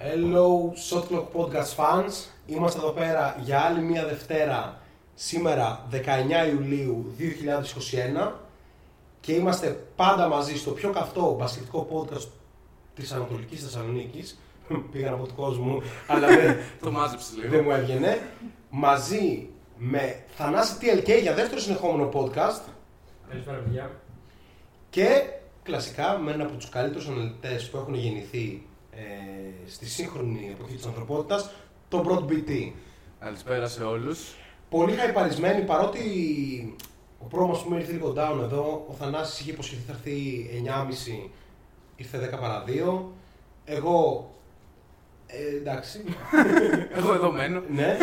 Hello, Shot Clock Podcast fans. Είμαστε εδώ πέρα για άλλη μια Δευτέρα, σήμερα 19 Ιουλίου 2021 και είμαστε πάντα μαζί στο πιο καυτό μπασκετικό podcast της Ανατολικής Θεσσαλονίκης. Πήγα από του κόσμου, αλλά δεν, Το μάζεψες λίγο. δεν μου έβγαινε. Μαζί με Θανάση TLK για δεύτερο συνεχόμενο podcast Καλησπέρα, παιδιά. και κλασικά με ένα από τους καλύτερους αναλυτές που έχουν γεννηθεί ε, στη σύγχρονη εποχή της ανθρωπότητας, τον Broad BT. Καλησπέρα σε όλους. Πολύ χαϊπαρισμένοι παρότι ο πρόμος που ήρθε λίγο down εδώ, ο Θανάσης είχε υποσχεθεί θα έρθει 9.30, ήρθε 10 παρα 2. Εγώ, ε, εντάξει, Εγώ εδώ μένω. ναι.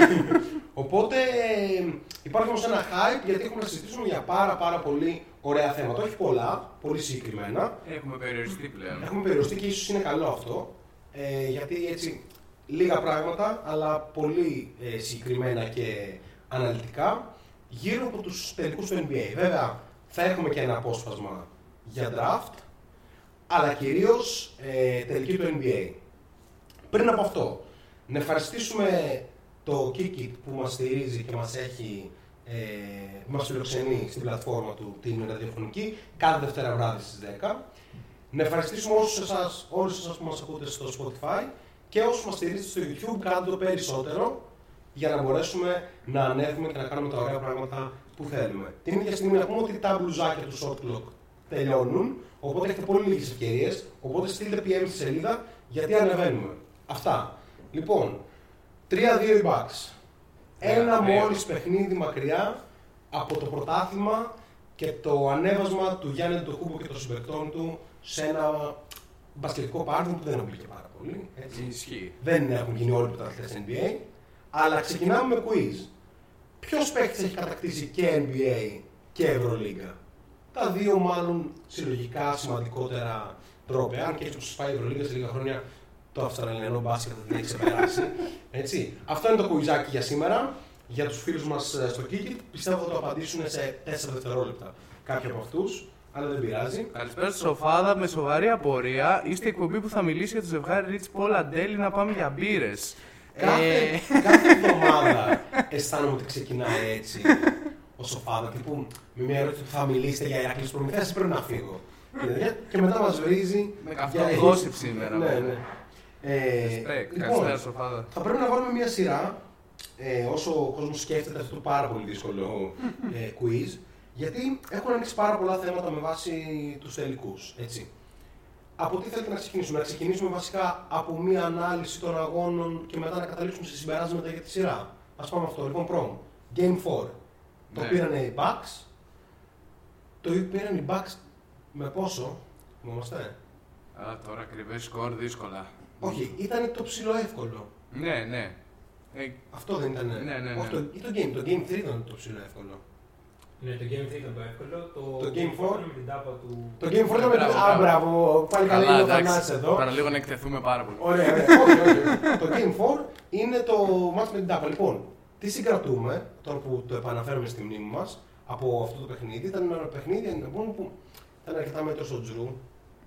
Οπότε ε, υπάρχει όμως ένα hype γιατί έχουμε να συζητήσουμε για πάρα πάρα πολύ ωραία θέματα. Όχι πολλά, πολύ συγκεκριμένα. Έχουμε περιοριστεί πλέον. Έχουμε περιοριστεί και ίσως είναι καλό αυτό. Ε, γιατί έτσι λίγα πράγματα, αλλά πολύ ε, συγκεκριμένα και αναλυτικά γύρω από τους τελικούς του NBA. Βέβαια, θα έχουμε και ένα απόσπασμα για draft, αλλά κυρίως ε, τελική του NBA. Πριν από αυτό, να ευχαριστήσουμε το Kikit που μας στηρίζει και μας έχει ε, μας φιλοξενεί στην πλατφόρμα του την ραδιοφωνική κάθε Δευτέρα βράδυ στις 10. Να ευχαριστήσουμε όσους εσάς, όλους εσάς που μας ακούτε στο Spotify και όσους μας στηρίζετε στο YouTube, κάντε το περισσότερο για να μπορέσουμε να ανέβουμε και να κάνουμε τα ωραία πράγματα που θέλουμε. Την ίδια στιγμή να πούμε ότι τα μπλουζάκια του Short Clock τελειώνουν, οπότε έχετε πολύ λίγες ευκαιρίες, οπότε στείλτε PM στη σελίδα γιατί ανεβαίνουμε. Αυτά. Λοιπόν, 3-2 οι Bucks. Ένα Ωραία. μόλις παιχνίδι μακριά από το πρωτάθλημα και το ανέβασμα του Γιάννη Ντοκούμπο και των συμπεκτών του σε ένα μπασκετικό πάρτι που δεν έχουν και πάρα πολύ. Έτσι. Ισχύει. Δεν έχουν γίνει όλοι οι πρωταθλητές NBA. Αλλά ξεκινάμε με quiz. Ποιος παίκτης έχει κατακτήσει και NBA και Ευρωλίγκα; Τα δύο μάλλον συλλογικά σημαντικότερα τρόπια. Αν και έτσι όπως πάει η Ευρωλίγκα σε λίγα χρόνια το Αυστραλιανό μπάσκετ θα την έχει ξεπεράσει. Έτσι. Αυτό είναι το κουιζάκι για σήμερα. Για τους φίλους μας ε, στο Kikit πιστεύω θα το απαντήσουν σε 4 δευτερόλεπτα κάποιοι από αυτούς, αλλά δεν πειράζει. Καλησπέρα στη Σοφάδα με σοβαρή απορία. Είστε η εκπομπή που θα μιλήσει για το ζευγάρι Ρίτς Πολ Αντέλη να πάμε για μπύρες. Κάθε, κάθε εβδομάδα αισθάνομαι ότι ξεκινάει έτσι ο Σοφάδα. Τύπου με μια ερώτηση που θα μιλήσετε για Ηρακλής Προμηθέας, πρέπει να φύγω. Και τέτοια, Και μετά μας βρίζει. Με για- καυτό gossip σήμερα. Ναι, βέβαια. ναι. Ε, Respect. λοιπόν, Καλησπέρα Σοφάδα. θα πρέπει να βάλουμε μια σειρά ε, όσο ο κόσμος σκέφτεται αυτό το πάρα πολύ δύσκολο ε, quiz. Γιατί έχουν ανοίξει πάρα πολλά θέματα με βάση τους τελικούς. Έτσι. Από τι θέλετε να ξεκινήσουμε, να ξεκινήσουμε βασικά από μια ανάλυση των αγώνων και μετά να καταλήξουμε σε συμπεράσματα για τη σειρά. Α πάμε αυτό. Λοιπόν, πρώτον, Game 4. Το Ναι. πήραν οι Bucks. Το πήραν οι Bucks με πόσο, θυμόμαστε; Α, τώρα ακριβές σκορ δύσκολα. Όχι, ήταν το ψηλό εύκολο. Ναι, ναι. Ε, Αυτό δεν ήταν. Ναι, ναι, ναι. Όχι, το, ή το Game, το Game 3 ήταν το ψηλό εύκολο. Ναι, το Game 3 ήταν το εύκολο. Το, Το Game 4? με την τάπα του. Το Game 4 ήταν με Μπράβο, το. Α, μπράβο. μπράβο, πάλι καλά είναι ο Θανάσης εδώ. Παραλίγο να εκτεθούμε πάρα πολύ. Ωραία, ωραία. όχι, όχι. το Game 4 είναι το match με την τάπα. Λοιπόν, τι συγκρατούμε, τώρα που το επαναφέρουμε στη μνήμη μας από αυτό το παιχνίδι, ήταν ένα παιχνίδι να πούμε, που ήταν αρκετά μέτρος στο Τζρου.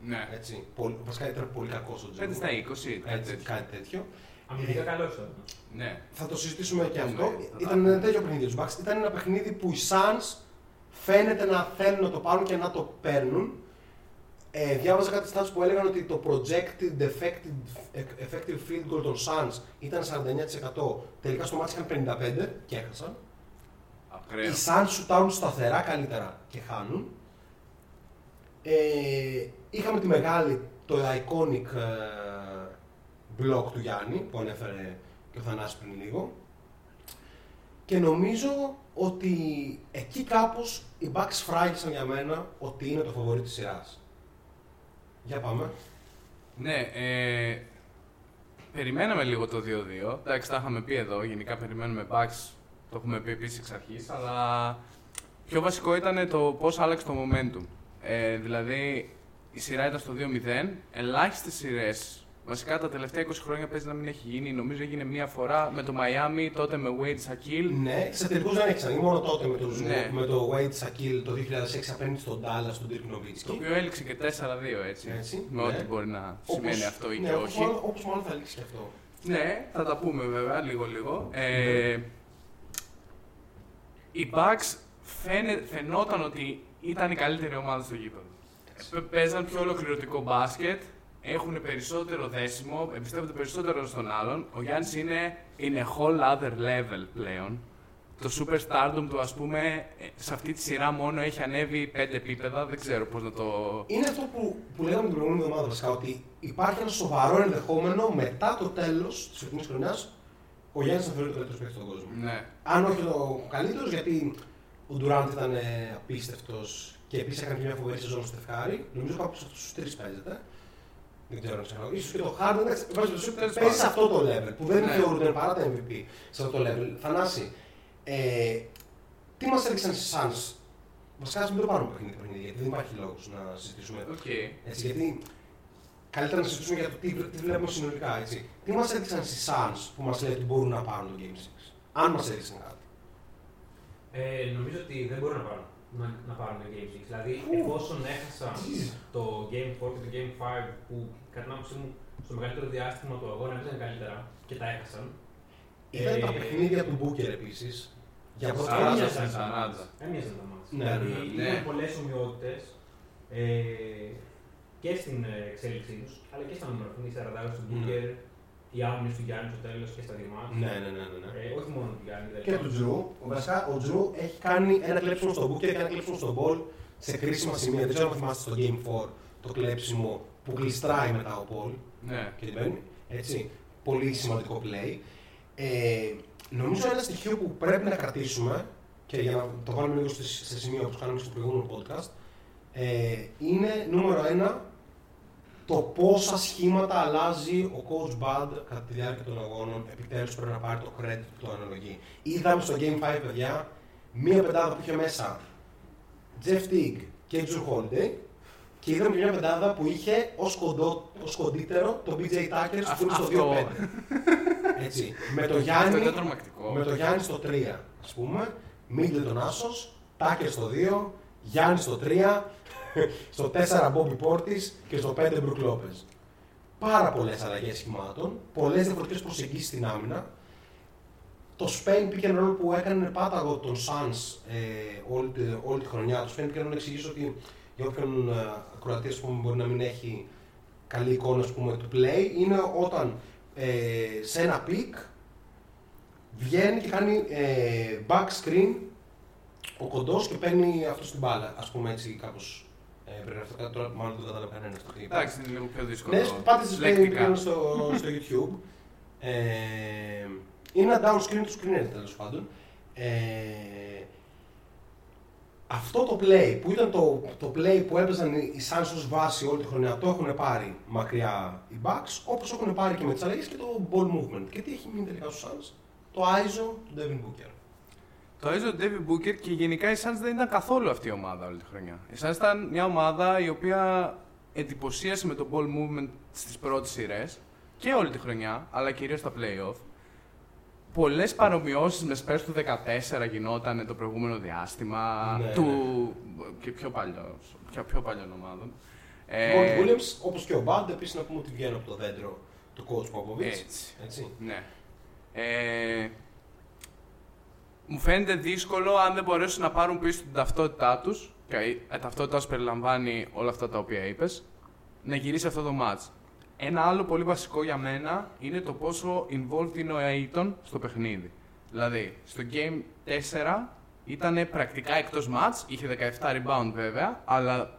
Ναι. Έτσι, πολύ, βασικά ήταν πολύ κακός στο Τζρου. 5 στα 20, κάτι Έτσι, τέτοιο. Κάτι τέτοιο. Αμυντικά καλό ήταν. Ναι. Θα το συζητήσουμε και Ναι, αυτό. θα Ήταν τα ένα τέτοιο παιχνίδι τους Bucks. Ήταν ένα παιχνίδι που οι Suns φαίνεται να θέλουν να το πάρουν και να το παίρνουν. Ε, διάβαζα κάτι stats που έλεγαν ότι το projected effective, effective field goal των Suns ήταν 49%. Τελικά στο μάτι είχαν 55% και έχασαν. Ακραίο. Οι Suns σουτάρουν σταθερά καλύτερα και χάνουν. Ε, είχαμε τη μεγάλη, το iconic ε, block του Γιάννη που ανέφερε και ο Θανάσης πριν λίγο. Και νομίζω ότι εκεί κάπως οι Bucks φράγισαν για μένα ότι είναι το φαβορί της σειράς. Για πάμε. Ναι, ε, περιμέναμε λίγο το 2-2. Εντάξει, τα είχαμε πει εδώ. Γενικά περιμένουμε Bucks, το έχουμε πει επίσης εξ αρχής. Αλλά πιο βασικό ήταν το πώς άλλαξε το momentum. Ε, δηλαδή, η σειρά ήταν στο 2-0. Ελάχιστες σειρές Βασικά τα τελευταία 20 χρόνια παίζει να μην έχει γίνει. Νομίζω έγινε μία φορά με το Miami, τότε με Wade Shaquille. Ναι, σε τελικούς δεν έχει ξαναγίνει. Μόνο τότε με το, Ναι. με το Wade Shaquille το 2006 απέναντι στον Dallas, τον Dirk Το Nowitzki. οποίο έληξε και 4-2 έτσι. Έτσι, με ναι. ό,τι μπορεί να Όπως- σημαίνει αυτό ή ναι, και όπως όχι. μάλλον- Όπως μάλλον θα λήξει και αυτό. Ναι, θα τα πούμε βέβαια λίγο-λίγο. Ε, Ναι. οι Bucks φαίνε, φαινόταν ότι ήταν η καλύτερη ομάδα στο γήπεδο. Π- Παίζαν πιο ολοκληρωτικό μπάσκετ, έχουν περισσότερο δέσιμο, εμπιστεύονται περισσότερο στον άλλον. Ο Γιάννης είναι in a whole other level πλέον. Το superstardom του, ας πούμε, ε, σε αυτή τη σειρά μόνο έχει ανέβει πέντε επίπεδα, δεν ξέρω πώς να το... Είναι αυτό που, που λέγαμε την προηγούμενη εβδομάδα βασικά, ότι υπάρχει ένα σοβαρό ενδεχόμενο μετά το τέλος της φετινή χρονιάς ο Γιάννης να θεωρείτο καλύτερος παίκτης στον κόσμο. Ναι. Αν όχι ο καλύτερος, γιατί ο Ντουράντ ήταν απίστευτος και επίσης έκανε και μια φοβερή σεζόν στο τεφτέρι. Νομίζω κάποιος από τους τρεις παίζεται. Δεν ξέρω αν ξέρω. Ίσως και το Harden εντάξει, εν πάση περιπτώσει, Τέλος παίζει σε πάντων. αυτό το level που δεν Ναι. θεωρούνται παρά τα MVP σε αυτό το level. Θανάση, ε, τι μας έδειξαν οι Suns. Βασικά, ας μην το πάρουμε παιχνίδι παιχνίδι, γιατί δεν υπάρχει λόγος να συζητήσουμε Οκ. έτσι, γιατί καλύτερα να συζητήσουμε για το τι, τι βλέπουμε συνολικά. Έτσι. Τι μας έδειξαν στι Suns που μας λέει ότι μπορούν να πάρουν το Game 6. Αν μας έδειξαν κάτι. Ε, νομίζω ότι δεν μπορούν να πάρουν, να, να πάρουν το Game 6. Δηλαδή, εφόσον έχασαν το Game 4 και το Game 5 που κατά την άποψή μου στο μεγαλύτερο διάστημα του αγώνα έπαιζαν καλύτερα και τα έχασαν. Ήταν Ε, τα παιχνίδια του Booker επίσης. Για πρώτη φορά. Σαράντα. Έμοιαζαν τα Σαράντα. μάτς. Έμοιαζαν τα μάτς. Ναι, δηλαδή, ναι, ναι. είχαν πολλές ομοιότητες ε, και στην ε, εξέλιξή τους, αλλά και στα νούμερα. Οι 40 του Μπούκερ, οι άμυνε του Γιάννη στο τέλος και στα δύο μάτς. Ναι, ναι, ναι. ναι, ναι. Ε, όχι μόνο του Γιάννη. δηλαδή. Και του Τζρου. Βασικά, ο Τζρου έχει κάνει ένα κλέψιμο στον Booker και ένα κλέψιμο στον Ball σε κρίσιμα σημεία. Δεν ξέρω αν θυμάστε στο Game 4 το κλέψιμο που γλιστράει μετά ο Ball. Ναι. και την παίρνει. Έτσι. Πολύ σημαντικό play. Ε, νομίζω ένα στοιχείο που πρέπει να κρατήσουμε και για να το βάλουμε λίγο σε, σε σημείο όπως κάναμε στο προηγούμενο podcast ε, είναι νούμερο ένα το πόσα σχήματα αλλάζει ο coach Bud κατά τη διάρκεια των αγώνων. Επιτέλους πρέπει να πάρει το credit που το αναλογεί. Είδαμε στο Game 5, παιδιά, μία πεντάδα που είχε μέσα Jeff Teague και Drew Holiday και είδαμε και μια πεντάδα που είχε ως, κοντό, ως κοντύτερο το BJ Tucker που είναι στο Αυτό. 2-5. Έτσι. με, το Αυτό Γιάννη, ήταν τρομακτικό. με το Γιάννη στο 3, ας πούμε. Middleton Άσος, Tucker στο 2, Γιάννη στο 3, στο 4 Bobby Portis και στο 5 Brook Lopez. Πάρα πολλές αλλαγές σχημάτων, πολλές διαφορετικές προσεγγίσεις στην άμυνα. Το Spain pick and roll που έκανε πάταγο των Suns ε, όλη, τη, όλη τη χρονιά. Το Spain pick and roll να εξηγήσω ότι για όποιον ε, ακροατή ας πούμε, μπορεί να μην έχει καλή εικόνα ας πούμε, του play, είναι όταν ε, σε ένα pick βγαίνει και κάνει ε, back screen ο κοντός και παίρνει αυτός στην μπάλα. Ας πούμε έτσι κάπως ε, πρέπει αυτό κάτι τώρα που μάλλον δεν το κατάλαβε κανένας αυτό. τι είπα. Εντάξει, είναι λίγο πιο δύσκολο. Ναι, πάτε στις Spain Λεκτικά. pick and roll στο, στο YouTube. Ε, είναι ένα down screen του screener τέλος πάντων. Ε, αυτό το play που ήταν το, το play που έπαιζαν οι οι Suns ως βάση όλη τη χρονιά το έχουν πάρει μακριά οι Bucks όπως έχουν πάρει και με τις αλλαγές και το ball movement. Και τι έχει μείνει τελικά στους Suns, το ISO του Devin Booker. Το έζησε ο David Booker και γενικά οι Suns δεν ήταν καθόλου αυτή η ομάδα όλη τη χρονιά. Οι Suns ήταν μια ομάδα η οποία εντυπωσίασε με το ball movement στις πρώτες σειρές και όλη τη χρονιά, αλλά κυρίως στα playoff. Πολλές παρομοιώσεις με Spurs του 14 γινόταν το προηγούμενο διάστημα, Ναι, του και πιο, παλιό, πιο, πιο παλιών ομάδων. Ε, ο Williams όπως και ο Band επίσης να πούμε ότι βγαίνουν από το δέντρο του coach Popovich. έτσι. Έτσι. Ναι. Ε, μου φαίνεται δύσκολο αν δεν μπορέσουν να πάρουν πίσω την ταυτότητά τους. Και η ταυτότητά σου περιλαμβάνει όλα αυτά τα οποία είπες. Να γυρίσει αυτό το match. Ένα άλλο πολύ βασικό για μένα είναι το πόσο involved είναι ο Aiton στο παιχνίδι. Δηλαδή, στο game 4 ήταν πρακτικά εκτός match, είχε 17 rebound βέβαια, αλλά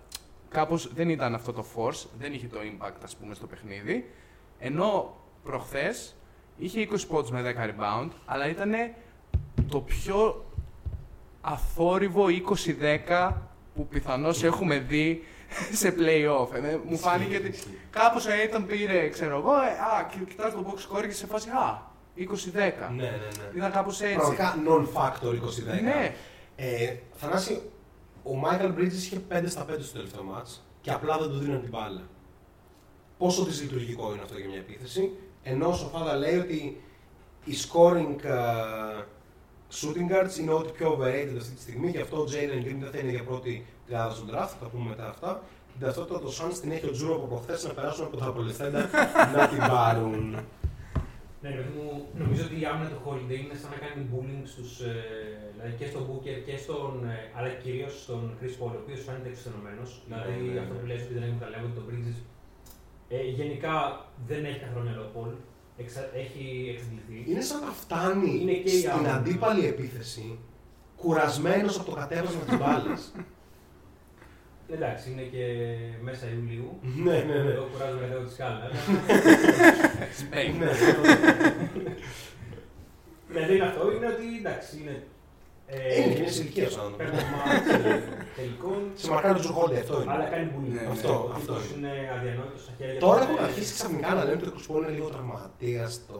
κάπως δεν ήταν αυτό το force, δεν είχε το impact ας πούμε στο παιχνίδι. Ενώ προχθές είχε 20 spots με 10 rebound, αλλά ήταν το πιο αθόρυβο 20-10 που πιθανώς έχουμε δει σε play-off. Ε, μου φάνηκε ότι κάπως ο Aiton πήρε, ξέρω εγώ, ε, α, και κοιτάς το box score και σε φάση, α, 20-10. Ναι, ναι, ναι. Ήταν κάπως έτσι. Πραγματικά non-factor 20-10. Ναι, Ε, Θανάση, ο Michael Bridges είχε 5 στα 5 στο τελευταίο μάτς και απλά δεν του δίνουν την μπάλα. πόσο δυσλειτουργικό είναι αυτό για μια επίθεση. Ενώ ο Σοφάδα λέει ότι οι scoring uh, shooting guards είναι ό,τι πιο overrated αυτή τη στιγμή. Γι' αυτό ο Jalen Green δεν θα είναι για πρώτη τριάδα στον draft, θα πούμε μετά αυτά. Την ταυτότητα το Suns την έχει ο Τζούρο από προχθέ να περάσουν από τα απολεσθέντα να την πάρουν. Ναι, ρε, μου, νομίζω ότι η άμυνα του Holiday είναι σαν να κάνει bullying στους, ε, δηλαδή και στον Booker και στον, ε, αλλά κυρίως στον Chris Paul, ο οποίος φαίνεται εξουθενωμένος. Ναι, δηλαδή ναι, ναι. αυτό που λες ότι δεν εκμεταλλεύονται τον Bridges. Ε, γενικά δεν έχει καθόλου μυαλό ο Paul. Εξα, έχει εξαντληθεί. Είναι σαν να φτάνει Είναι και η στην άμυνα. αντίπαλη επίθεση κουρασμένος από το κατέβασμα της μπάλας. Εντάξει, είναι και μέσα Ιουλίου. ναι, ναι, ναι. Εδώ κουράζομαι εδώ τη σκάλα. αλλά- Spain. ναι. Ναι, δεν είναι αυτό, είναι ότι εντάξει, είναι. Ε, Είναι και μια ηλικία ο άνθρωπος. Παίρνει μάτς ε, τελικών. Σε μαρκάρει το Τζουρχόλντι, αυτό είναι. Αλλά κάνει bullying. Ναι, αυτό, Ο αυτό τύπος είναι αδιανόητος στα χέρια Τώρα του. έχουν Ε, αρχίσει ξαφνικά να λένε ότι ο Κρουσπό είναι λίγο τραυματίας στο,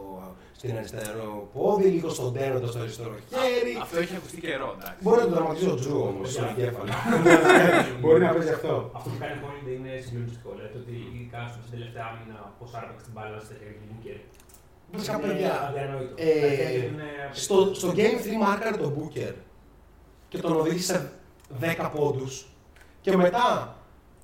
στην αριστερό πόδι, λίγο στον τέροντα στο αριστερό χέρι. Αυτό έχει ακουστεί καιρό, εντάξει. Μπορεί να τον τραυματίζει ο Τζου όμως στον Παιδιά. εγκέφαλο. Μπορεί να παίζει αυτό. Αυτό που κάνει ο Holiday είναι συγκλονιστικό. Λέτε ότι ειδικά στην τελευταία άμυνα πώς άρπαξε την μπάλα στα χέρια του Booker. Βασικά, Είναι παιδιά, αδιανόητο. ε, Τα χέρια του είναι στο, στο Game 3 μάρκαρε τον Booker και τον οδήγησε 10 πόντους και μετά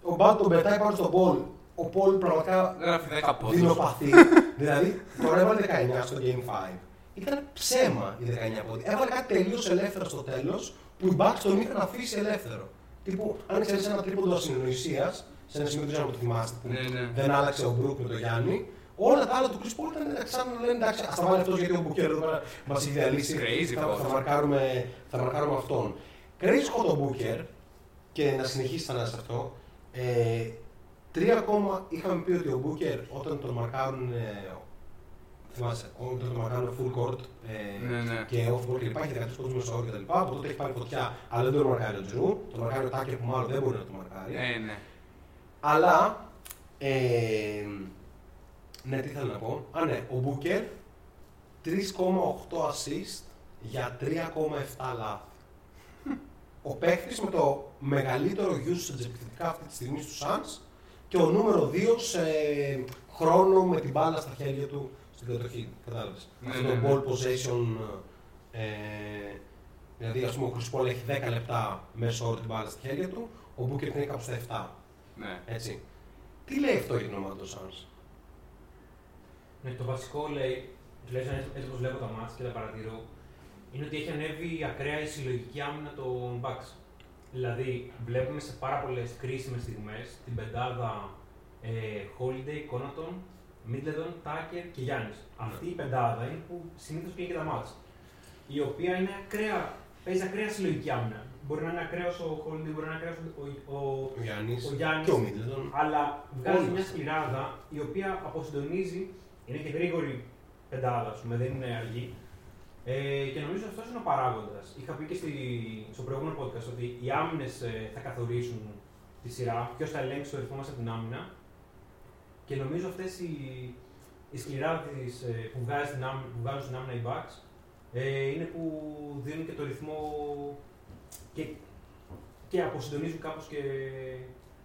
ο Μπάτ τον πετάει πάνω στον Πολ. Ο Πολ πραγματικά Γράφει 10 πόντους. δεινοπαθή. δηλαδή, τώρα έβαλε 19 στο Game 5. Ήταν ψέμα οι 19 πόντοι. Έβαλε κάτι τελείως ελεύθερο στο τέλος που οι Bucks τον είχαν αφήσει ελεύθερο. Τύπου, αν ξέρεις ένα τρίποντο ασυνεννοησία, σε ένα σημείο δεν ξέρω αν το θυμάστε, που Ναι, ναι. δεν άλλαξε ο Μπρουκ με τον Γιάννη, όλα τα άλλα του Chris Paul ήταν εντάξει, σαν να λένε εντάξει, ας τα βάλει αυτός γιατί ο Μπουκέρ εδώ πέρα μας έχει διαλύσει. Crazy θα, hot. θα, μαρκάρουμε, θα μαρκάρουμε αυτόν. Crazy hot ο Μπούκερ και να συνεχίσει να σε αυτό. Ε, τρία ακόμα είχαμε πει ότι ο Μπούκερ όταν τον μαρκάρουν. Ε, θυμάσαι, όταν τον μαρκάρουν full court ε, Ναι, ναι. και off court και υπάρχει 13 πόντους μέσα όριο κτλ. Από τότε έχει πάρει φωτιά, αλλά δεν τον μαρκάρει ο Τζρου. Τον μαρκάρει ο Τάκερ που μάλλον δεν μπορεί να τον μαρκάρει. Ε, ναι. Αλλά. Ε, ναι, τι θέλω να πω. Α, ναι, ο Μπούκερ 3,8 assist για 3,7 λάθη. Ο παίχτης με το μεγαλύτερο usage επιθετικά αυτή τη στιγμή στους Suns και ο νούμερο 2 σε χρόνο με την μπάλα στα χέρια του στην κατοχή. Κατάλαβες. Ναι, Αυτό ναι, το ναι. ball possession. Ε, δηλαδή, ας πούμε, ο Chris Paul έχει 10 λεπτά μέσω όρο την μπάλα στα χέρια του, ο Booker είναι κάπου στα 7. ναι. Έτσι. Τι λέει αυτό για την ομάδα του Suns; Ναι, το βασικό λέει, τουλάχιστον έτσι- έτσι όπως βλέπω τα μάτια και τα παρατηρώ, είναι ότι έχει ανέβει ακραία η συλλογική άμυνα των Bucks. Δηλαδή, βλέπουμε σε πάρα πολλές κρίσιμες στιγμές την πεντάδα ε, Holiday, Conaton, Middleton, Tucker και Γιάννη. Αυτή η πεντάδα είναι που συνήθως πήγε και τα μάτια. Η οποία είναι ακραία, παίζει ακραία συλλογική άμυνα. Μπορεί να είναι ακραίος ο Holiday, μπορεί να είναι ακραίος ο, ο, Ο Γιάννης ο Γιάννης. και ο Μίτλετον. αλλά βγάζει Όλοι. μια σκληράδα η οποία αποσυντονίζει, είναι και γρήγορη πεντάδα, ας πούμε, δεν είναι αργή. Ε, και νομίζω αυτός είναι ο παράγοντας. Είχα πει και στη, στο προηγούμενο podcast ότι οι άμυνες θα καθορίσουν τη σειρά, ποιος θα ελέγξει το ρυθμό μας από την άμυνα. Και νομίζω αυτές οι, οι σκληράδες ε, που, βγάζει την άμυνα, που βγάζουν στην άμυνα οι Bucks ε, είναι που δίνουν και το ρυθμό και, και αποσυντονίζουν κάπως και,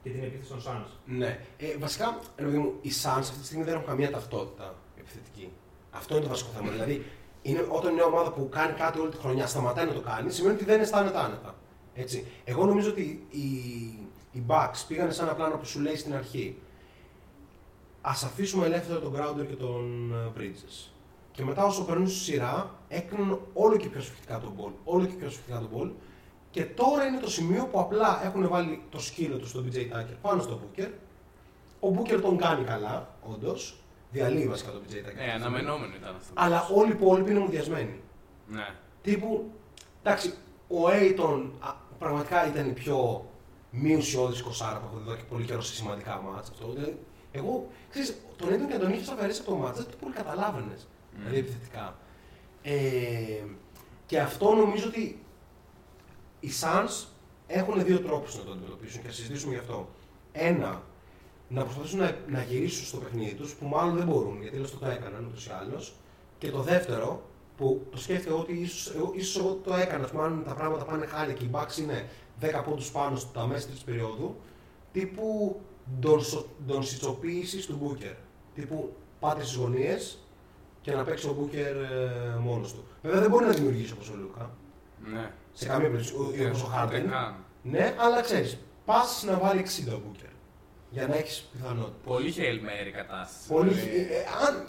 και την επίθεση των Suns. Ναι. Ε, βασικά, ρε παιδί μου, οι Suns αυτή τη στιγμή δεν έχουν καμία ταυτότητα επιθετική. Αυτό είναι το βασικό θέμα. δηλαδή, είναι, όταν είναι μια ομάδα που κάνει κάτι όλη τη χρονιά, σταματάει να το κάνει, σημαίνει ότι δεν αισθάνεται άνετα. Έτσι. Εγώ νομίζω ότι οι, οι Bucks πήγαν σε ένα πλάνο που σου λέει στην αρχή. Α αφήσουμε ελεύθερο τον Grounder και τον ε, Bridges. Και μετά, όσο περνούν στη σειρά, έκριναν όλο και πιο σφιχτικά τον ball. Όλο και πιο σφιχτικά τον ball. Και τώρα είναι το σημείο που απλά έχουν βάλει το σκύλο τους στον BJ Tucker πάνω στο Booker. Ο Booker τον κάνει καλά, όντως. Διαλύει βασικά τον BJ Tucker. Ε, αναμενόμενο ήταν αυτό. Αλλά όλοι οι υπόλοιποι είναι μουδιασμένοι. Ναι. Τύπου, εντάξει, ο Aiton α, πραγματικά ήταν η πιο μη ουσιώδης κοσάρα που έχω δει εδώ και πολύ καιρό σε σημαντικά μάτσα. Αυτό. Δηλαδή, εγώ, ξέρεις, τον Aiton και τον είχε αφαιρέσεις από το μάτσα, δεν το πολύ καταλάβαινες. Δηλαδή επιθετικά. Ε, και αυτό νομίζω ότι οι Suns έχουν δύο τρόπους να το αντιμετωπίσουν και θα συζητήσουμε γι' αυτό. Ένα, να προσπαθήσουν να, να γυρίσουν στο παιχνίδι τους, που μάλλον δεν μπορούν, γιατί λες το, το έκαναν ούτως ή άλλως. Και το δεύτερο, που το σκέφτηκα ότι ίσως, εγώ, ίσως εγώ το έκανα, ας πούμε, αν τα πράγματα πάνε χάλια και οι Bucks είναι 10 πόντους πάνω στα μέσα της περίοδου, τύπου ντονσιτσοποίησης του Μπούκερ. Τύπου πάτε στις γωνίες και να παίξει ο Μπούκερ ε, μόνος του. Βέβαια δεν μπορεί να δημιουργήσει όπως ο Λούκα. Ναι. Σε καμία περίπτωση. Ναι, Όπω ο Χάρντεν. δεν καν. Ναι, αλλά ξέρεις, πας να βάλει 60 ο Μπούκερ. Για να έχεις πιθανότητα. Πολύ Hail Mary η κατάσταση. Πολύ. Δηλαδή. ε, ε, αν...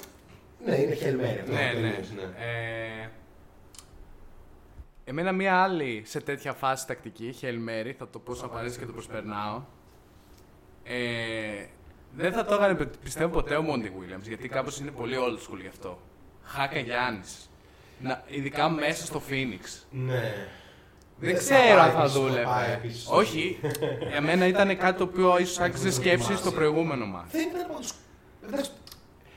Ναι, είναι χελμέρι αυτό. Ναι, που ναι. εννοείς, ναι. Ε, εμένα μία άλλη σε τέτοια φάση τακτική, Hail Mary, θα το πω σαν παρέσει και το προσπερνάω. Ε, δεν θα το έκανε πι- πιστεύω ποτέ ο Μόντι Williams, γιατί κάπως είναι πολύ old school γι' αυτό. Χάκα Γιάννης. Να, ειδικά μέσα στο Phoenix. Ναι. Δεν θα ξέρω πάει αν θα επίσης, πάει δούλευε. επίσης. Όχι. Για μένα ήταν κάτι το οποίο ίσως άξιζε σκέψη στο προηγούμενο μάτι. Δεν ήταν πάντως... εντάξει,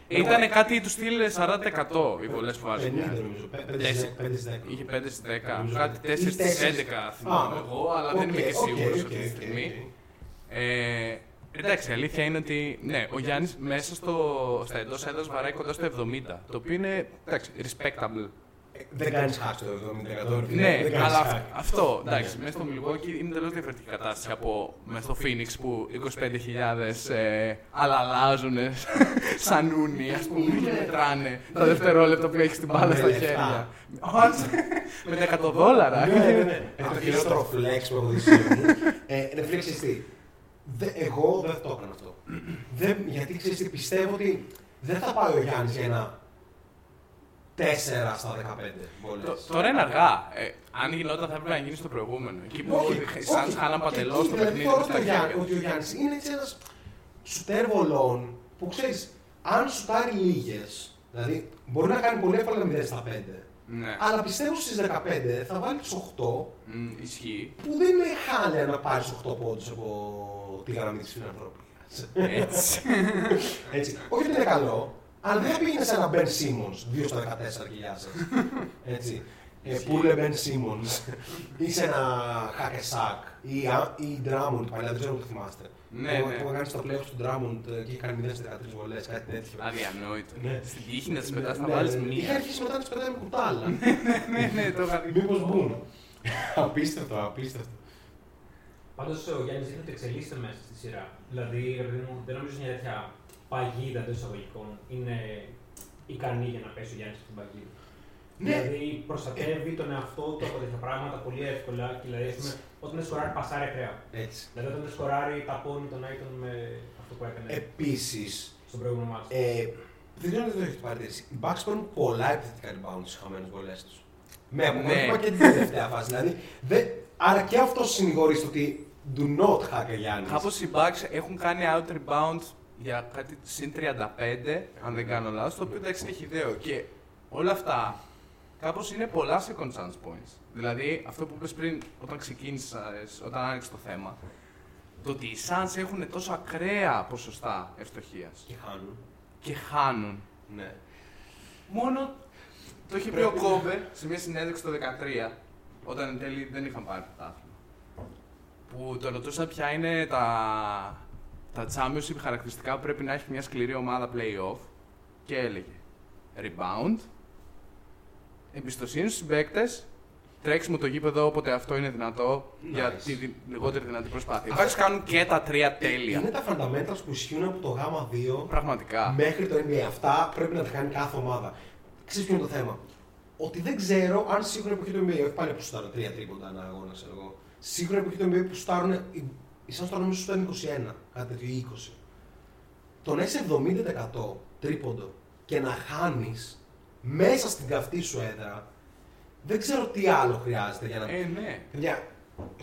Ήταν κάτι τους στυλ 40% οι πολλές που βάζουν. 50 νομίζω. 5 στις 10. Είχε 5 στις 10. Νομίζω Κάτι ότι- 4 ή στις τέσσερις. 11 θυμάμαι Α, εγώ, αλλά δεν είμαι οκ, και οκ, σίγουρος οκ, αυτή τη οκ, στιγμή. οκ. Ε, εντάξει, η αλήθεια είναι ότι ναι, ο Γιάννης μέσα στο, στα εντός έδρας βαράει κοντά στο 70. Το οποίο είναι εντάξει, respectable. Ε, Δεν κάνεις hack στο 70%. Ναι, δεν κάνεις αλλά hack. αυ- αυτό εντάξει, μέσα στο Milwaukee είναι τελείως διαφορετική κατάσταση από μέσα στο Phoenix που 25.000 ε, αλλά αλλάζουν σαν ούνι, ας πούμε, και μετράνε τα δευτερόλεπτα που έχεις την μπάλα Με στα λεφτά. χέρια. Όχι, με 100 δόλαρα. Ναι, ναι, ναι. Ε, Το χειρότερο flex που έχω δει στη ζωή μου. Ε, Ρε φίλε, ξέρεις τι; Δε- Εγώ δεν θα το έκανα αυτό. Δεν- Γιατί ξέρεις τι, πιστεύω ότι δεν θα πάει ο Γιάννης για ένα 4 στα 15 βολές. Το- Τώρα είναι αργά. Ε, αν γινόταν θα έπρεπε να γίνει στο προηγούμενο. Εκεί που οι Suns χάναν παντελώς εκεί, το δηλαδή, παιχνίδι θεωρώ στα ότι ο Γιάννη- χέρια. ότι ο Γιάννης είναι έτσι ένας σουτέρ βολών που ξέρεις, αν σουτάρει λίγες, δηλαδή μπορεί να κάνει πολύ εύκολα 0 στα 5, Ναι, αλλά πιστεύω στις 15 θα βάλει τους 8 Μ, ισχύει. που δεν είναι χάλια να πάρεις 8 πόντους από τη γραμμή της φιλανθρωπίας. Έτσι. Έτσι. Όχι ότι είναι καλό, αλλά δεν θα πήγαινε σε ένα Ben Simmons 2 στα 14 και γεια σας. Έτσι. Ε, που είναι Ben Simmons ή σε ένα Hacksack ή, α- ή Drummond παλιά, δεν ξέρω αν το θυμάστε. Ναι, που, ναι. που έκανε στο playoff του Drummond ε, και είχε κάνει 0 στις 13 βολές, κάτι τέτοιο. Αδιανόητο. Ναι. Στην τύχη να τι Ναι, πετά θα ναι, βάλεις ναι. Είχε μία. αρχίσει μετά να τις πετάει με κουτάλα. Ναι, ναι, το είχα δει. Μήπως μπουν. απίστευτο, απίστευτο. Πάντως ο Γιάννης δείχνει ότι εξελίσσεται μέσα στη σειρά. Δηλαδή, ρε παιδί μου, δεν νομίζω μια τέτοια παγίδα εντός εισαγωγικών είναι ικανή για να πέσει ο Γιάννης στην παγίδα. Ναι. Δηλαδή, προστατεύει τον εαυτό του από τέτοια πράγματα πολύ εύκολα. Και δηλαδή, ας πούμε, όταν δεν σκοράρει, πασάρει ακραία. Έτσι. Δηλαδή, όταν δεν σκοράρει, ταπώνει τον Άιτον με αυτό που έκανε Επίσης, στον προηγούμενο μάτι. Ε, δεν ξέρω αν δεν το έχετε παρατηρήσει. Οι Bucks παίρνουν πολλά επιθετικά rebound στι χαμένε βολές τους. Με αποτέλεσμα Ναι. και την τελευταία φάση. Δηλαδή, δεν, άρα και αυτό συνηγορείς στο ότι do not hack a Giannis. Κάπως οι Bucks έχουν κάνει out rebound για κάτι συν 35, αν δεν κάνω λάθος, το οποίο εντάξει είναι χιδαίο. Και όλα αυτά κάπως είναι πολλά second chance points. Δηλαδή αυτό που είπες πριν όταν ξεκίνησες, όταν άνοιξες το θέμα, το ότι οι Suns έχουν τόσο ακραία ποσοστά ευστοχίας Και χάνουν. και χάνουν. Ναι. Μόνο το είχε πει ο Κόμπερ σε μια συνέντευξη το 2013, όταν εν τέλει δεν είχαν πάρει πρωτάθλημα. Που το ρωτούσαν ποια είναι τα, τα championship χαρακτηριστικά που πρέπει να έχει μια σκληρή ομάδα playoff και έλεγε rebound, εμπιστοσύνη στους παίκτες, τρέξιμο το γήπεδο όποτε αυτό είναι δυνατό για Nice. τη δι- λιγότερη δυνατή προσπάθεια. Οι Bucks κάνουν και τα τρία τέλεια. Είναι τα fundamentals που ισχύουν από το γάμα 2 Πραγματικά. μέχρι το NBA. Αυτά πρέπει να τα κάνει κάθε ομάδα. Ξέρεις ποιο είναι το θέμα; Ότι δεν ξέρω αν σίγουρα εποχή του NBA, όχι πάλι που σουτάρουν τρία τρίποντα ένα αγώνα, ξέρω εγώ. Σίγουρα εποχή του NBA που σουτάρουν, οι- οι Suns τώρα νομίζω σουτάρουν 21, κάτι τέτοιο, ή 20. Το να είσαι 70% τρίποντο και να χάνεις μέσα στην καυτή σου έδρα, δεν ξέρω τι άλλο χρειάζεται για να. Ε, ναι. Παιδιά,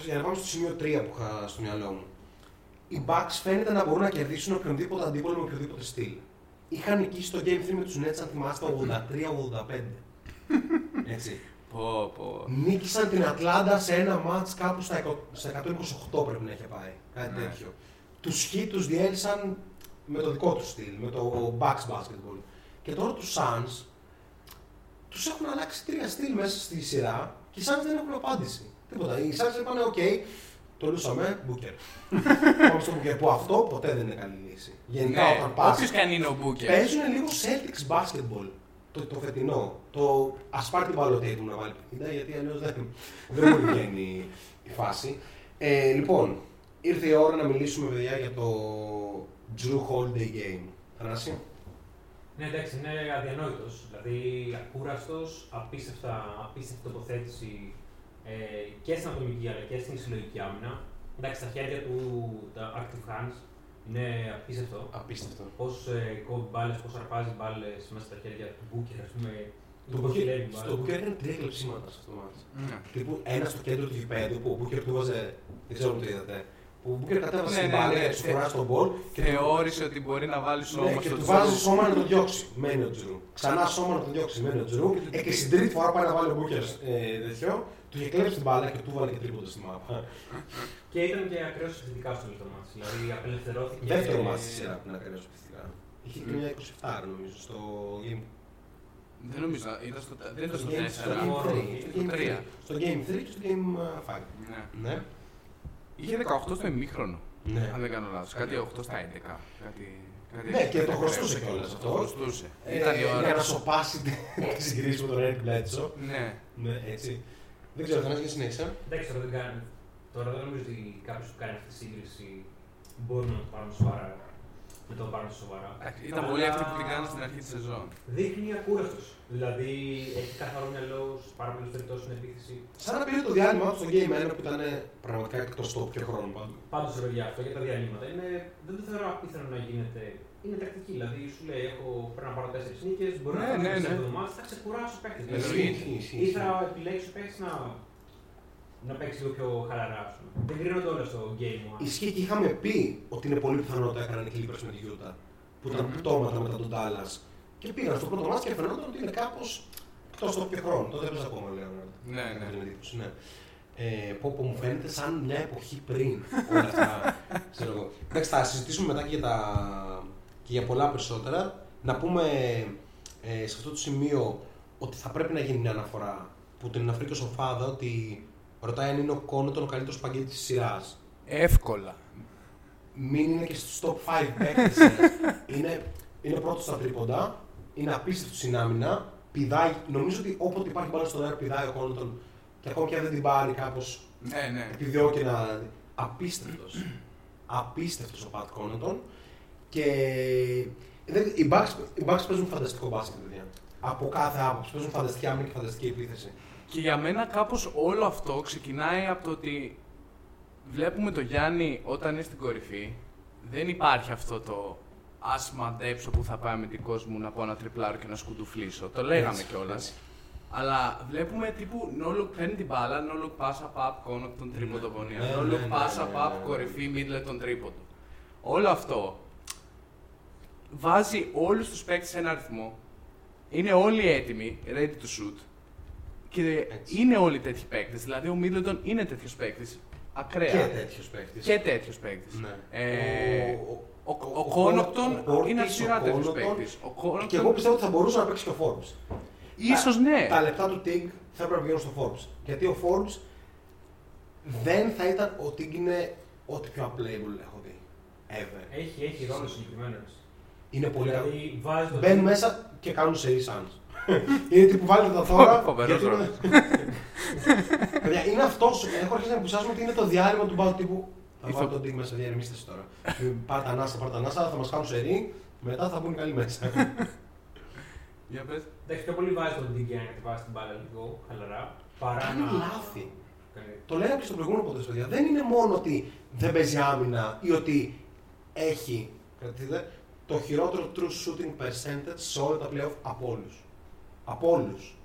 για να πάμε στο σημείο 3 που είχα στο μυαλό μου. Οι Bucks φαίνεται να μπορούν να κερδίσουν οποιονδήποτε αντίπολο με οποιοδήποτε στυλ. Είχαν νικήσει το Game 3 με τους Nets, αν θυμάστε, 83-85. Έτσι. Πω, πω. Νίκησαν την Ατλάντα σε ένα match κάπου στα, 100 στα 128 πρέπει να είχε πάει. Κάτι Ναι. τέτοιο. Τους Heat τους διέλυσαν με το δικό τους στυλ, με το Bucks basketball. Και τώρα τους Suns τους έχουν αλλάξει τρία στυλ μέσα στη σειρά και οι Suns δεν έχουν απάντηση. Τίποτα. Οι Suns είπαν, οκ, τον λούσαμε, Booker. Πάμε στο Booker που αυτό ποτέ δεν είναι καλή λύση. Γενικά Ναι, όταν πας, όποιος και αν είναι ο Μπούκερ. Παίζουν λίγο Celtics basketball. Το, το φετινό. Το α πάρει την παλωτή του να βάλει 50 γιατί αλλιώς δεν, δεν μπορεί να βγαίνει η φάση. Ε, λοιπόν, ήρθε η ώρα να μιλήσουμε, παιδιά, για το Drew Holiday Game. Θανάση; Ναι, εντάξει, είναι αδιανόητος. Δηλαδή, ακούραστος, απίστευτα, απίστευτη τοποθέτηση ε, και στην ατομική αλλά και στην συλλογική άμυνα. Εντάξει, τα χέρια του, τα active hands, είναι απίστευτο. Απίστευτο. Πώς ε, κόβει μπάλες, πώς αρπάζει μπάλες μέσα στα χέρια του Μπούκερ, ας πούμε. Το πώς Booker- συλλέγει μπάλες. στο Booker ήταν τρία κλεψίματα σε αυτό το μάτι. Ναι. Τύπου ένα στο κέντρο του γηπέδου που ο Booker του βάζε, δεν ξέρω αν το είδατε, που ο Booker κατέβασε Ναι, την ναι, μπάλα ναι. και του φορά στον μπολ και του- Θεώρησε ότι μπορεί να βάλει σώμα ναι, και στο του Τζρου. βάζει σώμα να τον διώξει. Μένει ο Τζρου. Ξανά σώμα να τον διώξει. Μένει ο Τζρου. Ε, και στην τρίτη φορά πάει να βάλει ο Booker ε, τέτοιο, του είχε κλέψει την μπάλα και του βάλε και τρίποντο στη μάπα. Και ήταν και ακραίος επιθετικά στο το μάτι. Δηλαδή, απελευθερώθηκε. Δεύτερο μάτι στη σειρά που είναι ακραίος επιθετικά. Είχε και μια 27 νομίζω στο game. Δεν νομίζω, ήταν στο, δεν ήταν Στο στο game, 4. στο game 3. Στο 3. Στο game 3 και στο game 5. Ναι. Ναι. Είχε 18 στο ημίχρονο. Ναι. Αν δεν κάνω λάθος. Κάτι 8 στα 11. Κάτι, κάτι Ναι, και το ακραίο. χρωστούσε κιόλας αυτός. Το χρωστούσε. Ε, Ήταν η ώρα. Για να σοπάσει τη συγκρίση με τον Eric Bledsoe. Ναι. Ναι, έτσι. Δεν ξέρω, θα να συνέχισα. Εντάξει, τώρα δεν κάνει. Τώρα δεν νομίζω ότι κάποιος που κάνει αυτή τη σύγκριση μπορεί να το πάρουν σοβαρά. Να το πάρουν σοβαρά. Εντάξει, Ήταν Αλλά πολλοί αυτοί που την κάνουν στην αρχή της σεζόν. Δείχνει ακούραστος. Δηλαδή έχει καθαρό μυαλό, σε πάρα πολλές περιπτώσεις στην επίθεση. Σαν να πήρε το διάλειμμα του στο Game 1 που ήταν πραγματικά εκτός το πιο χρόνο πάντου. Πάντως ρε παιδιά, αυτό για τα διαλύματα είναι, δεν το θεωρώ απίθανο να γίνεται. Είναι τακτική. Δηλαδή σου λέει: Έχω, πρέπει να πάρω τέσσερις νίκες, μπορεί Ναι, να ναι, πάρω ναι. σε εβδομάδε, θα ξεκουράσω παίκτη. Εννοείται. Ισχύει, ισχύει, Ή ισχύει. θα επιλέξει ο παίκτη να, να παίξεις λίγο πιο χαλαρά. ας πούμε. Δεν κρίνονται όλα στο game one. Ισχύει και είχαμε πει ότι είναι πολύ πιθανό ότι έκαναν οι Clippers με τη Utah. Που ήταν Μμμ. πτώματα μετά τον Dallas. Και πήγαν στο πρώτο μάτι και φαινόταν ότι είναι κάπως εκτός το πιο χρόνο. Τότε έπαιζε ακόμα, λέω. Ναι, ναι. Την εντύπωση, ναι. Ε, πω, πω, μου φαίνεται σαν μια εποχή πριν όλα αυτά. ξέρω εγώ. Εντάξει, θα συζητήσουμε μετά και για, τα, και για πολλά περισσότερα. Να πούμε ε, σε αυτό το σημείο ότι θα πρέπει να γίνει μια αναφορά που την αναφέρει και ο Σοφάδα ότι ρωτάει αν είναι ο Κόνοτον ο καλύτερος παγκέτη της σειράς. Εύκολα. Μην είναι και στους top 5 παίκτες. είναι, είναι πρώτος στα τρίποντα, είναι απίστευτος στην άμυνα, πηδάει, νομίζω ότι όποτε υπάρχει μπάλα στον αέρα πηδάει ο Κόνοτον και ακόμα και αν δεν την πάρει κάπως Ναι, ναι. επιδιώκει να. Απίστευτος. Απίστευτος ο Πατ Κόνοτον. Και δεν- οι Bucks, οι Bucks παίζουν φανταστικό μπάσκετ, παιδιά. Από κάθε άποψη. Παίζουν φανταστική άμυνα και φανταστική επίθεση. Και για μένα κάπως όλο αυτό ξεκινάει από το ότι βλέπουμε το Γιάννη όταν είναι στην κορυφή. Δεν υπάρχει αυτό το ας μαντέψω που θα πάει με την κόσμο να πω ένα τριπλάρο και να σκουντουφλήσω. Το λέγαμε Έτσι, κιόλας. έτσι. Αλλά βλέπουμε τύπου no look παίρνει την μπάλα, no look pass up up κόνο τον τρίποντο γωνία. Ναι, No ναι, look ναι, pass ναι, up ναι, up ναι. κορυφή middle τον τρίποντο. Όλο αυτό βάζει όλους τους παίκτες σε ένα αριθμό. Είναι όλοι έτοιμοι, ready to shoot. Και Έτσι. είναι όλοι τέτοιοι παίκτες. Δηλαδή ο Middleton είναι τέτοιος παίκτης. Ακραία. Και τέτοιος παίκτης. Και τέτοιος παίκτης. Ναι. Ε, Ο- ο, ο- ο, ο Κόνατον Πόρτις, είναι ο αυστηρά τέτοιος Κόνατον. παίκτης. Ο Και εγώ Κόνατον πιστεύω ότι θα μπορούσε να παίξει και ο Forbes. ίσως ναι. Τα λεπτά του Teague θα έπρεπε να πηγαίνουν στο Forbes. Γιατί ο Forbes δεν θα ήταν. Ο Tig είναι ό,τι πιο unplayable έχω δει. Ever. Έχει, έχει ρόλο συγκεκριμένος. Είναι πολύ Δηλαδή βάζεις το. Μπαίνουν μέσα και κάνουν σε Suns. είναι τύπου βάλετε τα τώρα. Φοβερός γιατί είναι- Παιδιά, είναι αυτός. Έχω αρχίσει να εμπουσιάζομαι ότι είναι το διάλειμμα του μπάου τύπου. Θα Ηθο- βάλω τον Tig μέσα, διαρρεμίστε σε τώρα. πάρτε ανάσα, πάρτε ανάσα, θα μας κάνουν σε ρί, μετά θα μπουν οι καλοί μέσα. Για πες. Εντάξει, πιο πολύ βάζεις τον DK να κατεβάσεις την μπάλα λίγο χαλαρά. Παρά Κάνει να. λάθη. Κάνει- Το λέγαμε και στο προηγούμενο ποτέ, παιδιά. Δεν είναι μόνο ότι δεν παίζει άμυνα ή ότι έχει κρατήστε, το χειρότερο true shooting percentage σε όλα τα playoff από όλους. Από όλους.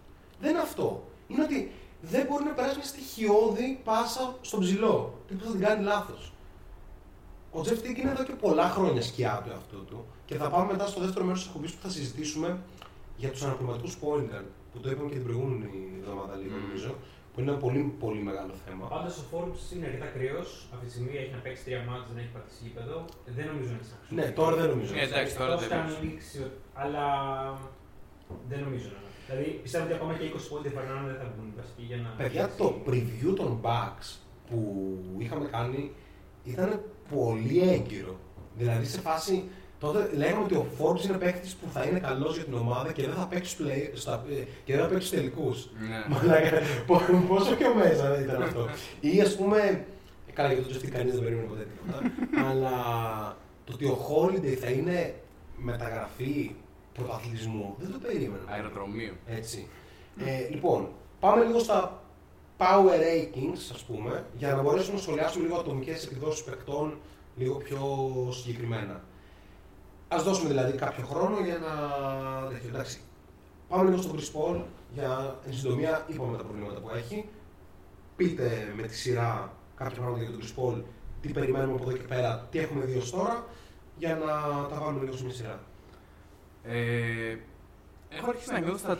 Δεν είναι αυτό. Είναι ότι δεν μπορεί να περάσει μια στοιχειώδη πάσα στον ψηλό. Τι που θα την κάνει λάθος. Ο Jeff Tick είναι εδώ και πολλά χρόνια σκιά του εαυτού του και θα πάμε μετά στο δεύτερο μέρος της εκπομπής που θα συζητήσουμε για τους αναπληρωματικούς point guard, που το είπαμε και την προηγούμενη εβδομάδα λίγο Μμμ. νομίζω, που είναι ένα πολύ, πολύ μεγάλο θέμα. Πάντως ο Forbes είναι αρκετά κρύος. Αυτή τη στιγμή έχει να παίξει τρία μάτια, δεν έχει πατήσει γήπεδο. Δεν νομίζω να έχει Ναι, τώρα δεν νομίζω. Ναι, εντάξει, τώρα Εκτός δεν και αν νομίζω. λήξει, αλλά δεν νομίζω να Δηλαδή πιστεύω ότι ακόμα και 20 πόντι διαφορά δεν θα βγουν βασικοί για να. Παιδιά, το preview των Bucks που είχαμε κάνει ήταν πολύ έγκυρο. Δηλαδή σε φάση, τότε λέγαμε ότι ο Forbes είναι παίκτης που θα είναι καλός για την ομάδα και δεν θα παίξει στους play, στα, ε, και δεν θα παίξει στου τελικούς. Ναι. Μαλάκα, πο- πόσο πιο μέσα ήταν αυτό. Ή ας πούμε, Καλά, για το Justin κανείς δεν περίμενε ποτέ τίποτα. Αλλά το ότι ο Holiday θα είναι μεταγραφή πρωταθλητισμού δεν το περίμενα. Αεροδρομίου. Έτσι. Ε, λοιπόν, πάμε λίγο στα power rankings, ας πούμε, για να μπορέσουμε να σχολιάσουμε λίγο ατομικές εκδόσεις παικτών λίγο πιο συγκεκριμένα. Ας δώσουμε δηλαδή κάποιο χρόνο για να... τέτοιο, Εντάξει. Πάμε λίγο στον Chris Paul, για εν συντομία είπαμε τα προβλήματα που έχει. Πείτε με τη σειρά κάποια πράγματα για τον Chris Paul, τι περιμένουμε από εδώ και πέρα, τι έχουμε δει ως τώρα, για να τα βάλουμε λίγο σε μια σειρά. Ε, έχω αρχίσει να νιώθω στα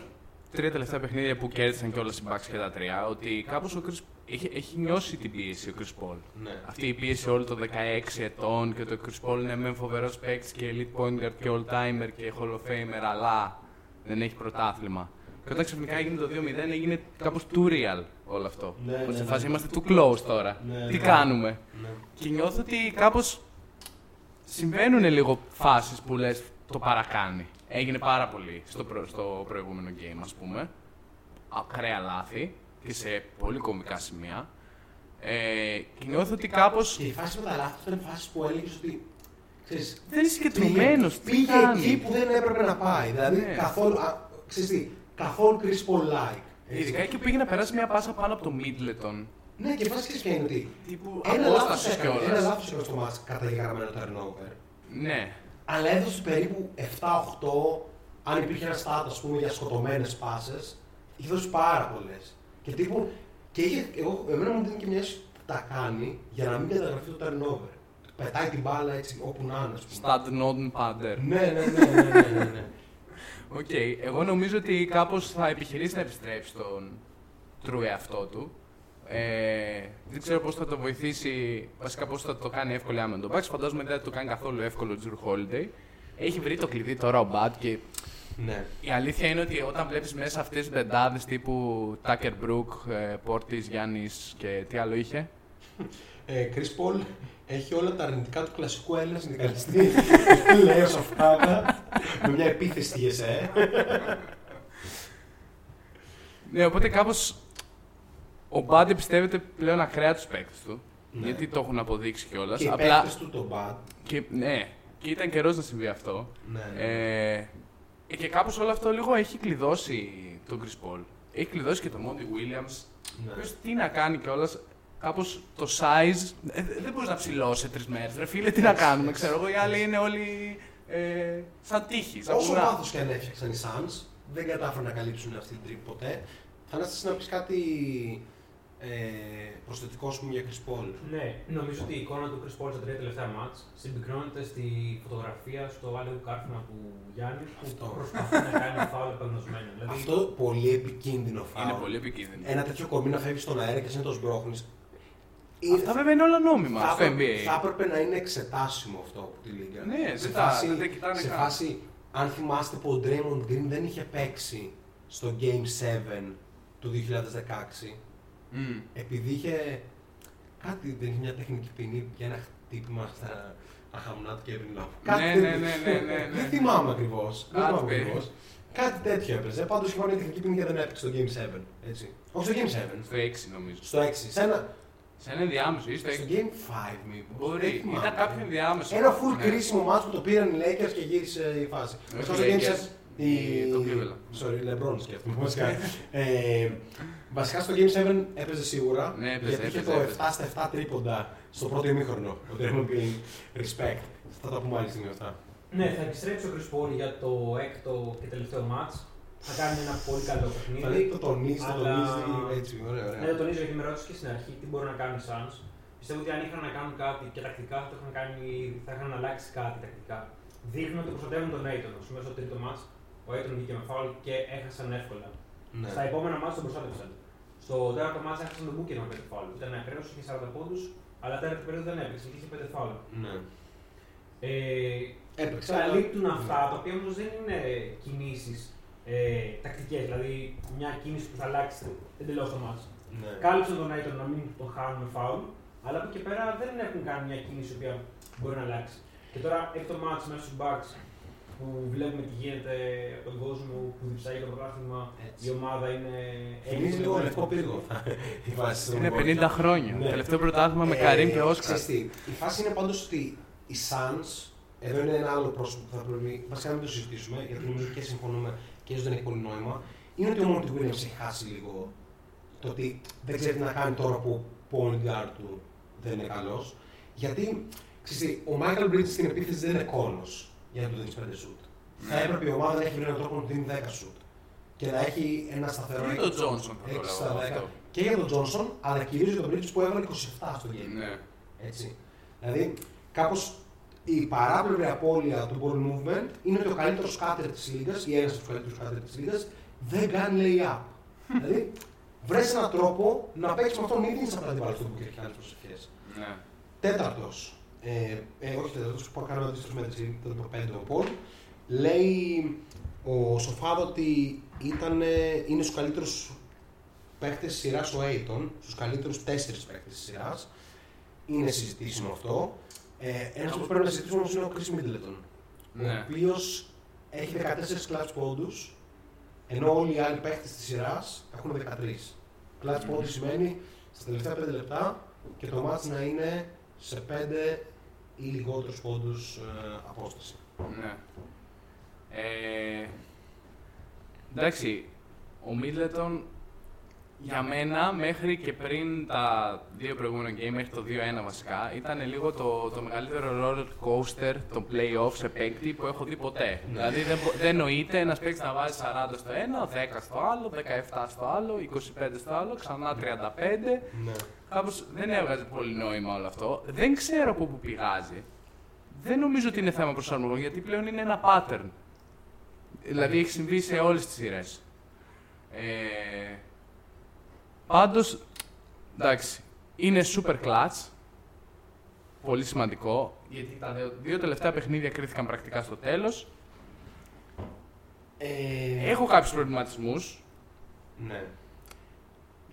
τρία τελευταία παιχνίδια που κέρδισαν και όλα οι Bucks και τα τρία ότι κάπως ο Chris έχει, έχει νιώσει την πίεση ο Chris Paul. Ναι. Αυτή η πίεση όλο το 16 ετών και το Chris Paul είναι με φοβερός παίκτης και elite point guard και all timer και hall of famer, αλλά δεν έχει πρωτάθλημα. Και όταν ξαφνικά έγινε το 2-0, έγινε κάπως too real όλο αυτό. Ναι, Ότι ναι, σε ναι. φάση είμαστε too close τώρα. Ναι, Τι ναι. κάνουμε; Ναι. Και νιώθω ότι κάπως συμβαίνουν λίγο φάσεις που λες το παρακάνει. Έγινε πάρα πολύ στο, προ- στο προηγούμενο game, ας πούμε. Ακραία λάθη και σε πολύ κομβικά σημεία. Ε, και νιώθω ότι κάπως Και η φάση με τα λάθη ήταν φάση που έλεγες ότι. Ξέρεις, δεν είναι συγκεντρωμένος. Τι Πήγε κάνει. εκεί που δεν έπρεπε να πάει. Δηλαδή Ναι. καθόλου. Α, ξέρεις τι, καθόλου Chris Paul like. Έτσι. Ειδικά εκεί που πήγε να περάσει μια πάσα πάνω από το Middleton. Ναι, και φάση ξέρεις ποια είναι ότι. Τύπου Ένα λάθος απόστασης έκανε, ένα κιόλας. λάθος έκανε στο μάτς καταγεγραμμένο turnover. Ναι. Αλλά έδωσε περίπου 7-8, αν υπήρχε ένα στάτο ας πούμε, για σκοτωμένες πάσες, είχε δώσει πάρα πολλές. Και τύπου, και είχε, εγώ, εμένα μου δίνει και μια αίσθηση που τα κάνει για να μην καταγραφεί το turnover. Πετάει την μπάλα έτσι όπου να είναι, ας πούμε. Stad Norden Pander. Ναι, ναι, ναι, ναι, ναι, ναι, ναι. Οκ, εγώ νομίζω ότι κάπως θα επιχειρήσει να επιστρέψει στον true εαυτό του. Ε, δεν ξέρω πώς θα το βοηθήσει, βασικά πώς θα το κάνει εύκολα άμα τον Bucks. Φαντάζομαι δεν θα το κάνει καθόλου εύκολο ο Drew Holiday. Έχει βρει το κλειδί τώρα ο Bad και ναι. η αλήθεια είναι ότι όταν βλέπεις μέσα αυτές τις μπεντάδες τύπου Tucker Brook, ε, Portis, Γιάννης και τι άλλο είχε; Ε, Chris Paul έχει όλα τα αρνητικά του κλασικού Έλληνα συνδικαλιστή. Λέει ο Σοφράτα με μια επίθεση στη ΓΕΣΕ. Ναι, οπότε κάπως ο Bad πιστεύετε πλέον ακραία τους παίκτες του. Ναι. Γιατί το έχουν αποδείξει κιόλας. Και οι Απλά παίκτες του το bad. Και, ναι, και ήταν καιρός να συμβεί αυτό. Ναι, ναι. Ε, και κάπως όλο αυτό λίγο έχει κλειδώσει τον Chris Paul. Έχει κλειδώσει και τον Monty Williams. Ναι. Ο οποίος τι να κάνει κιόλας. Κάπως το size. ε, δεν μπορείς να ψηλώσεις σε τρεις μέρες. Ρε φίλε, τι να κάνουμε, ξέρω εγώ. Οι άλλοι είναι όλοι ε, σαν τείχη. Σαν Όσο βουνά. λάθο και αν έφτιαξαν οι Suns, δεν κατάφεραν να καλύψουν αυτή την τρύπα ποτέ. Θα να πεις κάτι ε, προσθετικώς εσύ για Chris Paul. Ναι, νομίζω ότι η εικόνα του Chris Paul στα τρία τελευταία ματς συμπυκνώνεται στη φωτογραφία στο alley κάρφωμα του Γιάννη που Αυτό. προσπαθεί να κάνει φάουλ επαγνωσμένο. Δηλαδή, Αυτό πολύ επικίνδυνο φάουλ. Είναι πολύ επικίνδυνο. Ένα τέτοιο κομμή να φεύγει στον αέρα και εσύ να το σμπρώχνεις. Αυτά βέβαια είναι όλα νόμιμα θα, στο έπρεπε- NBA. θα έπρεπε να είναι εξετάσιμο αυτό από τη Λίγκα. Ναι, σε δεν τα- φάση, δεν τα κοιτάνε σε καν. φάση, αν θυμάστε που ο Draymond Green δεν είχε παίξει στο Game 7 του 2016, Μμ. επειδή είχε κάτι, δεν είχε μια τεχνική ποινή για ένα χτύπημα στα αχαμνά του Kevin Love. Κάτι Ναι, τέτοιο. ναι, ναι, ναι, ναι, ναι. Δεν θυμάμαι ακριβώς. Δεν Κάτι θυμάμαι περίπου. ακριβώς. Κάτι τέτοιο έπαιζε. Πάντως είχε πάρει μια τεχνική ποινή και δεν έπαιξε στο Game 7. Έτσι. Όχι στο Game 7. Στο 6 νομίζω. Στο 6. Σε ένα, Σε ένα ενδιάμεσο ή στο στο 6. Game 5 μήπως. Δεν Μπορεί, θυμάμαι. ήταν κάποιο ενδιάμεσο. Ένα full Ναι. κρίσιμο μάτς που το πήραν οι Lakers και γύρισε η φάση. Όχι Βασικά οι στο Game Lakers, 7. Η... οι- το Cleveland. Sorry, LeBron σκέφτομαι. Βασικά. ε, βασικά στο Game 7 έπαιζε σίγουρα. Ναι, έπαιζε, γιατί είχε έπαιζε, το έπαιζε. 7 στα 7 τρίποντα στο πρώτο ημίχρονο. Ο Draymond Green. Respect. Θα τα πούμε άλλη στιγμή αυτά. ναι, θα επιστρέψει ο Chris Paul για το έκτο και τελευταίο μάτς. Θα κάνει ένα πολύ καλό Θα παιχνίδι. λέει το τονίζει, το Αλλά- τονίζει. Έτσι, ωραία, Ναι, ωραία. το τονίζω γιατί με ρώτησε και στην αρχή τι μπορεί να κάνουν οι Suns. Πιστεύω ότι αν είχαν να κάνουν κάτι και τακτικά θα, το είχαν κάνει, θα είχαν αλλάξει κάτι τακτικά. Δείχνουν ότι προστατεύουν τον Aiton. Όσο μέσα στο τρίτο μάτς, ο Aiton βγήκε με φάουλ και έχασαν εύκολα. Ναι. Στα επόμενα μάτς τον προστάτευσαν. Στο τέταρτο μάτς έχασαν τον Booker με 5 φάουλ. Ήταν ακραίος, είχε 40 πόντους, αλλά τέταρτο περίοδο δεν έπαιξε και είχε 5 φάουλ. Ναι. Ε, Έπαιξε. αλλά- καλύπτουν αυτά, τα οποία όμως δεν είναι κινήσεις ε, τακτικές. Δηλαδή μια κίνηση που θα αλλάξει εντελώς το μάτς. Ναι. Κάλυψαν τον Aiton να μην τον χάνουν με φάουλ, αλλά από εκεί και πέρα δεν έχουν κάνει μια κίνηση η οποία μπορεί να αλλάξει. Και τώρα έχει το μάτς μέσα στους Bucks που βλέπουμε τι γίνεται από τον κόσμο που διψάει το πρωτάθλημα, Έτσι. η ομάδα είναι Θυμίζει λίγο λευκό πύργο. η βάση στον Είναι Μόρι. 50 χρόνια. Ναι. Τελευταίο πρωτάθλημα με Ε, Καρύμ και Όσκαρ. ξέρεις τι, Η φάση είναι πάντως ότι οι Suns, εδώ είναι ένα άλλο πρόσωπο που θα πρέπει βασικά να μην το συζητήσουμε, γιατί νομίζω και συμφωνούμε και ίσως δεν έχει πολύ νόημα, είναι ότι ο Monty Williams έχει χάσει λίγο το ότι δεν ξέρει τι να κάνει τώρα που ο point guard του δεν είναι καλός. Γιατί, ξέρεις τι, ο Michael Bridges στην επίθεση δεν είναι κόνος για να του δίνεις 5 shoot. Θα έπρεπε η ομάδα να έχει βρει έναν τρόπο να του δίνει 10 shoot. Και να έχει ένα σταθερό Και τον Johnson θα το 6 λέω στα 10. αυτό. Και για τον Τζόνσον, αλλά κυρίως για τον Bridges που έβαλε 27 στο game. Ναι. Έτσι. Δηλαδή, κάπως η παράπλευρη απώλεια του ball movement είναι ότι ο καλύτερο κάτερ της λίγας ή ένας από τους καλύτερους κάτερ της λίγας δεν κάνει lay-up. δηλαδή, βρες έναν τρόπο να παίξεις με αυτόν, μην δίνει απλά την μπάλα στον που έχει άλλε προσευχέ. Ναι. Τέταρτος, ε, ε, όχι τέταρτο, που κάνω αντίστοιχο μεταξύ το πέντε ο Πολ, λέει ο Σοφάδο ότι ήταν, είναι στους καλύτερους παίχτε της σειράς ο Aiton, στους καλύτερους τέσσερις παίχτε της σειράς. Είναι συζητήσιμο αυτό. Ε, Ένας που πρέπει να συζητήσουμε όμως είναι ο Chris Middleton. Ο Ναι. οποίος έχει 14 clutch πόντους, ενώ όλοι οι άλλοι παίχτε της σειράς έχουν 13. Clutch πόντους σημαίνει στα τελευταία 5 λεπτά και το μάτς να είναι σε 5 ή λιγότερους πόντους ε, απόσταση. Ναι. Ε, εντάξει, ο Μίτλετον για μένα μέχρι και πριν τα δύο προηγούμενα game, μέχρι το 2-1 βασικά, ήταν λίγο το, το μεγαλύτερο roller coaster των playoff σε παίκτη που έχω δει ποτέ. Δηλαδή δεν, μπο- δεν νοείται ένας παίκτης να βάζει 40 στο ένα, 10 στο άλλο, 17 στο άλλο, 25 στο άλλο, ξανά 35. Ναι. Κάπως δεν έβγαζε πολύ νόημα όλο αυτό. Δεν ξέρω από πού πηγάζει. Δεν νομίζω ότι είναι θέμα προσαρμογών γιατί πλέον είναι ένα pattern. Δηλαδή έχει συμβεί σε όλες τις σειρές. Ε, Πάντως, εντάξει, είναι super clutch. Πολύ σημαντικό. Γιατί τα δύο- δύο τελευταία παιχνίδια κρίθηκαν πρακτικά στο τέλος. Ε, Έχω κάποιους προβληματισμούς. Ναι.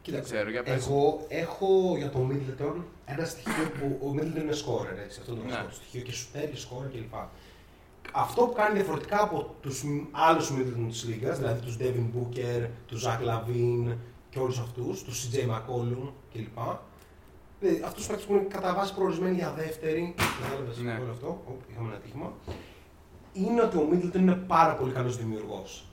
Δεν ξέρω, για πες. εγώ έχω για τον Middleton ένα στοιχείο που ο Middleton είναι scorer, έτσι, αυτό είναι το Ναι. βασικό του στοιχείο και σου θέλει scorer κλπ. Αυτό που κάνει διαφορετικά από τους μ- άλλους Middleton της λίγας, δηλαδή τους Devin Booker, τους Zach Lavine και όλους αυτούς, τους CJ McCollum κλπ. Δηλαδή, αυτούς τους που είναι κατά βάση προορισμένοι για δεύτερη, κατάλαβες Ναι. όλο αυτό, Οπ, είχαμε ένα τύχημα, είναι ότι ο Middleton είναι πάρα πολύ καλός δημιουργός.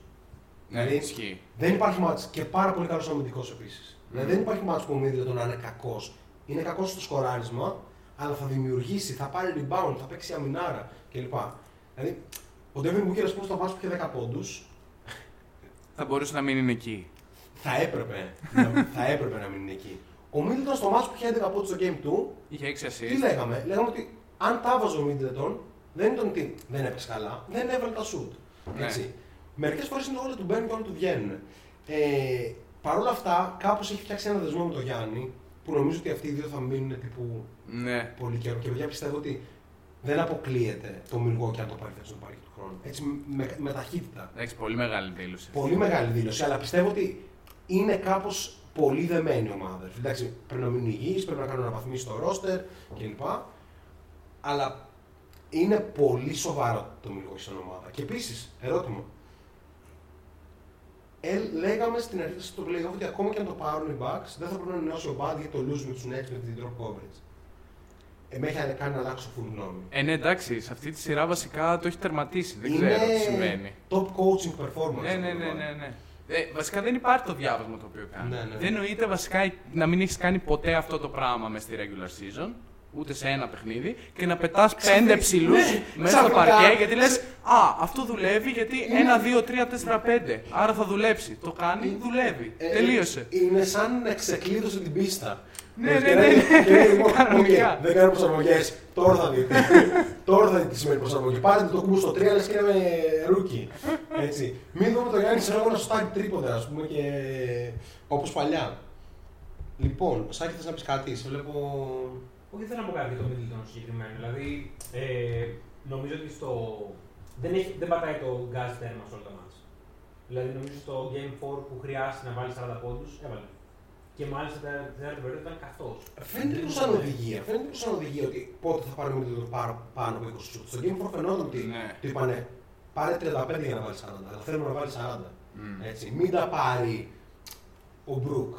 Ναι, Δηλαδή, ισχύει. Δεν υπάρχει μάτς και πάρα πολύ καλός αμυντικός επίσης. Δηλαδή δεν υπάρχει μάτς που ο Middleton να είναι κακός. Είναι κακός στο σκοράρισμα, αλλά θα δημιουργήσει, θα πάρει rebound, θα παίξει αμυνάρα κλπ. Δηλαδή, ο Devin Booker, ας πούμε, στο μάτς που είχε 10 πόντους, Θα μπορούσε να μην είναι εκεί. Θα έπρεπε, να, θα έπρεπε να μην είναι εκεί. Ο Middleton στο μάτς που είχε 11 πόντους στο game του, Είχε 6 τι assists. λέγαμε, λέγαμε ότι αν τα βάζε ο Middleton, δεν ήταν ότι δεν έπαιξε καλά, δεν έβαλε τα shoot. Ναι. Έτσι. Μερικές φορές είναι όλα του μπαίνουν και όλα του βγαίνουν. Ε, Παρ' όλα αυτά, κάπως έχει φτιάξει ένα δεσμό με τον Γιάννη που νομίζω ότι αυτοί οι δύο θα μείνουν τύπου Ναι. πολύ καιρό. Και παιδιά πιστεύω ότι δεν αποκλείεται το Μιλγό και αν το πάρει φέτο να πάρει και του χρόνου. Έτσι, με, με ταχύτητα. Εντάξει, πολύ μεγάλη δήλωση. Πολύ μεγάλη δήλωση, αλλά πιστεύω ότι είναι κάπως πολύ δεμένη η ομάδα. Εντάξει, πρέπει να μείνουν υγιείς, πρέπει να κάνουν αναβαθμίσεις στο ρόστερ κλπ. Αλλά είναι πολύ σοβαρό το Μιλγό σαν ομάδα. Και επίσης, ερώτημα. Ε, λέγαμε στην αρχή στο playoff ότι ακόμα και αν το πάρουν οι Bucks δεν θα πρέπει να ανανεώσει ο Bad γιατί το lose με τους Nets με την drop coverage. Ε, με έχει κάνει να αλλάξω full γνώμη. Ε, ναι, εντάξει, σε αυτή τη σειρά βασικά το έχει τερματίσει. Δεν Είναι ξέρω τι συμβαίνει. Top coaching performance. Ναι, αυτό ναι, το ναι, Bad. ναι, ναι. Ε, βασικά δεν υπάρχει το διάβασμα το οποίο κάνει. Ναι, ναι. Δεν νοείται βασικά να μην έχεις κάνει ποτέ αυτό το πράγμα μες στη regular season, ούτε σε ένα παιχνίδι, και να πετάς Ξαφνικά- πέντε ψηλούς ναι, μέσα στο ξαφνικά- παρκέ γιατί λες Α, αυτό δουλεύει γιατί 1, 2, 3, 4, 5. Άρα θα δουλέψει. Το κάνει, δουλεύει. Ε, Τελείωσε. Είναι σαν να ξεκλείδωσε την πίστα. Ναι, Ε, ναι, και ναι, λέει- ναι. και λέει, λοιπόν, Κανονικά. οκ, Δεν κάνω προσαρμογές. Τώρα θα δείτε. Τώρα θα δείτε τη σημερινή προσαρμογή. Πατάει το κουμπί στο 3 λες και είναι rookie. Έτσι. Μην δούμε το Γιάννη σε να σουτάρει τρίποντα, ας πούμε, και όπως παλιά. Λοιπόν, Σάκη, θες να πεις κάτι, σε βλέπω. Όχι, δεν θέλω να πω κάτι για το Middleton συγκεκριμένο. Δηλαδή, ε, νομίζω ότι στο. Δεν, έχει, δεν πατάει το gas τέρμα σε όλα τα μάτια. Δηλαδή, νομίζω στο Game 4 που χρειάστηκε να βάλει 40 πόντους, έβαλε. Και μάλιστα τα τέταρτη περίοδο ήταν καθώς. Φαίνεται λίγο σαν οδηγία. Φαίνεται λίγο σαν οδηγία ότι πότε θα πάρουμε το πάνω, πάνω από 20 σουτ. Στο Game 4 φαινόταν ότι Ναι. του είπανε πάρε 35 για να βάλεις 40. Αλλά θέλουμε να βάλεις 40. Μμ. Έτσι. Μην τα πάρει ο Μπρουκ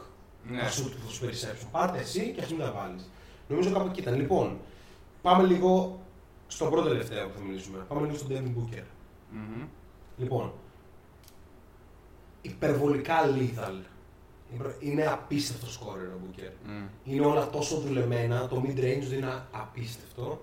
Ναι. τα σουτ που θα σου περισσέψουν. Πάρτε εσύ και ας μην τα βάλεις. Νομίζω κάπου εκεί ήταν. Λοιπόν, πάμε λίγο στο πρώτο τελευταίο που θα μιλήσουμε. Πάμε λίγο στον Devin Booker. Μμμ. Λοιπόν, υπερβολικά lethal. Είναι απίστευτο σκόρερ ο Booker. Μμ. Είναι όλα τόσο δουλεμένα, το mid-range του είναι απίστευτο.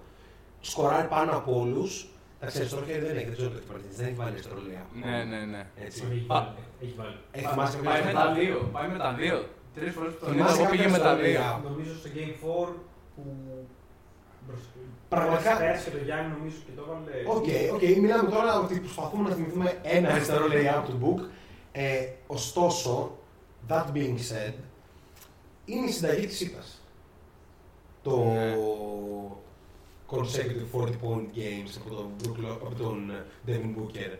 Σκοράρει πάνω από όλους. Τα ξέρεις τώρα και δεν έχει, δεν ξέρω το έχει πάρει, δεν έχει βάλει αριστερό layup. Ναι, ναι, ναι. Έτσι. Έχει Πα- βάλει. Έχει βάλει. Έχει θυμάσαι κάποιο Πάει με λεπτά; τα δύο. Πάει με τα δύο. Τρεις φορές που τον είδα, Θυμάσαι εγώ πήγε με τα κάποια δύο. ιστορία; Νομίζω στο Game 4 που. μπρος- Πραγματικά- Πέρασε και το Γιάννη νομίζω και το έβαλε. Οκ, οκ, μιλάμε τώρα ότι προσπαθούμε να θυμηθούμε ένα αριστερό layup του Book. Ε, ωστόσο, that being said, είναι η συνταγή της ΣΥΠΑΣ. Το Ναι. consecutive 40 point games από τον, Brook Lo- από τον Devin Booker.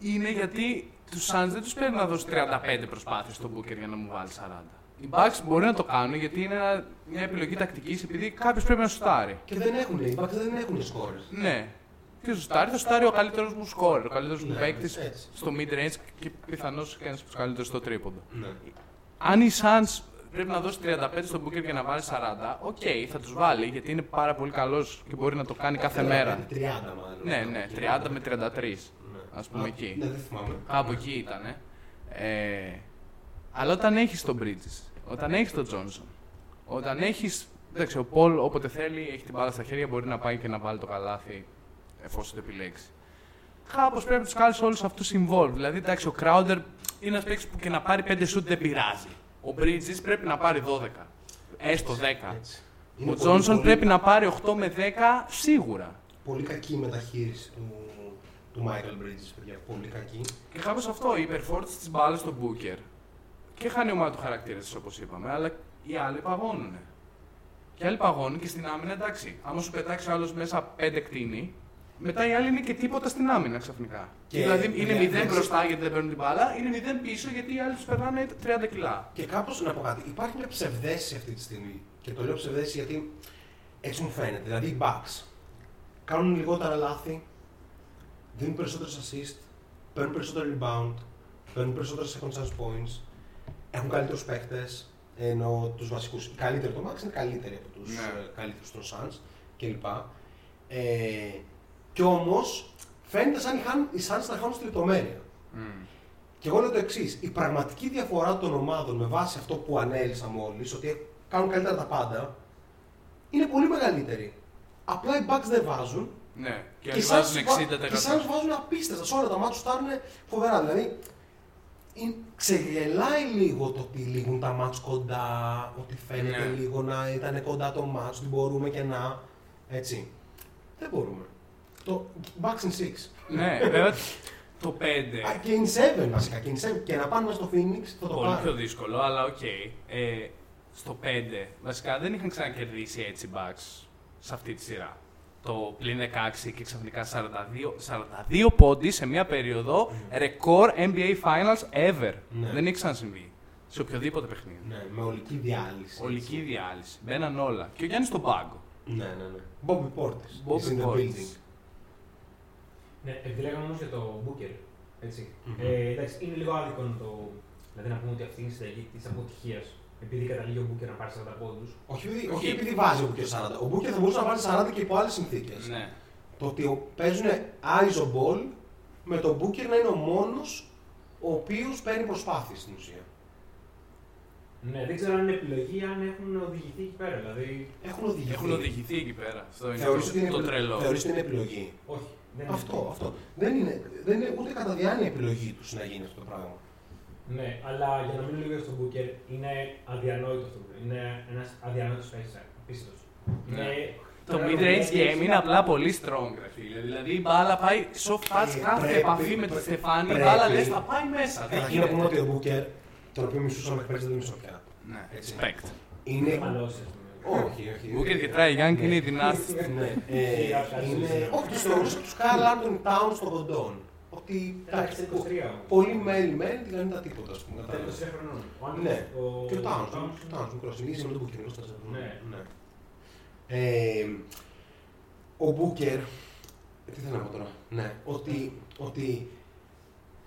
Είναι γιατί τους Suns δεν τους πρέπει να δώσει 35 προσπάθειες στον Booker για να μου βάλει 40. Οι Bucks μπορεί να το κάνουν γιατί είναι ένα- μια επιλογή τακτικής επειδή κάποιος πρέπει να σουτάρει. Και δεν έχουν, οι Bucks δεν έχουν scores. Ναι. Ποιο σουτάρει, θα σουτάρει ο καλύτερος μου σκόρ, ο καλύτερος μου Ναι, παίκτης έτσι. στο mid range και πιθανώς και ένας από τους καλύτερους στο τρίποντο. Ναι. Αν οι Suns πρέπει να δώσει 35 στον Booker για να βάλει 40, οκ, θα τους βάλει γιατί είναι πάρα πολύ καλός και μπορεί να το κάνει κάθε μέρα. 30 μάλλον. Ναι, ναι, 30 με 33. Ναι. Ας πούμε Α, εκεί. Ναι, δεν θυμάμαι. Κάπου εκεί ήταν. Ε, αλλά όταν έχεις τον Bridges, όταν έχεις τον Johnson, όταν έχεις. Εντάξει, ο Paul όποτε θέλει έχει την μπάλα στα χέρια, μπορεί να πάει και να βάλει το καλάθι εφόσον το επιλέξει. Κάπως πρέπει να τους κάνεις όλους αυτούς involved. Δηλαδή, εντάξει, ο Crowder είναι ένας παίκτης που και να πάρει 5 σουτ δεν πειράζει. Ο Bridges πρέπει να πάρει 12. Έστω 10. Έτσι. Είναι Ο πολύ, Johnson πολύ- πρέπει να πάρει 8 με 10 σίγουρα. Πολύ κακή η μεταχείριση του, του Michael Bridges, παιδιά. Πολύ κακή. Και κάπως αυτό, η υπερφόρτιση της μπάλας στον Booker. Και χάνει η ομάδα του χαρακτήρα τη, όπως είπαμε, αλλά οι άλλοι παγώνουν. Και οι άλλοι παγώνουν και στην άμυνα, εντάξει. Άμα σου πετάξει άλλος μέσα πέντε κτίνη, μετά οι άλλοι είναι και τίποτα στην άμυνα ξαφνικά. Και- δηλαδή είναι ναι, 0 ναι, μπροστά γιατί δεν παίρνουν την μπάλα, είναι 0 πίσω γιατί οι άλλοι τους περνάνε 30 κιλά. Και κάπως να πω κάτι, υπάρχει μια ψευδέστηση αυτή τη στιγμή. Και το λέω ψευδέστηση γιατί έτσι μου φαίνεται. Δηλαδή οι Bucks κάνουν λιγότερα λάθη, δίνουν περισσότερες assist, παίρνουν περισσότερο rebound, παίρνουν περισσότερα second chance points, έχουν καλύτερους παίκτες. Ενώ τους βασικούς. Οι καλύτεροι το Max είναι καλύτεροι από τους Ναι. ε, καλύτερους των Suns κλπ. Ε, και όμως φαίνεται σαν οι Χαν- οι Suns να χάνουν στη λεπτομέρεια. Και εγώ λέω το εξής: Η πραγματική διαφορά των ομάδων με βάση αυτό που ανέλησα μόλις, ότι κάνουν καλύτερα τα πάντα, είναι πολύ μεγαλύτερη. Απλά οι Bucks δεν βάζουν. Ναι, και οι άλλοι Suns βάζουν βα- 60%. Και οι Suns βάζουν απίστευτα. Σε όλα τα μάτια τους φτάνουν φοβερά. Δηλαδή, είναι- ξεγελάει λίγο το ότι λήγουν τα μάτς κοντά, ότι φαίνεται Ναι. λίγο να ήταν κοντά το μάτς, ότι μπορούμε και να. Έτσι. Δεν μπορούμε. Το Bucks in 6. ναι, βέβαια το 5. Α, Και in 7 βασικά. Και, in 7. και να πάνε μέσα στο Phoenix θα το Πολύ πιο πάρουν. δύσκολο, αλλά οκ. Ε, στο 5, βασικά δεν είχαν ξανακερδίσει έτσι οι Bucks σε αυτή τη σειρά. Το πλην 16 και ξαφνικά 42, 42 πόντι σε μια περίοδο, ρεκόρ NBA Finals ever. Ναι. Δεν έχει ξανασυμβεί σε οποιοδήποτε παιχνίδι. Ναι, με ολική διάλυση. Ολική διάλυση. Μπαίναν όλα. Και ο Γιάννης στον πάγκο. Ναι, ναι, ναι. Bobby Portis. Bobby is in the Portis. building. Ναι, επειδή λέγαμε όμως για το Booker. Έτσι. Μμμ. Ε, εντάξει, είναι λίγο άδικο να το. Δηλαδή να πούμε ότι αυτή είναι η συνταγή της αποτυχίας. Επειδή καταλήγει ο Booker να πάρει 40 πόντους. Όχι, επειδή, Όχι. όχι επειδή βάζει ο Booker 40. Ο Booker θα μπορούσε να βάλει 40 και υπό άλλες συνθήκες. Ναι. Το ότι ο- παίζουν ISO ball με τον Booker να είναι ο μόνος ο οποίος παίρνει προσπάθειες στην ουσία. Ναι, δεν ξέρω αν είναι επιλογή, αν έχουν οδηγηθεί εκεί πέρα. Δηλαδή, Έχουν οδηγηθεί. Έχουν οδηγηθεί εκεί πέρα. Αυτό είναι Θεωρείς ότι το, είναι, το επι- τρελό. θεωρείς ότι είναι επιλογή; όχι. Δεν είναι Αυτό, επιλογή. αυτό. Δεν είναι, δεν είναι ούτε κατά διάνοια επιλογή τους να γίνει αυτό το πράγμα. Ναι, αλλά για να μείνω λίγο στον Booker, είναι αδιανόητο αυτό. Είναι ένας αδιανόητος παίκτη. Απίστευτος. Ναι. Είναι Το πέρα mid-range από game είναι απλά πολύ strong, ρε φίλε. Δηλαδή η μπάλα πάει soft touch, Ε, κάθε πρέπει- επαφή με τη πρέ- Στεφάνη, η πρέπει- μπάλα λες θα πάει μέσα. δεν Καταρχήν να πούμε γίνεται. ότι ο Booker, τον οποίο μισούσαμε μέχρι πέρσι, δεν τον μισώ πια. Ναι, Έτσι. respect. Είναι. Είναι μαλώσει, ας πούμε. Όχι, όχι. Booker και Trae Young είναι οι δυνάστες. Ναι, ε, είναι. Όχι, τους θεωρούσα τους Carl Anthony Towns των κοντών. Ότι Εντάξει, εντάξει, είναι 23 όμως. πολύ μέλη μέλη δεν είναι τα τίποτα, ας πούμε. Τα κατάλαβες. 23 χρονών. Ο Άντωνης- Ναι, ο- και ο Towns. ο Ο Towns μικρός, είναι ίσο με τον Booker, είναι 24 χρονών. Ναι. Ναι. Ε, ο Booker, τι θέλω να πω τώρα, ναι, ότι ότι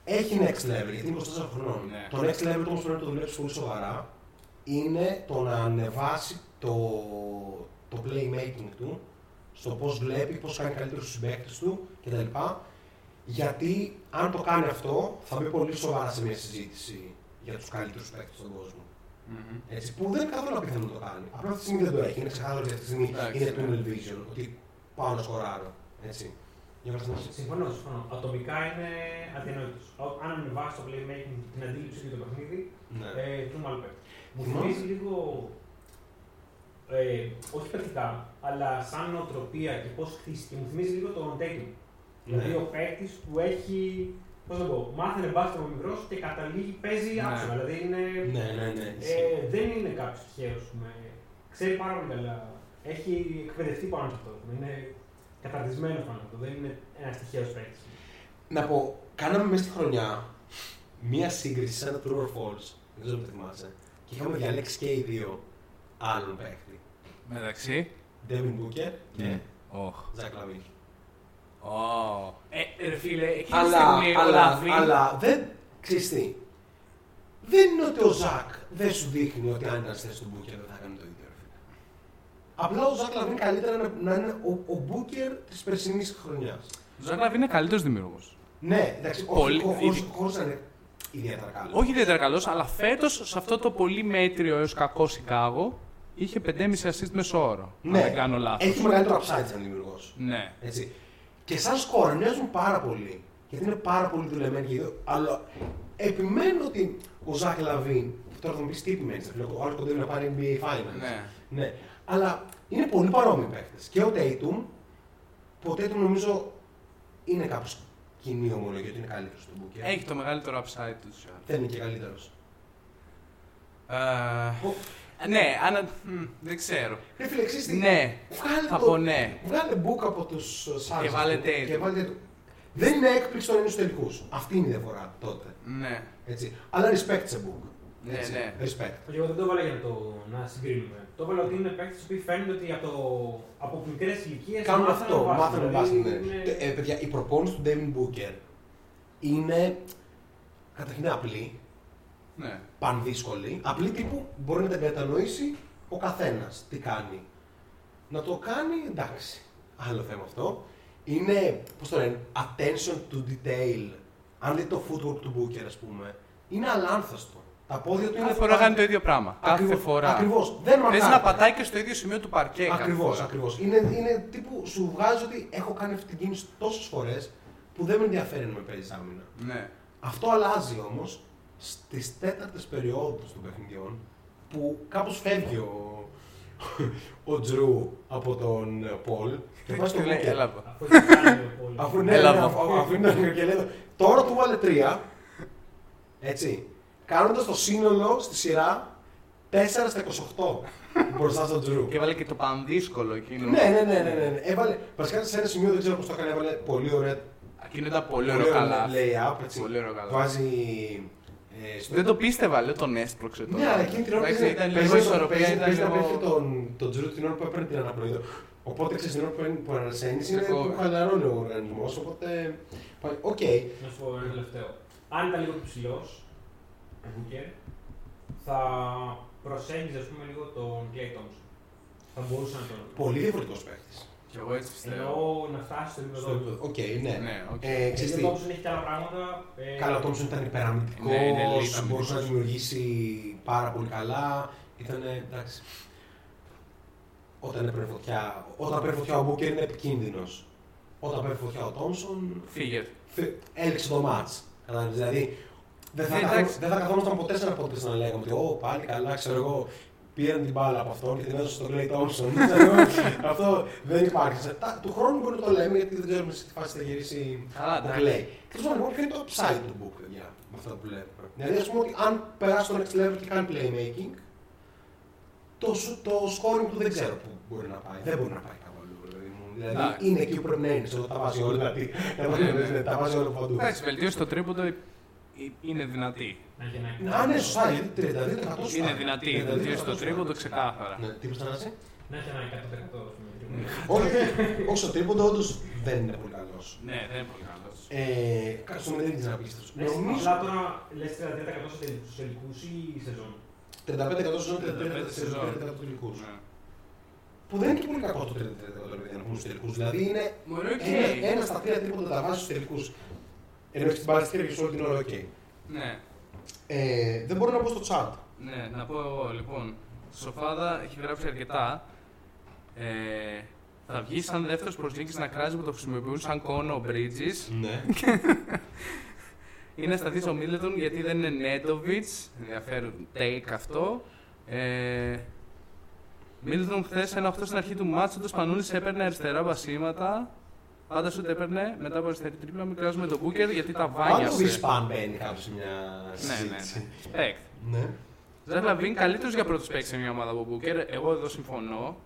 έχει next level, γιατί είναι 24 χρονών. Ναι. Το next level όμως πρέπει να το δουλέψεις πολύ σοβαρά. Είναι το να ανεβάσει το, το playmaking του, στο πώς βλέπει, πώς κάνει καλύτερους τους συμπαίκτες του κτλ. Γιατί αν το κάνει αυτό, θα μπει πολύ σοβαρά σε μια συζήτηση για τους καλύτερους παίκτες στον κόσμο. Μμμ. Έτσι, που δεν είναι καθόλου απίθανο να το κάνει. Απλά αυτή τη στιγμή δεν το έχει. Είναι ξεκάθαρο ότι αυτή τη στιγμή Εντάξει, είναι ναι. tunnel vision. Ότι πάω να σκοράρω. Έτσι. Για να συνεχίσει. Συμφωνώ, συμφωνώ. Ατομικά είναι αδιανόητο. Αν ανεβάσει το playmaking και την αντίληψη για το παιχνίδι, Ναι. ε, του μάλλον παίκτη. Μου Θυμάμαι. θυμίζει λίγο. Ε, όχι πρακτικά, αλλά σαν νοοτροπία και πώς χτίστηκε. Μου θυμίζει λίγο τον Tatum. Δηλαδή Ναι. ο παίκτης που έχει. Πώς να το πω, μάθαινε μπάσκετ από μικρός και καταλήγει, παίζει Ναι. άξονα. Δηλαδή είναι. Ναι, ναι, ναι. Ε, δεν είναι κάποιος τυχαίος. Ξέρει πάρα πολύ καλά. Έχει εκπαιδευτεί πάνω σε αυτό. Είναι καταρτισμένος πάνω σε αυτό. Δεν είναι ένας τυχαίος παίκτης. Να πω, κάναμε μέσα στη χρονιά μία σύγκριση σαν ένα true or false. Δεν ξέρω αν το θυμάσαι. Και είχαμε διαλέξει και οι δύο άλλον παίκτη. Μεταξύ. Devin Booker και Ναι. Όχ. Zach Lavin. Ω. Ε, ρε φίλε, εκείνη τη Αλλά, στιγμή ο αλλά, Λαβίν- αλλά δεν ξέρεις τι. Δεν είναι ότι ο Ζακ δεν σου δείχνει ότι αν ήταν στη θέση του Μπούκερ δεν θα κάνει το ίδιο. ρε φίλε. Απλά ο Ζακ Λαβίν καλύτερα να, να είναι ο, ο Μπούκερ της περσινής χρονιάς. Ο Ζακ Λαβίν είναι καλύτερος δημιουργός. Ναι, εντάξει, Πολύ- όχι, ήδη- χωρίς να είναι ιδιαίτερα καλός. Όχι ιδιαίτερα καλός, αλλά φέτος σε αυτό το πολύ μέτριο έως κακό Σικάγο είχε 5,5 assist μέσο όρο. Ναι. Αν δεν κάνω λάθος. Έχει μεγαλύτερο upside σαν δημιουργός. Ναι. Έτσι. Και σαν σκορ μοιάζουν πάρα πολύ. Γιατί είναι πάρα πολύ δουλεμένοι και οι δύο. Αλλά επιμένω ότι ο Ζακ Λαβίν. Τώρα θα μου πεις τι επιμένεις, ο άλλο κοντεύει να πάρει NBA Finals. ναι. Ναι. Αλλά είναι πολύ παρόμοιοι παίκτες. Και ο Tatum, που ο Tatum νομίζω είναι κάπως κοινή ομολογία ότι είναι καλύτερος στον Booker. Έχει το μεγαλύτερο upside του. Δεν είναι και καλύτερος. Ε, ναι, αν, μ, δεν ξέρω. Ρε φίλε, ξέρεις τι, Ναι, Βγάλε θα το- πω ναι. Βγάλε book από τους Suns. Και βάλε του- Tatum. και βάλε Tatum. Δεν είναι έκπληξη όταν είναι στους τελικούς. Αυτή είναι η διαφορά τότε. Ναι, Έτσι. Αλλά respect σε book. ναι, Έτσι. ναι. Respect. Και εγώ δεν το έβαλα για να το να συγκρίνουμε. Το έβαλα ότι είναι παίκτες που φαίνεται ότι από, το, από μικρές ηλικίες Κάνουν αυτό. Μάθανε μπάσκετ. ναι. Είναι... Ε, παιδιά, η προπόνηση του Devin Booker είναι καταρχήν είναι απλή, ναι. πανδύσκολη. Απλή τύπου μπορεί να την κατανοήσει ο καθένας τι κάνει. Να το κάνει, εντάξει. Άλλο θέμα αυτό. Είναι, πώς το λένε, attention to detail. Αν δείτε το footwork του Booker, ας πούμε, είναι αλάνθαστο. Τα πόδια του είναι Κάθε φορά κάνει το ίδιο πράγμα. Κάθε Ακριβώς, φορά. Ακριβώς. Δεν Παίζει μαγάρει. να πατάει και στο ίδιο σημείο του παρκέ. κάθε Ακριβώς, φορά. ακριβώς. Είναι, είναι τύπου σου βγάζει ότι έχω κάνει αυτή την κίνηση τόσες φορές που δεν με ενδιαφέρει να με παίζει άμυνα. Ναι. Αυτό αλλάζει όμως στις τέταρτες περιόδους των παιχνιδιών που κάπως φεύγει ο, ο Τζρου από τον Πολ και πάει στο Και λέει, Booker. έλα εδώ. Αφού έχει κάνει ο Πόλης. Αφού ναι, Έλα ναι, εδώ. αφού, αφού είναι και λέει, τώρα του βάλε τρία. Έτσι. Κάνοντας το σύνολο στη σειρά 4 στα 28 μπροστά στον Τζρου. Και έβαλε και το πανδύσκολο εκείνο. Ναι, ναι, ναι, ναι, ναι. ναι. Έβαλε, βασικά σε ένα σημείο δεν ξέρω πώς το έκανε, έβαλε πολύ ωραία. Εκείνο ήταν πολύ ωραίο καλά. layup, έτσι. Πολύ ωραίο καλά. Βάζει. Ε, στο... Δεν το πίστευα, λέω τον έσπρωξε τώρα. Ναι, αλλά εκείνη την ώρα Εντάξει, παίζει- ήταν παίζει λίγο τον- ισορροπία, παίζει- ήταν παίζει να λίγο- πέφτει τον, τον Jrue την ώρα που έπαιρνε την αναπνοή. Οπότε ξέρεις την ώρα που, παίρνει- που ανασαίνει είναι Κακό. που χαλαρώνει ο οργανισμός. Οπότε. πάει- Οκ. Να σου πω ένα τελευταίο. Αν ήταν λίγο πιο ψηλός, ο Μπούκερ, θα προσέγγιζε ας πούμε λίγο τον Klay Thompson. Θα μπορούσε να τον. Πολύ διαφορετικός παίχτης. Και εγώ έτσι πιστεύω. Εννοώ να φτάσει στο επίπεδο του. Οκ, ναι. Ναι, οκ. Ε, Γιατί ξέρεις ο τι, Thompson έχει και άλλα πράγματα. ε, Καλά, ο Τόμψον ήταν υπεραμυντικό, Ναι, ναι, λέει, ήταν μπορούσε να αμυντικός. δημιουργήσει πάρα πολύ καλά. Ήταν εντάξει. Όταν έπαιρνε φωτιά, όταν παίρνει φωτιά ο Μπούκερ είναι επικίνδυνος. Όταν παίρνει φωτιά ο Τόμψον, Φύγε. θε- έληξε το ματς. Δηλαδή, δεν θα, Ναι, καθόμασταν- εντάξει. δεν θα καθόμασταν ποτέ σε ένα podcast να λέγαμε ότι Ω, πάλι καλά, ξέρω εγώ, πήραν την μπάλα από αυτόν και την έδωσαν στον Clay Thompson. Ξέρω εγώ, Αυτό δεν υπάρχει. Σε- τα- Του χρόνου μπορεί να το λέμε γιατί δεν ξέρουμε σε τι φάση θα γυρίσει Καλά, ο εντάξει. Clay. Τέλος πάντων, λοιπόν, ποιο είναι το upside του book, παιδιά, με αυτά που βλέπουμε. Δηλαδή, ας πούμε ότι αν περάσει στο next level και κάνει playmaking, το, σου- το scoring του δεν ξέρω πού μπορεί να πάει. Δεν μπορεί να πάει κάπου αλλού. παιδί μου. Δηλαδή, Εντάξει. είναι εκεί που πρέπει να είναι. Ξέρω, τα βάζει όλα. δηλαδή, ναι, Τα βάζει όλα παντού. Εντάξει, βελτίωση στο τρίποντο ε, είναι δυνατή. Να και να έχει. Α, ναι, σωστά, γιατί 32% σωστά. Είναι δυνατή. 32% Βελτίωση στο σωστά. τρίποντο ξεκάθαρα. Ναι, τι είπες, Θανάση; να έχει ένα 100% ας πούμε, τρίποντο. όχι, όχι στο τρίποντο, όντως δεν είναι πολύ καλός. Ναι, δεν είναι πολύ καλός. Ε, κάτι στο μηδέν είναι απίστευτο. Λες, Νομίζω Απλά τώρα λες 33% σε τελικούς- στους τελικούς ή σεζόν; 35% σεζόν, 35% 35% σεζόν. τελικούς. Ναι. Που δεν είναι και πολύ κακό το 33% επειδή να πούμε στους τελικούς. Δηλαδή είναι Μωρέ, οκ. ένα, ένα στα τρία τρίποντα τα βάζεις στους τελικούς. Ενώ έχει την παραστήρια και σε όλη την ώρα, οκ. Ναι. Ε, δεν μπορώ να πω στο chat. Ναι, να πω εγώ λοιπόν. Σοφάδα έχει γράψει αρκετά. Ε, θα βγει σαν δεύτερος προσλήτη να κράζει που το χρησιμοποιούν σαν κόνο ο Bridges. Ναι. Είναι σταθείς ο Μίλετον γιατί δεν είναι Νέντοβιτς. Ενδιαφέρον take αυτό. Ε, Μίλετον χθες ένα 8 στην αρχή του μάτσου. Το Σπανούλη έπαιρνε αριστερά βασίματα. Πάντα σου έπαιρνε μετά από αριστερή τρίπλα. Μην κράζουμε τον Μπούκερ γιατί τα Πάντα ο βάνιασε. Βισπάν μπαίνει κάπου σε μια Ναι, ναι, συζήτηση. ναι. Respect. Ναι. Ζαχ Λαβίν καλύτερος για πρώτο παίκτη σε μια ομάδα από Μπούκερ. Εγώ εδώ συμφωνώ.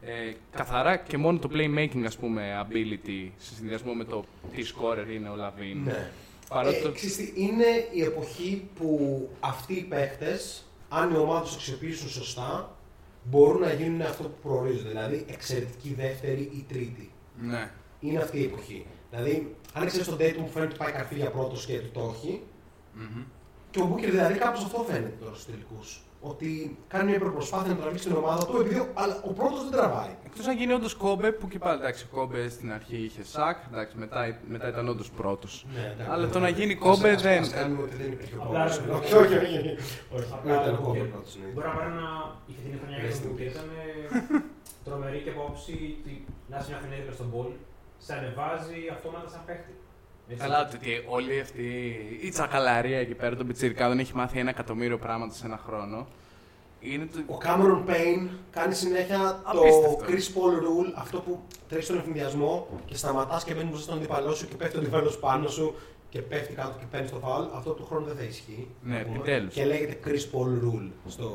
Ε, καθαρά και μόνο το playmaking ας πούμε ability σε συνδυασμό με το τι scorer είναι ο Λαβίν. ναι. Παρότι Ε, το... ξέρεις τι, είναι η εποχή που αυτοί οι παίχτες, αν οι ομάδες τους αξιοποιήσουν σωστά, μπορούν να γίνουν αυτό που προορίζονται. Δηλαδή εξαιρετική δεύτερη ή τρίτη. Ναι. Είναι αυτή η εποχή. Δηλαδή, αν ξέρει τον Dayton που φαίνεται ότι πάει καρφί για πρώτος και του το όχι, Μμμ. και ο Booker δηλαδή κάπως αυτό φαίνεται τώρα στους τελικούς. Ότι κάνει μια υπερπροσπάθεια να τραβήξει την ομάδα του, επειδή ο- αλλά ο πρώτος δεν τραβάει. Εκτός αν γίνει όντως κόμπε που και πάλι εντάξει, ο κόμπε στην αρχή είχε σακ, εντάξει, μετά, μετά ήταν όντως πρώτος. Ναι, εντάξει. Αλλά το να γίνει Ας- κόμπε ας- δεν- ας κάνουμε ότι δεν υπήρχε ο Απλά κόμπε. ρε, Όχι, όχι, όχι. Όχι, Απλά δεν ήταν ο ο κόμπε Booker. πρώτος, ναι. Μπορεί να πάρει ένα. Η φετινή χρονιά για Rest in τον Booker peace. ήταν ε, τρομερή και απόψη ότι να είσαι μια χρονιά δίπλα στον Ball, σε ανεβάζει αυτόματα σαν παίχτη. Έτσι. Καλά, ότι όλη αυτή η τσακαλαρία εκεί πέρα των πιτσιρικάδων έχει μάθει ένα εκατομμύριο πράγματα σε ένα χρόνο. Είναι το... Ο Cameron Payne κάνει συνέχεια Απίστευτο. το Chris Paul rule, αυτό που τρέχει στον εφημιασμό και σταματάς και μπαίνει μπροστά στον αντίπαλό σου και πέφτει ο αντίπαλο πάνω σου και πέφτει κάτω και παίρνεις το foul. Αυτό του χρόνου δεν θα ισχύει. Ναι, να πούμε. επιτέλους. Και λέγεται Chris Paul rule. Στο...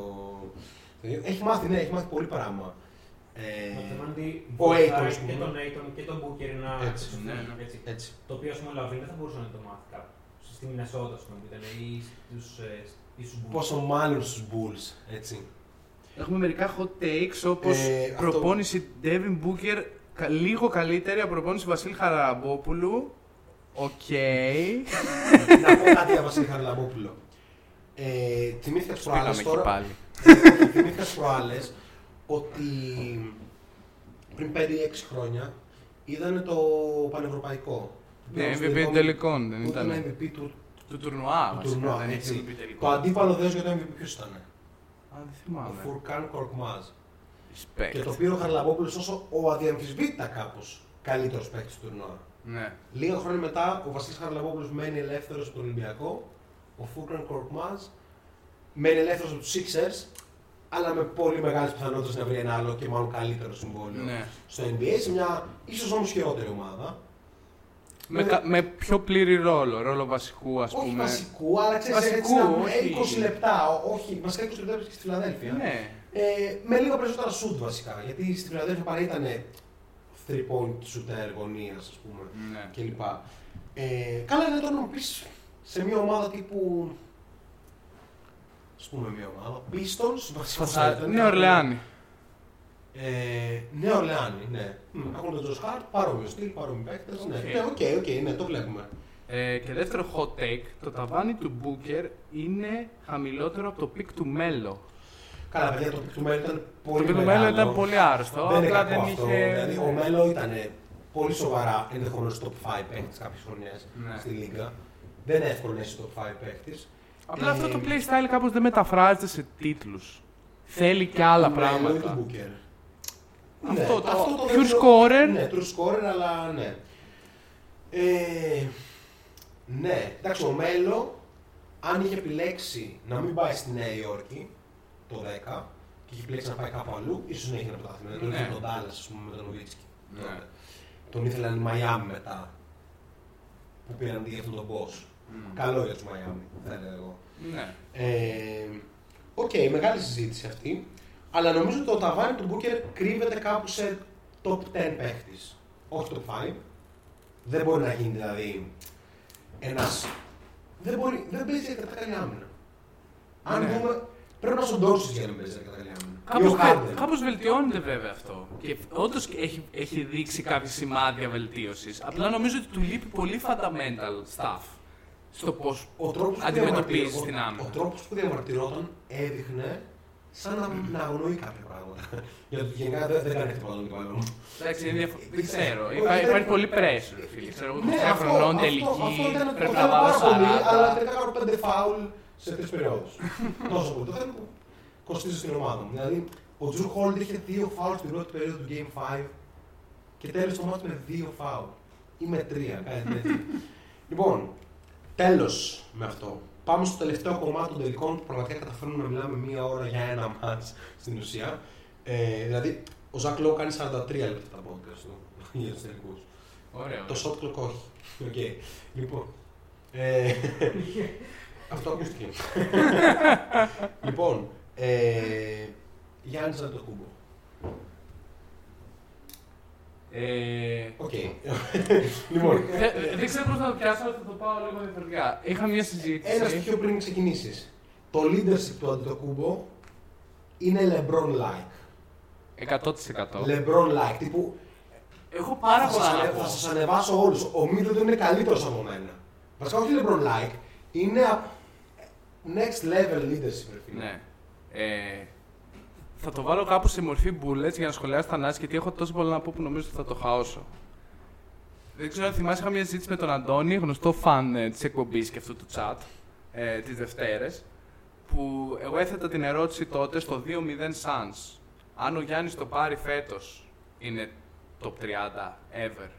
Έχει μάθει, ναι, έχει μάθει πολύ πράγμα. Ε, Να θυμάμαι ότι ο βοηθάει Aiton, ας και πούμε. τον Aiton και τον Booker να Έτσι, εξελιχθούν, ναι, ναι. έτσι. έτσι. Το οποίο ας πούμε ο Λαβίν δεν θα μπορούσε να το μάθει κάπου. Στη Μινεσότα, ας πούμε, που ήταν ή στους, ε, ή στους Bulls. Πόσο μάλλον στους Bulls, έτσι. Έχουμε μερικά hot takes όπως Ε, αυτό- προπόνηση Devin Booker κα- λίγο καλύτερη από προπόνηση Βασίλη Χαραλαμπόπουλου. Οκ. να πω κάτι για Βασίλη Χαραλαμπόπουλο. Ε, θυμήθηκα τις Σπίλαμε προάλλες εκεί τώρα; πάλι. θυμήθηκα τις προάλλες ότι πριν 5-6 χρόνια είδανε το πανευρωπαϊκό. Ναι, Πήγαν στο MVP τελικό- τελικών δεν που ήταν. MVP του, Του τουρνουά, του βασικά, τουρνουά. δεν είχε έτσι. MVP Το τελικών. αντίπαλο δέος για το MVP ποιος ήταν. Α, δεν Ο θυμάμαι. Φουρκάν Κορκμάζ. Respect. Και το πήρε ο Χαρλαμπόπουλος όσο ο αδιαμφισβήτητα κάπως καλύτερος παίκτης του τουρνουά. Ναι. Λίγα χρόνια μετά, ο Βασίλης Χαρλαμπόπουλος μένει ελεύθερος από τον Ολυμπιακό. Ο Φούρκαν Κορκμάζ μένει ελεύθερος από τους Sixers, αλλά με πολύ μεγάλες πιθανότητες να βρει ένα άλλο και μάλλον καλύτερο συμβόλαιο ναι. στο NBA, σε μια ίσως όμως χειρότερη ομάδα. Με, Ναι. κα- με πιο πλήρη ρόλο, ρόλο βασικού ας όχι πούμε. βασικού, αλλά ξέρεις, Βασικού, έτσι να πούμε, όχι. 20 λεπτά, ό- όχι, βασικά 20 λεπτά και στη Φιλαδέλφια. Ναι. Ε, με λίγο περισσότερα shoot βασικά, γιατί στη Φιλαδέλφια παρά ήταν 3 point shooter γωνίας, ας πούμε. ναι. κλπ. Ε, καλά είναι τώρα να μου πεις σε μια ομάδα τύπου. Ας πούμε μια ομάδα. Pistons, βασικά. θα Θα... ήταν. Ναι, Ορλεάνη. Ε, Νέα Ορλεάνη, ναι. Μμ, Έχουν τον Τζος Χάρτ, παρόμοιο στυλ, παρόμοιοι παίκτες. Ναι, Οκ. ναι, οκ, οκ, ναι, το βλέπουμε. Ε, και δεύτερο hot take, το ταβάνι του Booker είναι χαμηλότερο από το peak του Μέλο. Καλά, παιδιά, το peak του Μέλο ήταν Το πολύ peak του μεγάλο. Μέλο ήταν πολύ άρρωστο, Δεν είναι απλά κακό δεν αυτό. είχε... Δηλαδή, ο Μέλο ήταν πολύ σοβαρά ενδεχομένως top 5 παίκτης κάποιες χρονιές Ναι. στη Λίγκα. Δεν είναι εύκολο να είσαι top 5 παίκτης. Απλά Ε, αυτό το playstyle κάπως δεν μεταφράζεται σε τίτλους. Θέλει και άλλα Ναι, πράγματα. του Booker. Αυτό το pure δίνει- scorer. Ναι, true scorer, αλλά ναι. Ε, ναι, εντάξει, ο Μέλο, αν είχε επιλέξει να μην πάει στη Νέα Υόρκη το 10 και είχε επιλέξει να πάει κάπου αλλού, ίσως να είχε ένα πρωτάθλημα. Τον Ναι. ήθελε τον Dallas, ας πούμε, με τον Νοβίτσκι. Ναι. τότε. Τον ήθελαν οι Μαϊάμι μετά. Που πήραν για αυτόν τον Bosh. Μμ. Καλό για τους Μαϊάμι, θα έλεγα εγώ. Ναι. Ε, Οκ, μεγάλη συζήτηση αυτή. Αλλά νομίζω ότι το ταβάνι του Booker κρύβεται κάπου σε top 10 παίχτης. Όχι top 5. Δεν μπορεί να γίνει δηλαδή ένα. Δεν, μπορεί, δεν παίζει αρκετά καλή άμυνα. Αν Ναι. δούμε. Πρέπει να στον Ντόρσιτ για να παίζει αρκετά καλή άμυνα. Κάπως, ο Harden. κάπως βελτιώνεται βέβαια αυτό. Και όντως έχει, έχει δείξει κάποια σημάδια βελτίωσης. Απλά νομίζω ότι του λείπει πολύ fundamental stuff στο πώς Ο τρόπος που αντιμετωπίζει διαμαρτυρώ- την ο- άμυνα. Ο τρόπος που διαμαρτυρόταν έδειχνε σαν να, να αγνοεί κάποια πράγματα. Γιατί γενικά δεν, δεν κάνει τίποτα τον αντίπαλο. Εντάξει, είναι διαφο- δεν ξέρω. Όχι, Υπά- δεν- Υπάρχει πολύ pressure, φίλε. Ξέρω εγώ, Ναι, 27 αυτό, χρονών αυτό, τελική. αυτό ήταν το Πρέπει να θέλω βάλω πάρα πολύ, αλλά 40. τελικά κάνω πέντε φάουλ σε τρεις περιόδου. Τόσο πολύ. Το θέλω που κοστίζει στην ομάδα μου. Δηλαδή, ο Τζουρ Χόλντ είχε δύο φάουλ στην πρώτη περίοδο του Game 5 και τέλειωσε το μάτι με δύο φάουλ. Ή με τρία, κάτι τέτοιο. λοιπόν, τέλος με αυτό. Πάμε στο τελευταίο κομμάτι των τελικών που πραγματικά καταφέρνουμε να μιλάμε μία ώρα για ένα μάτς στην ουσία. Ε, δηλαδή, ο Ζακ Λόου κάνει 43 λεπτά τα podcast του για τους τελικούς. Ωραίο. Το shot clock όχι. Οκ. Λοιπόν. Ε, αυτό ακούστηκε. λοιπόν. Ε, Γιάννης Αντετοκούμπο. Ε, Οκ. λοιπόν. δε- Δεν ξέρω πώς θα το πιάσω, αλλά θα το πάω λίγο διαφορετικά. Είχα μια Ένας συζήτηση. στοιχείο πριν ξεκινήσεις. Το leadership του Αντοκούμπο είναι LeBron-like. 100%. LeBron-like. Τύπου Έχω πάρα θα πολλά σας, να ανε- πω. θα σας ανεβάσω όλους. Ο Middleton είναι καλύτερος από μένα. Βασικά όχι LeBron-like. Είναι α- next level leadership. ρε φίλε. Ναι. Ε, θα το βάλω κάπου σε μορφή bullets για να σχολιάσω τα νάση, γιατί έχω τόσο πολλά να πω που νομίζω ότι θα το χαώσω. Δεν ξέρω αν θυμάσαι, είχα μια συζήτηση με τον Αντώνη, γνωστό φαν ε, της εκπομπής και αυτού του chat, ε, τις Δευτέρες, που εγώ έθετα την ερώτηση τότε στο 2-0 Suns. Αν ο Γιάννης το πάρει φέτος, είναι top 30 ever.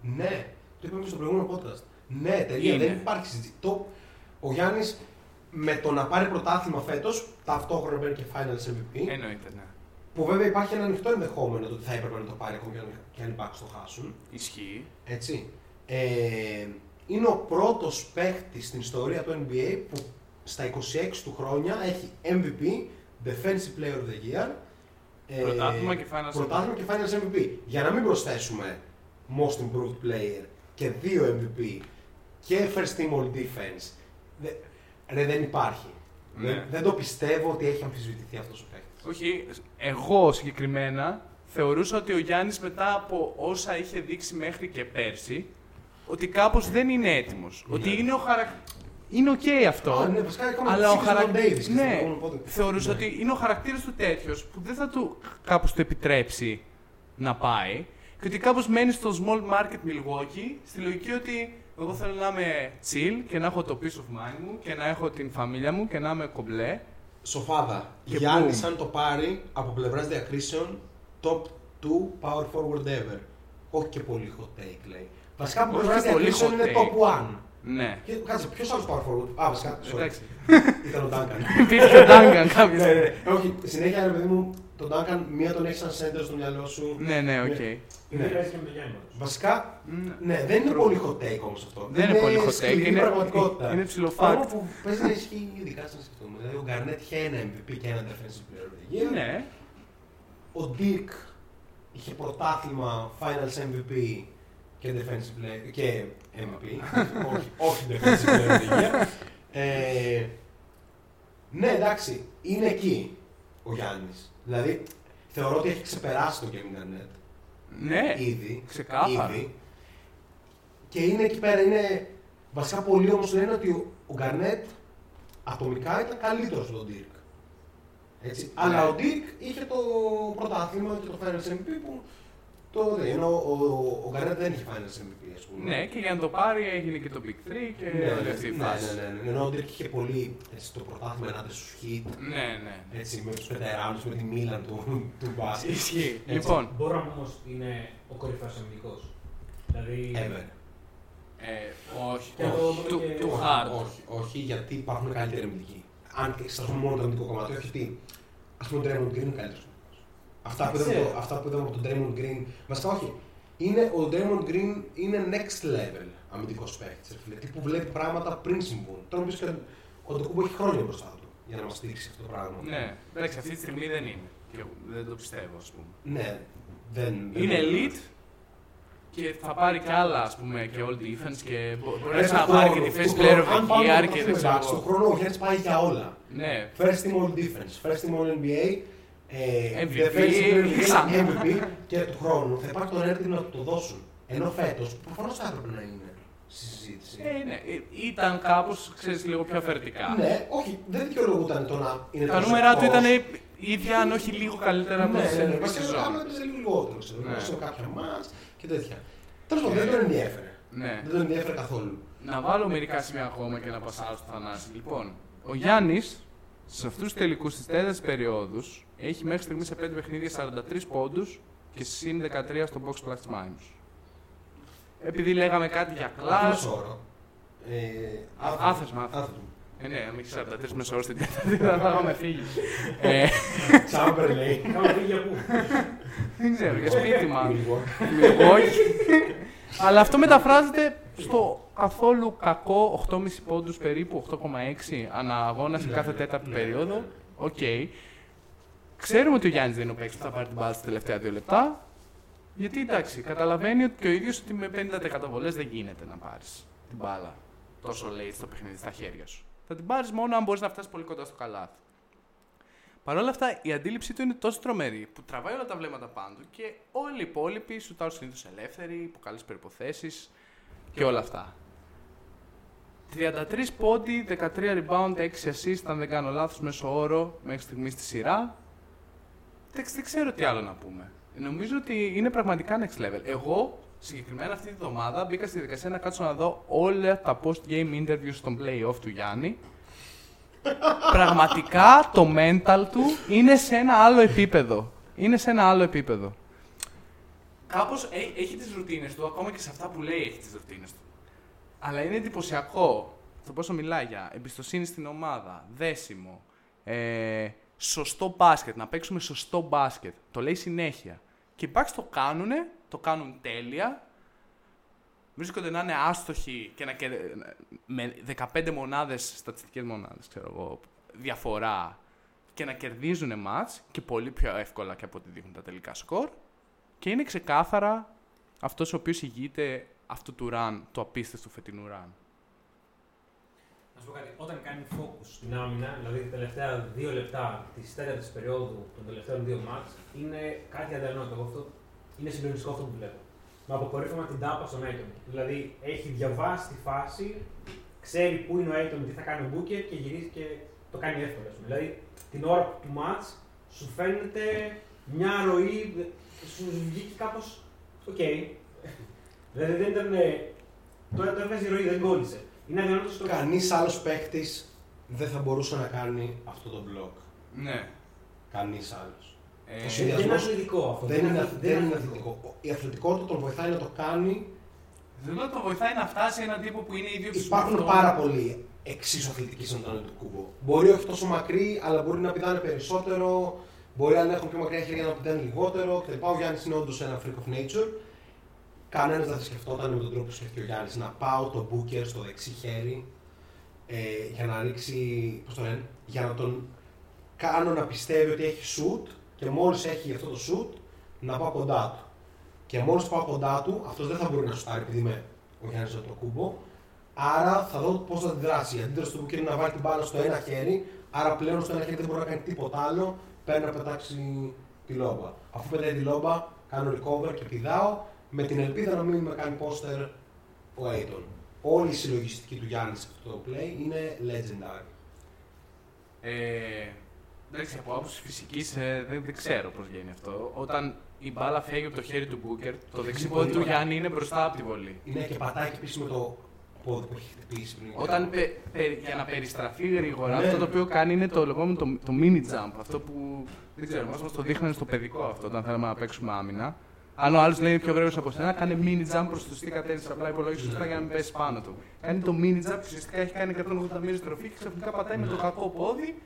Ναι, το είπαμε στο προηγούμενο podcast. Ναι, τελεία, Είναι. δεν υπάρχει συζήτηση. Το, ο Γιάννης με το να πάρει πρωτάθλημα φέτος, ταυτόχρονα παίρνει και finals MVP. Εννοείται, ναι. Που βέβαια υπάρχει ένα ανοιχτό ενδεχόμενο το ότι θα έπρεπε να το πάρει ακόμα και αν- και αν οι Bucks το χάσουν. Ισχύει. Έτσι. Ε, είναι ο πρώτος παίκτης στην ιστορία του NBA που στα 26 του χρόνια έχει MVP, Defensive Player of the Year. ε, Πρωτάθλημα και finals Πρωτάθλημα και Finals MVP. Για να μην προσθέσουμε Most Improved Player και δύο MVP και First Team All Defense. Δε, ρε, δεν υπάρχει. Ναι. Δεν, δεν το πιστεύω ότι έχει αμφισβητηθεί αυτός ο παίκτης. Όχι, εγώ συγκεκριμένα θεωρούσα ότι ο Γιάννης μετά από όσα είχε δείξει μέχρι και πέρσι, ότι κάπως δεν είναι έτοιμος. Ναι. Ότι είναι ο χαρακτήρας... Είναι οκ αυτό. Α, ναι, βασικά έκανα αλλά ο το χαρακτήρα χαρακτήρας... Davis. Ναι, θεωρούσα ότι είναι ο χαρακτήρας του τέτοιος που δεν θα του κάπως του επιτρέψει να πάει και ότι κάπως μένει στο small market Milwaukee στη λογική ότι εγώ θέλω να είμαι chill και να έχω το peace of mind μου και να έχω την φαμίλια μου και να είμαι κομπλέ. Σοφάδα. Και Γιάννη, boom. αν το πάρει από πλευράς διακρίσεων, top 2 power forward ever. Όχι και πολύ hot take, λέει. Βασικά από Όχι πλευράς και πολύ διακρίσεων hot είναι take. top 1. Ναι. Και κάτσε, ποιος άλλος power forward; Α, βασικά. sorry. Εντάξει. Ήταν ο Duncan. Υπήρχε ο Duncan ναι, κάποιος. ναι, ναι. Όχι, συνέχεια ρε παιδί μου, τον Duncan μία τον έχεις σαν center στο μυαλό σου. Ναι, ναι, οκ. Επειδή παίζεις και με το Γιάννη πάντως. Βασικά, Ναι. ναι, δεν είναι πολύ hot take όμως αυτό. Δεν είναι πολύ hot take, σκληρή είναι- πραγματικότητα. είναι ψηλό Πράγμα fact. που παίζει να ισχύει ειδικά σαν σκεφτούμε. Δηλαδή, ο Γκαρνέτ είχε ένα MVP και ένα defensive player of the year. Ναι. Ο Dirk είχε πρωτάθλημα Finals MVP και Defensive Player και MVP. όχι, όχι Defensive Player of the Year. Ε, ναι, εντάξει, είναι εκεί ο Γιάννης. Δηλαδή, θεωρώ ότι έχει ξεπεράσει τον Kevin Garnett Ναι. ήδη. ξεκάθαρα. Ήδη. Και είναι εκεί πέρα, είναι βασικά πολλοί όμως λένε ότι ο- ο Γκαρνέτ ατομικά ήταν καλύτερος από τον Dirk. Έτσι. Αλλά ο Dirk είχε το πρωτάθλημα και το Finals MVP που το δεν ενώ ο, ο, ο Γκαρνέτ δεν είχε Finals MVP, ας πούμε. Ναι, και για να το πάρει έγινε και το Big 3 και ναι, όλη αυτή η ναι, φάση. ναι, ναι, ναι. Ενώ ο Dirk είχε πολύ έτσι, το πρωτάθλημα ενάντια στους Heat, Ναι, ναι. έτσι, με τους πετεράνους, με τη Μίλαν του, του μπάσκετ. Ισχύει. Έτσι. Λοιπόν, Μπορώ να πω όμως ότι είναι ο κορυφαίος αμυντικός. Δηλαδή. Ever. ε, όχι, Και όχι, το- του, και- του Όχι, hard. Όχι, όχι, γιατί υπάρχουν καλύτεροι αμυντικοί. Αν και εξετάσουμε μόνο το αμυντικό κομμάτι, όχι ότι ας πούμε ο Draymond Green είναι καλύτερος. Αυτά, που είδαμε Ξέρω. από το- αυτά που είδαμε από τον Draymond Green. Βασικά όχι. Είναι, ο Draymond Green είναι next level αμυντικός παίκτης. Τι που βλέπει πράγματα πριν συμβούν. Τώρα πει και ο Ντοκούμπο έχει χρόνια μπροστά του για να μας δείξει αυτό το πράγμα. Ναι, εντάξει, αυτή τη στιγμή δεν είναι. Και εγώ δεν το πιστεύω, ας πούμε. Ναι, δεν. δεν Είναι elite και θα πάρει κι άλλα, ας πούμε, και all defense και μπο- μπορεί Ρε, να του πάρει χρόνου, και τη του first χρόνου. player of Αν the πάμε year να και το δεν εντάξει, ξέρω. Στον χρόνο ο Γιάννη πάει για όλα. Ναι, First team all defense, first team all NBA, ε, MVP, defensive player of the game, ξανά. MVP και του χρόνου θα υπάρχει το narrative να του το δώσουν. Ενώ φέτος προφανώς θα έπρεπε να είναι στη συζήτηση. Ε, ναι, ε, ήταν κάπως, ξέρεις, λίγο πιο αφαιρετικά. Ναι, όχι, δεν δικαιολογούταν το να είναι Τα τόσο νούμερα του εκτός. ήταν ίδια, αν όχι λίγο καλύτερα από Ναι, τη ναι, ναι. συνολική Βασικά σεζόν. άμα έπαιζε λίγο λιγότερο, ξέρω. Ναι. Σε κάποια μάτς και τέτοια. Τέλος πάντων, δεν τον ενδιέφερε. Ναι. Δεν τον ενδιέφερε καθόλου. Να βάλω μερικά σημεία ακόμα και να πασάρω στο Θανάση. Λοιπόν, ο Γιάννης σε αυτούς τους τελικούς της τέταρτη περίοδου έχει μέχρι στιγμής σε 5 παιχνίδια 43 πόντους και συν 13 στο box plus minus. Επειδή λέγαμε κάτι για Αυτό κλάσ. όρο. Ε, Α- άθεσμα. Άθεσμα. Ε, ναι, αν έχει 43 μέσο όρο στην τέταρτη, θα θα είχαμε φύγει. ε, Τσάμπερ λέει. Κάμε φύγει για πού; δεν ξέρω, για σπίτι μάλλον. Λοιπόν. Όχι. Αλλά αυτό μεταφράζεται στο καθόλου κακό 8,5 πόντους περίπου, 8,6 ανά αγώνα σε Ναι, κάθε ναι, τέταρτη ναι, περίοδο. ναι. Οκ. Ξέρουμε ότι ο Γιάννης δεν είναι ο παίκτης που θα πάρει την μπάλα στα τελευταία δύο λεπτά. Γιατί εντάξει, καταλαβαίνει ότι και ο ίδιος ότι με 50% βολές δεν γίνεται να πάρεις την μπάλα τόσο late στο παιχνίδι στα χέρια σου. Θα την πάρεις μόνο αν μπορείς να φτάσεις πολύ κοντά στο καλάθι. Παρ' όλα αυτά, η αντίληψή του είναι τόσο τρομερή που τραβάει όλα τα βλέμματα πάνω του και όλοι οι υπόλοιποι σου τάρουν συνήθως ελεύθεροι, υπό καλέ προποθέσει και όλα αυτά. 33 πόντι, 13 rebound, 6 assist, αν δεν κάνω λάθος, μέσω όρο μέχρι στιγμής στη σειρά. Δεν, δεν ξέρω τι άλλο να πούμε. Νομίζω ότι είναι πραγματικά next level. Εγώ, συγκεκριμένα αυτή τη βδομάδα, μπήκα στη διαδικασία να κάτσω να δω όλα τα post-game interviews στον playoff του Γιάννη. Πραγματικά το mental του είναι σε ένα άλλο επίπεδο. Είναι σε ένα άλλο επίπεδο. Κάπως έχει τις ρουτίνες του, ακόμα και σε αυτά που λέει έχει τις ρουτίνες του. Αλλά είναι εντυπωσιακό το πόσο μιλάει για εμπιστοσύνη στην ομάδα, δέσιμο, ε, σωστό μπάσκετ, να παίξουμε σωστό μπάσκετ. Το λέει συνέχεια. Και οι Bucks το κάνουνε, το κάνουν τέλεια. Βρίσκονται να είναι άστοχοι και να κερ- με 15 μονάδες, στατιστικές μονάδες, ξέρω εγώ, διαφορά και να κερδίζουν μάτς και πολύ πιο εύκολα και από ό,τι δείχνουν τα τελικά σκορ. Και είναι ξεκάθαρα αυτός ο οποίος ηγείται αυτού του run, του απίστευτου φετινού run. Να σου πω κάτι. Όταν κάνει focus στην άμυνα, δηλαδή τα τελευταία δύο λεπτά της τέταρτη περίοδου των τελευταίων δύο μάτς, είναι κάτι αδιανόητο. Εγώ αυτό είναι συγκλονιστικό αυτό που βλέπω. Με αποκορύφωμα την τάπα στον Ayton. Δηλαδή έχει διαβάσει τη φάση, ξέρει πού είναι ο Ayton, τι θα κάνει ο Booker και γυρίζει και το κάνει εύκολα. ας πούμε. Δηλαδή την ώρα του ματς σου φαίνεται μια ροή, σου βγήκε κάπως, οκ. δηλαδή δεν ήταν, ε, τώρα το έβγαζε η ροή, δεν κόλλησε. Είναι αδιανόητο στο Κανείς άλλος παίκτης δεν θα μπορούσε να κάνει αυτό το μπλοκ. Ναι. Κανείς άλλος. Ε, Το Δεν είναι συνδυασμός αθλητικό αυτό. Δεν είναι, δεν είναι αθλητικό. Η αθλητικότητα τον βοηθάει να το κάνει. δεν λέω ότι το βοηθάει να φτάσει έναν τύπο που είναι ίδιο Υπάρχουν πάρα πολλοί εξίσου αθλητικοί σαν τον του Κούμπο. Μπορεί όχι τόσο μακρύ, αλλά μπορεί να πηδάνε περισσότερο. Μπορεί αν έχουν πιο μακριά χέρια να πηδάνε λιγότερο κτλ. Ο Γιάννης είναι όντως ένα freak of nature. Κανένας δεν θα σκεφτόταν με τον τρόπο που σκεφτεί ο Γιάννης να πάω το Booker στο δεξί χέρι ε, για να ρίξει. Πώς το λένε, για να τον κάνω να πιστεύει ότι έχει shoot και μόλις έχει αυτό το shoot να πάω κοντά του. Και μόλις πάω κοντά του, αυτός δεν θα μπορεί να σουτάρει επειδή είμαι ο Γιάννης το κούμπο. Άρα θα δω πώς θα αντιδράσει. Η αντίδραση του Booker είναι να βάλει την μπάλα στο ένα χέρι. Άρα πλέον στο ένα χέρι δεν μπορεί να κάνει τίποτα άλλο. Παίρνει να πετάξει τη λόμπα. Αφού πετάει τη λόμπα, κάνω recover και πηδάω με την ελπίδα να μην με κάνει poster ο Aiton. Όλη η συλλογιστική του Γιάννη σε αυτό το play είναι legendary. Ε, εντάξει, από άποψης φυσικής δεν, δεν ξέρω πώς γίνει αυτό. Όταν η μπάλα φεύγει από το χέρι του Μπούκερ, το δεξί πόδι του Γιάννη είναι μπροστά από τη βολή. Είναι και πατάει και πίσω με το πόδι που έχει χτυπήσει πριν. Όταν πε- πε- για να περιστραφεί γρήγορα, Ναι. αυτό το οποίο κάνει είναι το λεγόμενο το, το mini jump. Αυτό που δεν ξέρω, μας μας το δείχνανε στο παιδικό αυτό όταν θέλαμε να παίξουμε άμυνα. Αν ο άλλος λέει είναι πιο γρήγορο από σένα, κάνει mini jump προς τη σωστή κατεύθυνση. Απλά υπολογίζει σωστά για να μην πέσει πάνω του. Κάνει το mini jump και ουσιαστικά έχει κάνει 180 μοίρε στροφή και ξαφνικά πατάει με το κακό πόδι.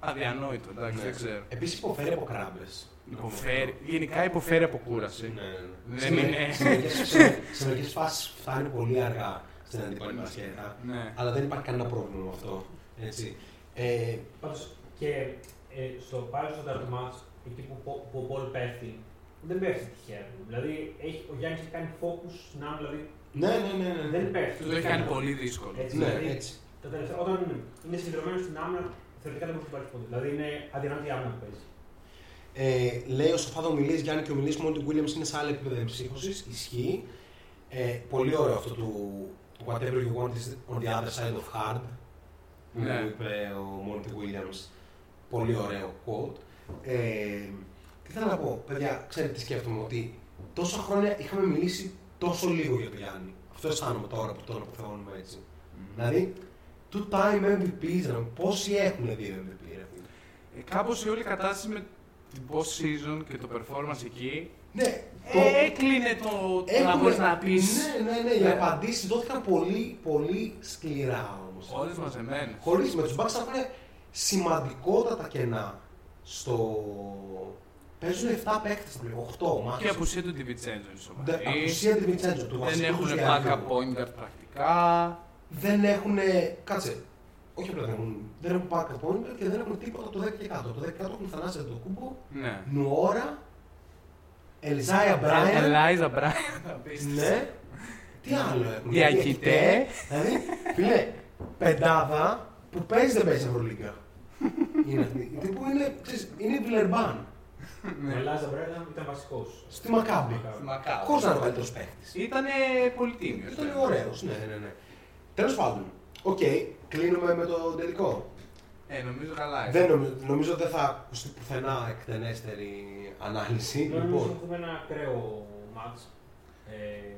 Αδιανόητο, εντάξει, δεν ξέρω. Επίσης υποφέρει από κράμπες. Υποφέρει, γενικά υποφέρει από κούραση. Ναι, ναι. Δεν Σε με- είναι- σε μερικές- σε- Σε μερικές φάσεις φτάνει πολύ αργά στην αντίπαλη μπασκέτα. Ναι. Αλλά δεν υπάρχει κανένα πρόβλημα με αυτό. Έτσι. Ε, Πάντως και ε, στο πάλι στο τέταρτο μάτς, εκεί που, που, που ο Πολ πέφτει, δεν πέφτει τυχαία. Δηλαδή έχει, ο Γιάννης έχει κάνει focus στην άμυνα, δηλαδή ναι, ναι, ναι. ναι. δεν πέφτει. Του το έχει κάνει πολύ δύσκολο. Έτσι, Ναι, δηλαδή, έτσι. τα τελευταία, όταν είναι συγκεντρωμένος στην άμυνα, θεωρητικά δεν μπορεί να πάρει πόντο. Δηλαδή είναι αδυνατή η άμυνα που παίζει. Ε, λέει ο Σοφάδο ομιλίες Γιάννη και ομιλίες μόνο του Williams είναι σε άλλο επίπεδο εμψύχωση. Ισχύει. Ε, πολύ ωραίο αυτό του Whatever you want is on the other side of hard. Που Ναι. είπε ο Monty Williams. Πολύ ωραίο quote. Ε, τι θέλω να πω, παιδιά, ξέρετε τι σκέφτομαι, ότι τόσα χρόνια είχαμε μιλήσει τόσο λίγο για τον Γιάννη. Αυτό αισθάνομαι τώρα που τον αποθεώνουμε έτσι. Δηλαδή, two time MVPs, ρε, πόσοι έχουν δύο MVP, ρε φίλε. Ε, κάπως η όλη κατάσταση με την post season και το performance εκεί Ναι, ε, έκλεινε το, το να έχουμε- μπορείς να πεις Ναι, ναι, ναι, οι Ναι. απαντήσεις δόθηκαν πολύ, πολύ σκληρά όμως. όλες μαζεμένες. Χωρίς με τους Bucks έχουν σημαντικότατα κενά στο. Παίζουν 7 παίκτες στα πλέον, 8 μάτια. Και η απουσία του DiVincenzo είναι σοβαρή. Απουσία τη Βιντσέντζο, του Δεν βασικού έχουν τους backup διαβίου. point guard πρακτικά. Δεν έχουν. Κάτσε. Όχι απλά δεν έχουν. Δεν έχουν backup point guard και δεν έχουν τίποτα από το 10 και κάτω. Το 10 και κάτω έχουν θανάσει το κούμπο, Ναι. Νουόρα, Ελζάια Μπράιν. Ελάιζα Μπράιν. Ναι. Τι άλλο έχουν. Διακητέ. Δηλαδή, φίλε, πεντάδα που παίζει δεν παίζει Ευρωλίγκα. είναι αυτή. Τι που είναι, ξέρεις, είναι η Βιλερμπάν Ο Ελάζα Μπρέγκαν ήταν βασικός. στη Μακάμπη. Μακάβο. Πώ να είναι ο καλύτερο παίχτη. Ήτανε πολυτίμιος. Ήταν ωραίος, ναι, ναι, ναι. Τέλος πάντων, οκ, κλείνουμε με το τελικό. Ε, νομίζω καλά. Δεν νομίζω, νομίζω δεν θα ακουστεί πουθενά εκτενέστερη ανάλυση. Νομίζω Λοιπόν, ότι έχουμε ένα ακραίο μάτς. Ε,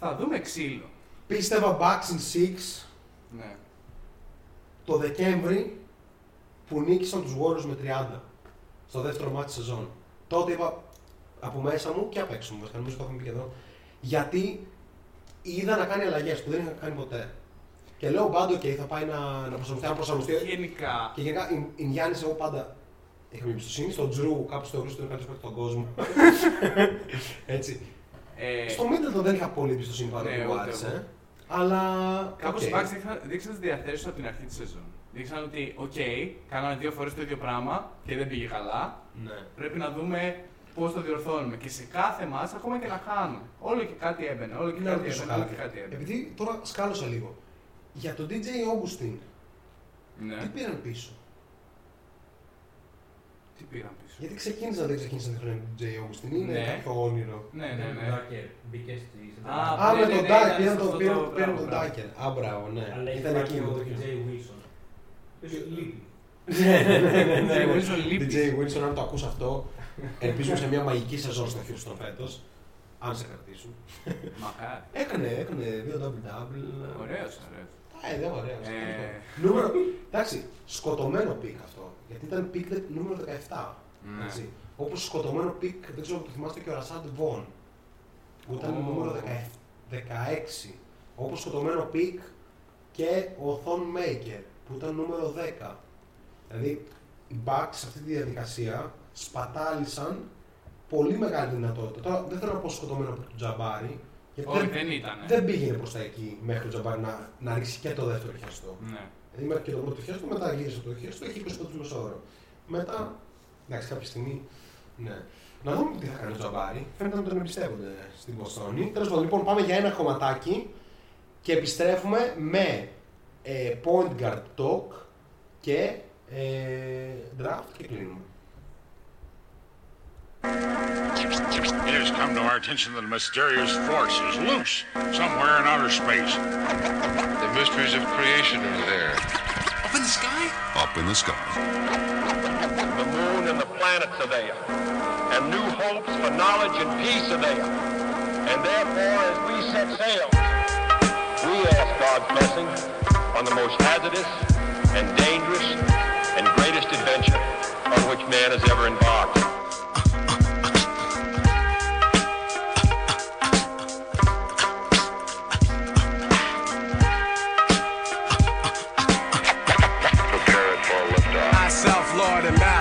Θα δούμε ξύλο. πίστευα Bucks in 6 Ναι. το Δεκέμβρη που νίκησαν τους Warriors με 30 στο δεύτερο μάτι της σεζόν. Τότε είπα από μέσα μου και απ' έξω μου, βασικά, νομίζω το έχουμε πει και εδώ, γιατί είδα να κάνει αλλαγές που δεν είχα κάνει ποτέ. Και λέω πάντα, OK, θα πάει να, να προσαρμοστεί, να προσαρμοστεί. Γενικά. Και γενικά, η, η Γιάννης, εγώ πάντα είχα μια εμπιστοσύνη. Στον Τζρου, κάποιο το γνωρίζει ότι είναι ο καλύτερος στον κόσμο. Έτσι. Ε, Στο Middleton δεν είχα πολύ εμπιστοσύνη πάνω ναι, που μου ούτε άρεσε. εγώ. Αλλά. Κάπως οκ. οι Bucks δείξαν, δείξαν τις διαθέσεις από την αρχή της σεζόν. Δείξαν ότι, οκ, κάναμε δύο φορές το ίδιο πράγμα και δεν πήγε καλά. Ναι. Πρέπει να δούμε πώς το διορθώνουμε. Και σε κάθε μας, ακόμα και να χάνουμε. Όλο και κάτι έμπαινε. Όλο και Να κάτι ρωτήσω έμπαινε. Όλο κάτι. και κάτι έμπαινε. Επειδή τώρα σκάλωσα λίγο. Για τον DJ Augustin, τι Ναι. πήραν πίσω; Τι πήραν πίσω; Γιατί ξεκίνησαν, δεν ξεκίνησαν τη χρονιά του DJ Augustin. Είναι Ναι. κάποιο όνειρο. Ναι, ναι, ήταν ναι. ο Ντάκερ, μπήκε στη Α, Α, ναι, με ναι, τον ναι, Ντάκερ. ήταν Πήραν σε τον αυτό πήραν- το πήραν πράγμα, τον μπράβο. Ντάκερ. Α, μπράβο, ναι. Αλλά έχει Ήταν πάρει εκεί και που ο το DJ πιάσα. Wilson. Ποιος λείπει. Ναι, ναι, ναι, ναι, ναι, DJ ναι. Wilson λείπει. DJ Wilson, αν το ακούς αυτό, ελπίζουμε σε μια μαγική σεζόν στο Houston φέτος. Αν σε κρατήσουν. Μακάρι. Έκανε, έκανε δύο double-double. Ωραίος, ωραίος. Ε, δεν ωραίος. Ε. Νούμερο. Εντάξει, σκοτωμένο pick αυτό. Γιατί ήταν pick δε- νούμερο 17. Ναι. Έτσι. Όπως σκοτωμένο pick, δεν ξέρω αν το θυμάστε και ο Ρασάντ Βον. Που ήταν Ω. νούμερο 17 16. Όπως σκοτωμένο pick και ο Θον Μέικερ που ήταν νούμερο 10. Δηλαδή οι Bucks σε αυτή τη διαδικασία σπατάλησαν πολύ μεγάλη δυνατότητα. Τώρα δεν θέλω να πω σκοτωμένο pick του Τζαμπάρι. Γιατί Όχι, δεν, δεν ήταν. δεν πήγαινε προς τα εκεί μέχρι το Τζαμπάρι να, να ρίξει και το δεύτερο χιαστό. Ναι. Δηλαδή μέχρι και το πρώτο χέρι του, μετά γύρισε το χέρι του, έχει 20 πόντου μεσόωρο. Μετά, εντάξει, κάποια στιγμή. Ναι. Να δούμε τι θα κάνει ο Τζαμπάρι. Φαίνεται να τον εμπιστεύονται στην Ποστόνη. Τέλος πάντων, λοιπόν, πάμε για ένα κομματάκι και επιστρέφουμε με ε, point guard talk και ε, draft και κλείνουμε. It has come to our attention that a mysterious force is loose somewhere in outer space. The mysteries of creation are there. Up in the sky? Up in the sky. The moon and the planets are there. And new hopes for knowledge and peace are there. And therefore, as we set sail, we ask God's blessing on the most hazardous and dangerous and greatest adventure on which man has ever embarked.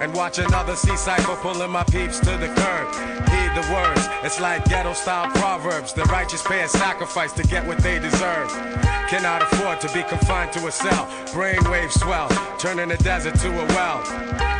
And watch another C cycle pulling my peeps to the curb. Heed the words, it's like ghetto style proverbs. The righteous pay a sacrifice to get what they deserve. Cannot afford to be confined to a cell. Brainwaves swell, turning the desert to a well.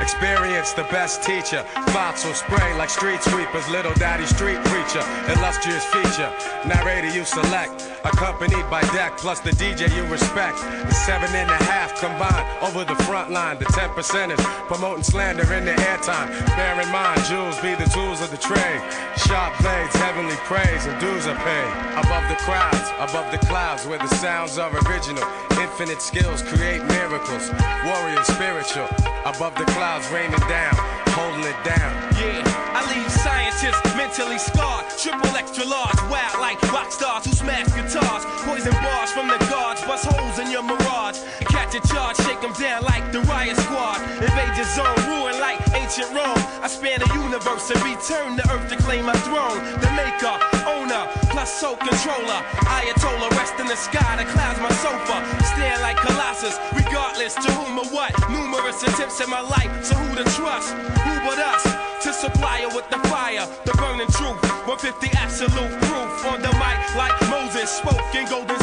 Experience the best teacher. Thoughts will spray like street sweepers. Little daddy street preacher. Illustrious feature. Narrator you select. Accompanied by deck plus the DJ you respect. The seven and a half combined over the front line. The ten percenters promoting slander in the airtime. Bear in mind, jewels be the tools of the trade. Sharp blades, heavenly praise, and dues are paid. Above the crowds, above the clouds, where the sounds are original. Infinite skills create miracles. Warrior spiritual. Above the clouds, raining down, holding it down. Yeah, I leave scientists mentally scarred. Triple extra large, wild like rock stars who smash guitars. Poison bars from the guards, bust holes in your mirage. Catch a charge, shake them down like the riot squad. Invade your zone, ruin like ancient Rome. I span the universe and return to earth to claim my throne. The maker, owner, plus soul controller. Ayatollah, rest in the sky, the clouds my sofa. Stand like Colossus, regardless to whom or what. Numerous attempts in my life, so who to trust? Who but us? To supply her with the fire, the burning truth. 150 absolute proof on the mic, like Moses spoke in Golden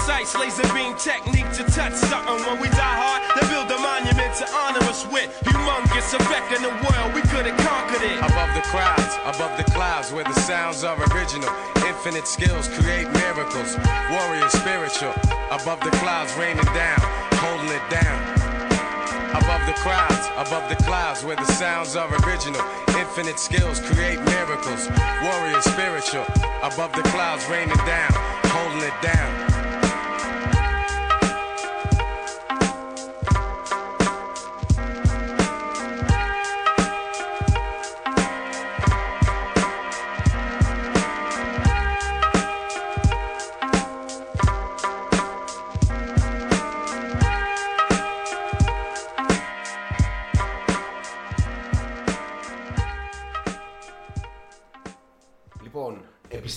Precise laser beam technique to touch something. When we die hard, they build a monument to honor us with. Humongous effect in the world, we could have conquered it. Above the crowds, above the clouds, where the sounds are original. Infinite skills create miracles. Warrior spiritual. Above the clouds, raining down, holding it down. Above the crowds, above the clouds, where the sounds are original. Infinite skills create miracles. Warrior spiritual. Above the clouds, raining down, holding it down.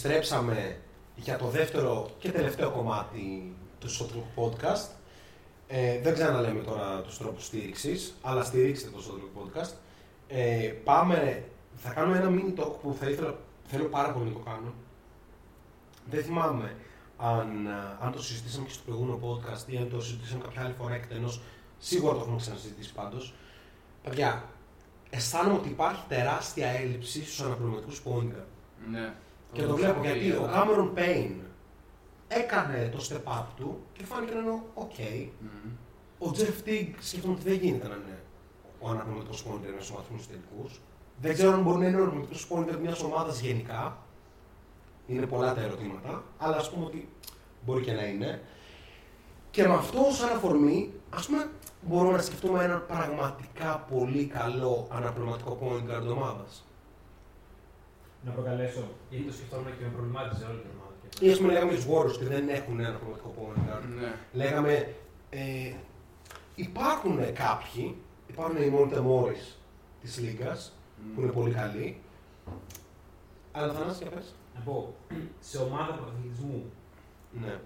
Επιστρέψαμε για το δεύτερο και τελευταίο κομμάτι του Shotlook Podcast. Ε, δεν ξαναλέμε τώρα τους τρόπους στήριξης, αλλά στηρίξτε το Shotlook Podcast. Ε, πάμε, θα κάνω ένα mini talk που θα ήθελα, θέλω πάρα πολύ να το κάνω. Δεν θυμάμαι αν, α, αν το συζητήσαμε και στο προηγούμενο podcast ή αν το συζητήσαμε κάποια άλλη φορά εκτενώς. Σίγουρα το έχουμε ξανασυζητήσει πάντως. Παιδιά, αισθάνομαι ότι υπάρχει τεράστια έλλειψη στους αναπληρωματικούς point guard. Ναι. Και το βλέπω γιατί ο Cameron Payne έκανε το step up του και φάνηκε να είναι οκ. Μμμ. Ο Jeff Teague σκέφτομαι ότι δεν γίνεται να είναι ο αναπληρωματικός point guard στους βαθμούς τελικούς. Δεν ξέρω αν μπορεί να είναι ο αναπληρωματικός point guard μιας ομάδας γενικά. Είναι πολλά τα ερωτήματα, αλλά ας πούμε ότι μπορεί και να είναι. Και με αυτό σαν αφορμή, ας πούμε, μπορούμε να σκεφτούμε έναν πραγματικά πολύ καλό αναπληρωματικό point guard ομάδας. Να προκαλέσω. Γιατί το σκεφτόμουν και με προβλημάτιζε όλη την ομάδα. Ή ας πούμε λέγαμε τους Warriors ότι δεν έχουν ένα πραγματικό point guard. Ναι. Λέγαμε, ε, υπάρχουν κάποιοι, υπάρχουν οι Monte Morris της Λίγκας, που είναι πολύ καλοί. Αλλά Θανάση, για πες. Να πω, σε ομάδα πρωταθλητισμού Ναι.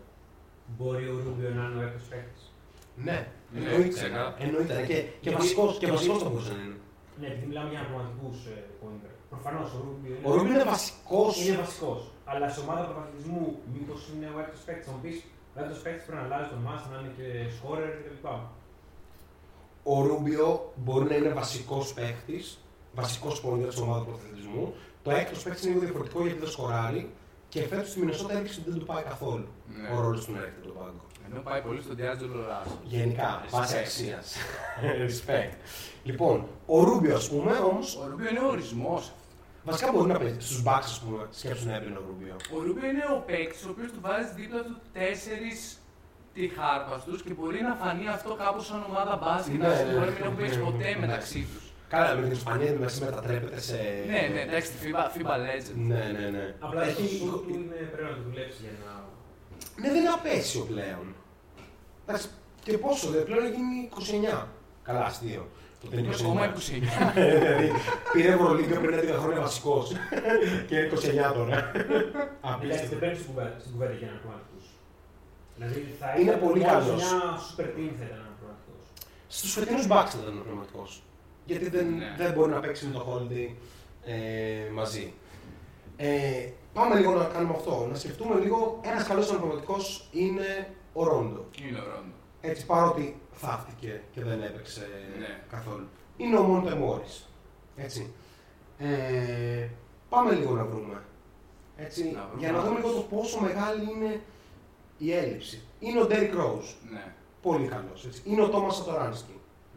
μπορεί ο Ρούμπιο να είναι ο έκτος παίκτης; Ναι, Ναι, εννοείται. ξεκάθαρα. Εννοείται. Και, και Γιατί- βασικός, και γιατί- βασικός θα μπορούσε να είναι. Ναι, επειδή μιλάμε για πραγματικούς ε, point guard. Προφανώς ο Ρούμπιο Ο Ρούμπι είναι βασικός. είναι βασικός. Αλλά σε ομάδα πρωταθλητισμού, μήπως είναι ο έκτος παίκτης. Θα μου πεις, ο έκτος παίκτης πρέπει να αλλάζει τον μάστα, να είναι και scorer κλπ. Ο Ρούμπιο μπορεί να είναι βασικός παίχτης, βασικός πόντερ στην ομάδας του πρωταθλητισμού. Το έκτος παίχτης είναι λίγο διαφορετικό γιατί δεν σκοράρει και φέτος στη Μινεσότα έδειξε ότι δεν του πάει καθόλου Ναι. ο ρόλος του να έρχεται τον πάγκο. Ενώ πάει πολύ στον D'Angelo Russell. Γενικά, Respect. βάση αξίας. Respect. Λοιπόν, ο Ρούμπιο, ας πούμε, όμω, Ο Ρούμπιο είναι ο ορισμός. βασικά μπορεί να παίζει στους μπακς, ας πούμε, σκέψου να έμπαινε ο Ρούμπιο. Ο Ρούμπιο είναι ο παίκτης ο οποίος του βάζει δίπλα του τέσσερις τριχάρπαστου και μπορεί να φανεί αυτό κάπως σαν ομάδα μπάσκετ. Ναι, Ναι, ναι. μπορεί να μην έχουν παίξει ποτέ μεταξύ τους. Καλά, με την Ισπανία μεταξύ μετατρέπεται σε. Ναι, ναι, εντάξει, τη FIBA, FIBA Legend. Ναι, ναι, ναι. Απλά το Έχει... σουτ του είναι, πρέπει να το δουλέψεις για να. Ναι, δεν είναι απέσιο πλέον. Εντάξει, και πόσο, δε, πλέον έχει γίνει 29. Καλά, αστείο. Το τελικό Ακόμα 29. Δηλαδή, πήρε Ευρωλίγκα πριν 11 χρόνια βασικός. και είναι 29 τώρα. Εντάξει, Απίστευτο. δεν παίρνει στην κουβέντα- στην κουβέντα για αναπληρωματικού. Δηλαδή θα Είναι ήταν πολύ μόλις καλός. Μια super team θα ήταν αναπληρωματικό. Στους φετινούς Bucks θα ήταν ο πνευματικό. Γιατί δεν, Ναι. δεν μπορεί να παίξει με το Holiday ε, μαζί. Ε, πάμε λίγο να κάνουμε αυτό. Να σκεφτούμε λίγο. Ένας καλός αναπληρωματικό είναι ο Ρόντο. Είναι ο Ρόντο. Έτσι παρότι θαύτηκε και δεν έπαιξε Ναι. καθόλου. Είναι ο Μόντε Μόρις. Έτσι. Ε, πάμε λίγο να βρούμε. Έτσι, Να βρούμε για να δούμε άλλους. λίγο το πόσο μεγάλη είναι η έλλειψη. Είναι ο Ντέρικ Ρόουζ. Ναι, Πολύ καλός. Έτσι. Είναι ο Τόμας Σατοράνσκι.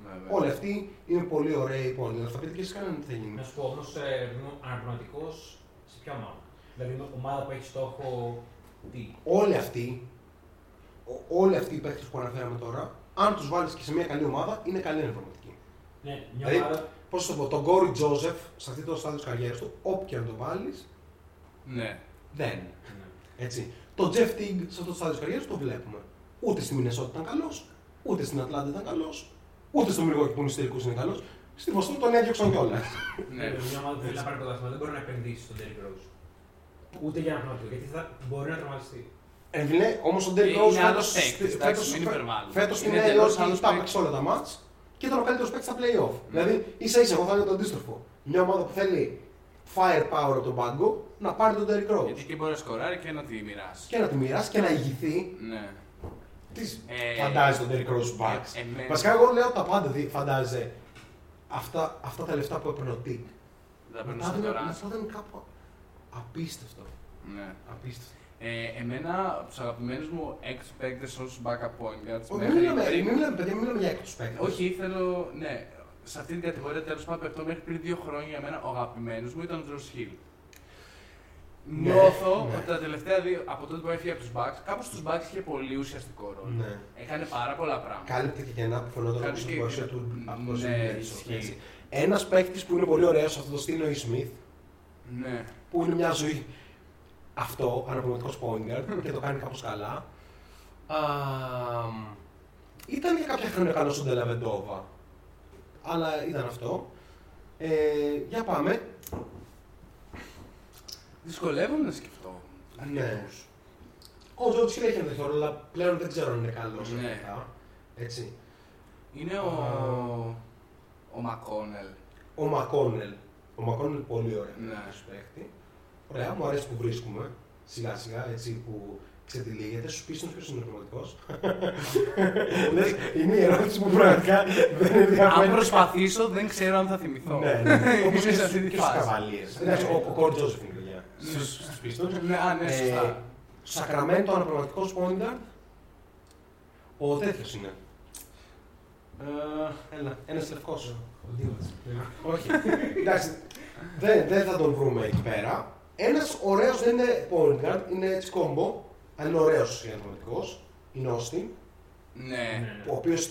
βέβαια. Όλοι αυτοί είναι πολύ ωραίοι πολύ. Θα πείτε και εσείς κανέναν τι θα γίνει. Να σου πω όμως, αναπληρωματικό σε ποια ομάδα; Δηλαδή, είναι ομάδα που έχει στόχο τι; Όλοι αυτοί, ο- όλοι αυτοί οι παίκτες που αναφέραμε τώρα, αν τους βάλεις και σε μια καλή ομάδα, είναι καλή ενδροματική. Ναι, μια Δηλαδή, ομάδα. Πώς το πω, τον Κόρι Τζόζεφ σε αυτό το στάδιο της καριέρας του, όποιο να τον βάλεις, Ναι. δεν. Ναι. Έτσι. Το Jeff Teague σε αυτό το στάδιο της καριέρας του το βλέπουμε. Ούτε στη Μινεσότα ήταν καλός, ούτε στην Ατλάντα ήταν καλός, ούτε στο Μιλγουόκι που είναι τελικού είναι καλός. Στη Βοστόνη τον έδιωξαν κιόλας. Ναι. Μια ομάδα που θέλει να πάρει πρωτάθλημα δεν μπορεί να επενδύσει στον Derrick Rose. Ούτε για αναπληρωματικό, γιατί θα μπορεί να τραυματιστεί. Εμβιλέ, όμως ο Ντέρικ Είναι Ρόουζ άλλος παίκτης, εντάξει, μην υπερβάλλουμε. Φέτος στη Είναι Νέα εντελώς Υόρκη άλλος τα παίκτης. έπαιξε όλα τα ματς και ήταν ο καλύτερος παίκτης στα playoff. Δηλαδή ίσα ίσα εγώ θα έλεγα το αντίστροφο. Μια ομάδα που θέλει firepower από τον πάγκο να πάρει τον Ντέρικ Ρόουζ. Γιατί και μπορεί να σκοράρει και να τη μοιράσει. Και να τη μοιράσει και να ηγηθεί Ναι. Τι Ε, φαντάζει τον Derrick Rose στους Bucks. ε, εμένα- Βασικά, εγώ λέω τα πάντα. Δηλαδή, φαντάζεσαι αυτά, αυτά τα λεφτά που έπαιρνε ο Τικ. Θα παίρνω Μετά στο ήταν- τώρα. μετά ήταν κάπου απίστευτο. Ναι. Απίστευτο. Ε, εμένα, από τους αγαπημένους μου έξι παίκτες ως backup point guards. Όχι, μέχρι Μην μιλάμε, πριν- μην μιλάμε, παιδιά, μην μιλάμε για έκτος παίκτες. Όχι, θέλω. Ναι, σε αυτή την κατηγορία τέλος πάντων παιχτών μέχρι πριν δύο χρόνια για μένα ο αγαπημένος μου ήταν ο Τζορ Χιλ. Ναι, Νιώθω ναι. ότι τα τελευταία δύο, από τότε που έφυγε από τους Bucks, κάπου στου Bucks είχε πολύ ουσιαστικό ρόλο. Ναι. Έκανε πάρα πολλά πράγματα. Κάλυπτε και κενά που φαινόταν από Κάλυπτε την και- παρουσία του από το Ναι, Ζήλιανσον, ισχύει. έτσι. Ένας παίκτης που είναι πολύ ωραίος σε αυτό το στυλ είναι ο Smith, Ναι. που είναι μια ζωή αυτό, αναπληρωματικός point guard και το κάνει κάπως καλά. Α, ήταν για κάποια χρόνια καλός ο Ντελαβεντόβα, αλλά ήταν αυτό. Ε, για πάμε. Δυσκολεύομαι να σκεφτώ. Ναι. αρκετούς. Ο Τζόρτζ Χιλ έχει ενδεχθεί ρόλο, αλλά πλέον δεν ξέρω αν είναι καλός Ναι. αρκετά. Έτσι. Είναι ο. ο Μακόνελ. Ο Μακόνελ. Ο Μακόνελ είναι πολύ ωραίο Ναι. ναι. παίχτη. Ωραία, μου αρέσει που βρίσκουμε. Σιγά σιγά έτσι που ξετυλίγεται. Στους πίστων ποιος είναι ο πραγματικός; είναι η ερώτηση που πραγματικά δεν είναι Αν διαφορετική. προσπαθήσω, δεν ξέρω αν θα θυμηθώ. Ναι, ναι. Όπως και Είναι σε αυτή στους τη φάση. καβαλίες. Εντάξει, ο ο Κόρ Τζόζεφ είναι παιδιά. Στου πίστων. Ναι, α, ναι, σωστά. Σακραμέντο αναπληρωματικό point guard. Ο τέτοιος είναι. Ε, Έλα, ένας λευκός. Ο Δήμας. Όχι. Εντάξει, δεν, δεν θα τον βρούμε εκεί πέρα. Ένας ωραίος δεν είναι point guard, είναι έτσι κόμπο, αλλά είναι ωραίος διαδραματικό. Είναι ο Austin, Ναι. ο οποίος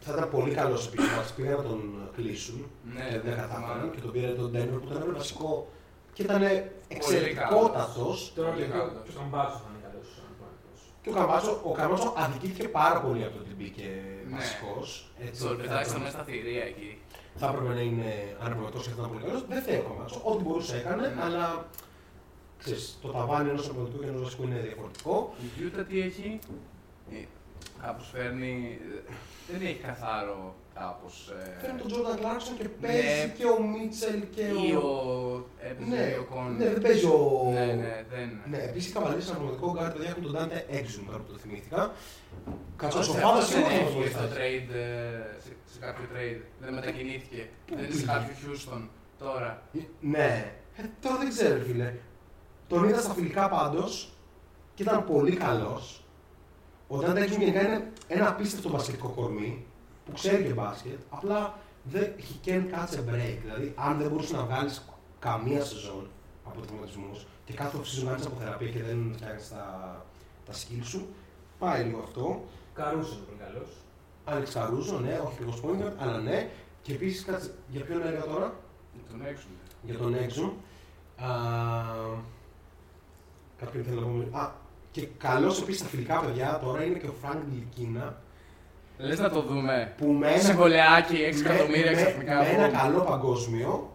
θα ήταν πολύ καλός επίσης. Πήγαν να τον κλείσουν. Ναι, και δεν ναι, κατάφεραν θυμάμαι. και τον πήρε τον Denver που ήταν ένα βασικό και ήταν καλός. εξαιρετικότατος. Τώρα Πολύ και καλός. ο Καμπάτσο θα είναι καλό αναπληρωματικό. Και ο Καμπάτσο, ο Καμπάτσο αδικήθηκε πάρα πολύ από το ότι μπήκε Ναι. βασικός. Το πετάξαμε μέσα στα θηρία εκεί. θα έπρεπε να είναι αναπληρωματικό και θα ήταν πολύ καλός. Δεν φταίει ο Καμπάτσο. Ό,τι μπορούσε έκανε, Ναι. αλλά ξέρεις, το ταβάνι ενός αναπληρωματικού και ενός βασικού είναι διαφορετικό. Η Utah τι έχει; Ε, Κάπως φέρνει. Δεν έχει καθάρο κάπως. ε, Φέρνει τον Τζόρνταν Κλάρκσον και Ναι. παίζει και ο Μίτσελ και ο. Ή ο. Έπαιζε Ναι, ο Κόνλεϊ. ναι, δεν παίζει ο. Ναι, ναι, δεν. Ναι, επίσης οι Καβαλίερς σε αναπληρωματικό γκάρτ παιδιά έχουν τον Dante Exum τώρα που το θυμήθηκα. Κάτσε ο Αυτός Σοφάδα δεν σίγουρα θα μας έχει στο βοηθάει. trade, ε, σε, σε κάποιο trade. Δεν μετακινήθηκε. Δεν είναι σε πήγε; κάποιο Houston τώρα. Ναι, ε, τώρα δεν ξέρω, φίλε. Τον είδα στα φιλικά πάντως και ήταν πολύ καλός. Ο Dante Exum γενικά είναι ένα απίστευτο μπασκετικό κορμί που ξέρει και μπάσκετ. Απλά δεν, he can't catch a break. Δηλαδή, αν δεν μπορούσες να βγάλεις καμία σεζόν από τραυματισμού και κάθε off-season να από θεραπεία και δεν φτιάχνεις τα, τα skills σου, πάει λίγο αυτό. Καρούσο είναι πολύ καλός. Άλεξ Καρούζο, ναι, όχι ακριβώς point guard, αλλά ναι. Και επίσης, κάτσε, για ποιον έλεγα τώρα, Τον έξω. για τον Έξο. Κάποιον θέλω να πούμε. Α, και καλό επίσης στα φιλικά παιδιά τώρα είναι και ο Φρανκ Ντιλικίνα. Λες να το δούμε. Που με ένα, Συμβολαιάκι 6 με- εκατομμύρια με- ξαφνικά. Με ένα boom. καλό παγκόσμιο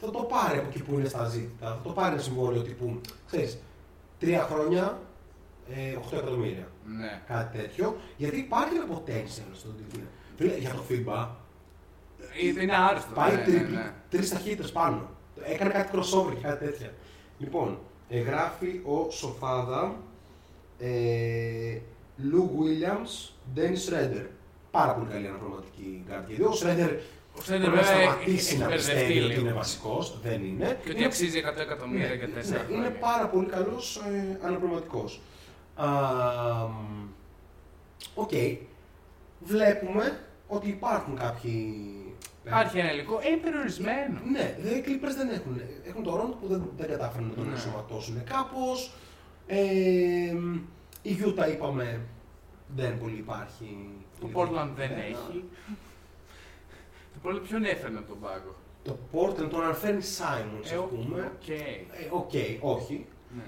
θα το πάρει από εκεί που είναι στα ζήτητα. Θα το πάρει ένα συμβόλαιο τύπου, ξέρεις, τρία χρόνια, ε, 8 εκατομμύρια. Ναι. Κάτι τέτοιο. Γιατί υπάρχει ένα potential στο τίτλο. Φίλε, Για το FIBA Ε, Είναι άρρωστο. πάει ναι, τρι, ναι, ναι. τρεις ταχύτητες πάνω. Έκανε κάτι crossover και κάτι τέτοια. Λοιπόν, ε, γράφει ο Σοφάδα ε, Λου Williams, Dennis Schroeder. Πάρα πολύ καλή αναπληρωματική guard. Γιατί ο Schroeder Ο Σέντερ μπορεί να βέβαια σταματήσει έχει να μπερδευτεί πιστεύει ότι λίγο. είναι βασικός. Δεν είναι. Και ότι Είναι αξίζει 100 εκατομμύρια για 4 ναι, χρόνια. είναι πάρα πολύ καλός ε, αναπληρωματικός. Α, μ, Οκ. Βλέπουμε ότι υπάρχουν κάποιοι... Υπάρχει ένα υλικό, ε, περιορισμένο. Ναι, δε, οι Clippers δεν έχουν. Έχουν το Ρόντο που δεν, δεν κατάφεραν να τον Ναι. ενσωματώσουν κάπως. Ε, μ, η Utah είπαμε δεν πολύ υπάρχει. Το Portland δεν Ναι. έχει. Το Portland ποιον έφερνε από τον πάγκο. Το Portland τον αναφέρει Simons, Ε, ας πούμε. οκ. Ε, Οκ, όχι. Ναι.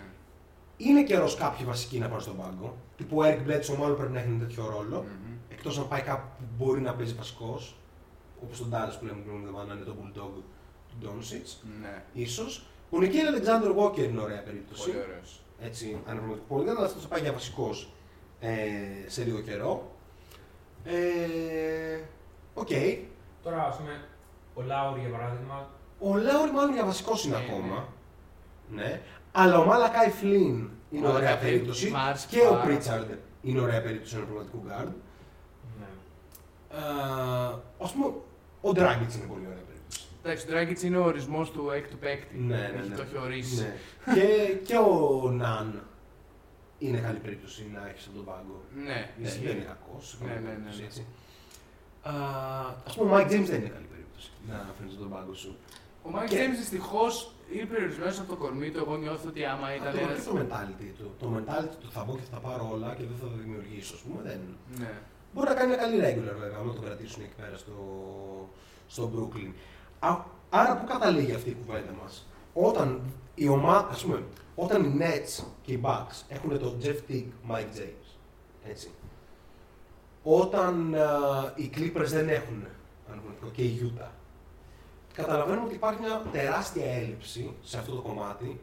Είναι καιρός κάποιοι βασικοί να πάνε στον πάγκο. Τύπου ο Eric Bledsoe μάλλον πρέπει να έχει ένα τέτοιο ρόλο. Μμμ. Εκτός αν πάει κάπου που μπορεί να παίζει βασικός. Όπως τον Dallas που λέμε πριν εβδομάδα να είναι το Bulldog του Doncic. Ναι. ίσως. Ο Nickeil Alexander Walker είναι ωραία περίπτωση. Πολύ ωραίος. Έτσι, αναπληρωματικό πολύ δεν, αλλά αυτό θα πάει για βασικός ε, σε λίγο καιρό. Ε, Οκ. Τώρα, ας πούμε, ο Λάουρι για παράδειγμα, Ο Λάουρι μάλλον για βασικός είναι Ναι, ακόμα. Ναι. Αλλά ο Μάλακάι Φλίν είναι Ο ωραία Μαλακάι περίπτωση. μ' άρεσε Και ο πάρα Πρίτσαρντ είναι ωραία περίπτωση αναπληρωματικού guard. ναι. Α πούμε, ο Ντράγκητς είναι πολύ ωραία περίπτωση. Εντάξει, ο Dragic είναι ο ορισμός του έκτου παίκτη. Ναι, ναι, Έχει- ναι. Το έχει ορίσει. Ναι. και, και ο Ναν είναι καλή περίπτωση να έχεις από τον πάγκο. Ναι, Ναι, ισχύει. δεν είναι κακό. Ναι, ναι, ναι, ναι. Έτσι. Α πούμε, ο Mike James δεν είναι καλή περίπτωση να φέρνεις τον πάγκο σου. Ο Mike Και- James δυστυχώς είναι περιορισμένος από το κορμί του. Εγώ νιώθω ότι άμα ήταν Αυτό ένα. και το mentality του. Το mentality του θα μπω και θα τα πάρω όλα και δεν θα τα δημιουργήσω, ας πούμε. Δεν. Ναι. Μπορεί να κάνει ένα καλή regular βέβαια, άμα το κρατήσουν εκεί πέρα στο, στο Brooklyn. Α, άρα που καταλήγει αυτή η κουβέντα μας; Όταν η ομάδα, ας πούμε, όταν οι Nets και οι Bucks έχουν τον Jeff Teague, Mike James, έτσι. Όταν α, οι Clippers δεν έχουν, αν πούμε, και η Utah, καταλαβαίνουμε ότι υπάρχει μια τεράστια έλλειψη σε αυτό το κομμάτι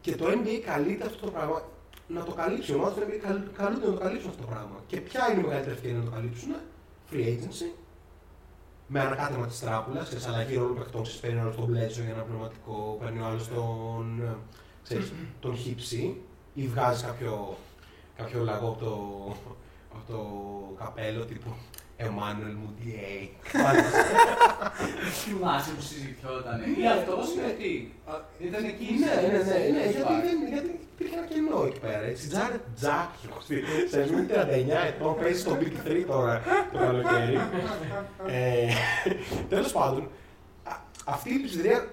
και το NBA καλείται αυτό το πράγμα να το καλύψει. Οι ομάδες του NBA καλ- καλούνται να το καλύψουν αυτό το πράγμα. Και ποια είναι η μεγαλύτερη ευκαιρία να το καλύψουν, free agency, με ανακάτεμα της τράπουλας, σε αλλαγή ρόλου παιχτών, ξέρεις, παίρνει ο άλλος τον Μπλέτσο για ένα πνευματικό, παίρνει ο άλλος τον, ε, ξέρεις, τον χύψη ή βγάζει κάποιο, κάποιο λαγό από το, από το καπέλο τύπου Emmanuel Moutier. Θυμάσαι που συζητιόταν. Ή αυτό ή τι. Ήταν εκεί. Ναι, ναι, ναι, ναι, στο γιατί, σπάτι. δεν, γιατί υπήρχε ένα κενό εκεί πέρα. Έτσι, Τζάρετ Τζάκιο. Σε μην 39 ετών παίζει στο Big 3 τώρα το καλοκαίρι. ε, Τέλος πάντων, α- αυτή η πλειστηρία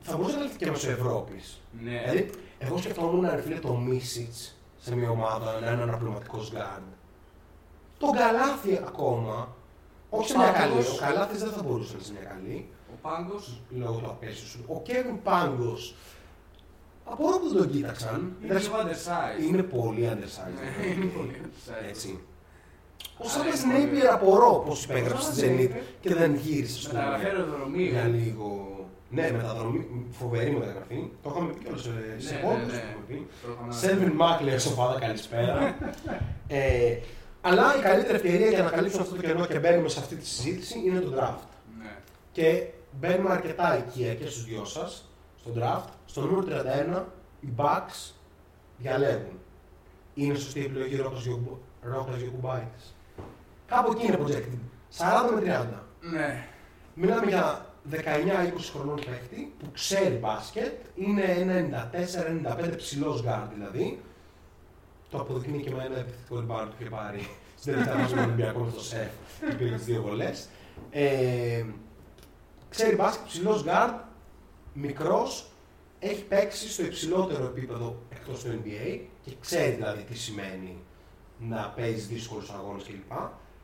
θα μπορούσε να έρθει και μέσω Ευρώπης. Ναι. Δηλαδή, εγώ σκεφτόμουν να φίλε το Μίτσιτς σε μια ομάδα να είναι αναπληρωματικός γκάρντ. Τον Καλάθη ακόμα. Όχι σε μια καλή. Πάγκος. Ο Καλάθης δεν θα μπορούσε να είναι σε μια καλή Ο Πάγκος. λόγω του απέσιου σου. Ο Κέβιν Πάγκος. Απορώ που δεν τον κοίταξαν. Είναι λίγο undersized. Είναι πολύ undersized. Ναι, είναι πολύ undersized. Έτσι. Ο Αλλά Shabazz είναι πολύ Napier απορώ πώς Ο υπέγραψε στη Shabazz Zenit Napier και δεν γύρισε στο Μεταγραφή αεροδρομίου. Για λίγο. Ναι, μεταδρομή, φοβερή μεταγραφή. Το είχαμε πει κιόλας σε, σε Ναι, πόντους, ναι, το ναι. είχαμε πει. Το είχαμε Σέλβιν Μάκ λέει στο Φάδα καλησπέρα. ε, αλλά η καλύτερη ευκαιρία για να καλύψουμε αυτό το κενό και μπαίνουμε σε αυτή τη συζήτηση είναι το draft. Ναι. Και μπαίνουμε αρκετά οικεία και στους δυο σας, στο draft. Στο νούμερο 31, οι Bucks διαλέγουν. Είναι σωστή η επιλογή Ρόκας Γιωκου- Ρόκας Γιωκουμπάιτης. Κάπου εκεί είναι projected. 40 με 30. Ναι. Μιλάμε για 19-20 χρονών παίχτη που ξέρει μπάσκετ, είναι ένα 94-95 ψηλός γκαρντ δηλαδή. Το αποδεικνύει και με ένα επιθετικό rebound που είχε πάρει στην τελευταία φάση του Ολυμπιακού με τον Σεφ και πήρε τις δύο βολές. Ε, ξέρει μπάσκετ, ψηλός γκαρντ, μικρός, έχει παίξει στο υψηλότερο επίπεδο εκτός του NBA και ξέρει δηλαδή τι σημαίνει να παίζει δύσκολους αγώνες κλπ.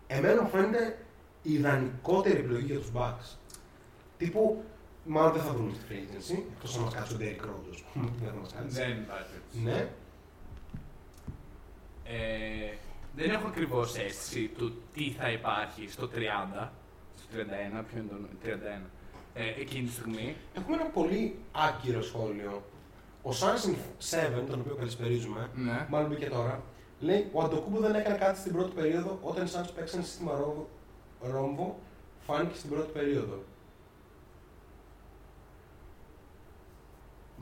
Εμένα μου φαίνεται η ιδανικότερη επιλογή για τους Bucks. Τύπου, μάλλον δεν θα βρουν στη free agency, εκτός αν μας κάτσει ο Derrick Rose, ας πούμε, δεν θα μας κάτσει. Δεν υπάρχει. Ναι, Ε, δεν έχω ακριβώς αίσθηση του τι θα υπάρχει στο 30, στο 31, ποιο είναι το 31, ε, εκείνη τη στιγμή. Έχουμε ένα πολύ άκυρο σχόλιο. Ο Sunshine 7, τον οποίο καλησπερίζουμε, Ναι. μάλλον μπήκε τώρα, λέει ο Αντοκούμπο δεν έκανε κάτι στην πρώτη περίοδο όταν οι Suns παίξαν σύστημα ρόμβο, ρόμβο, φάνηκε στην πρώτη περίοδο.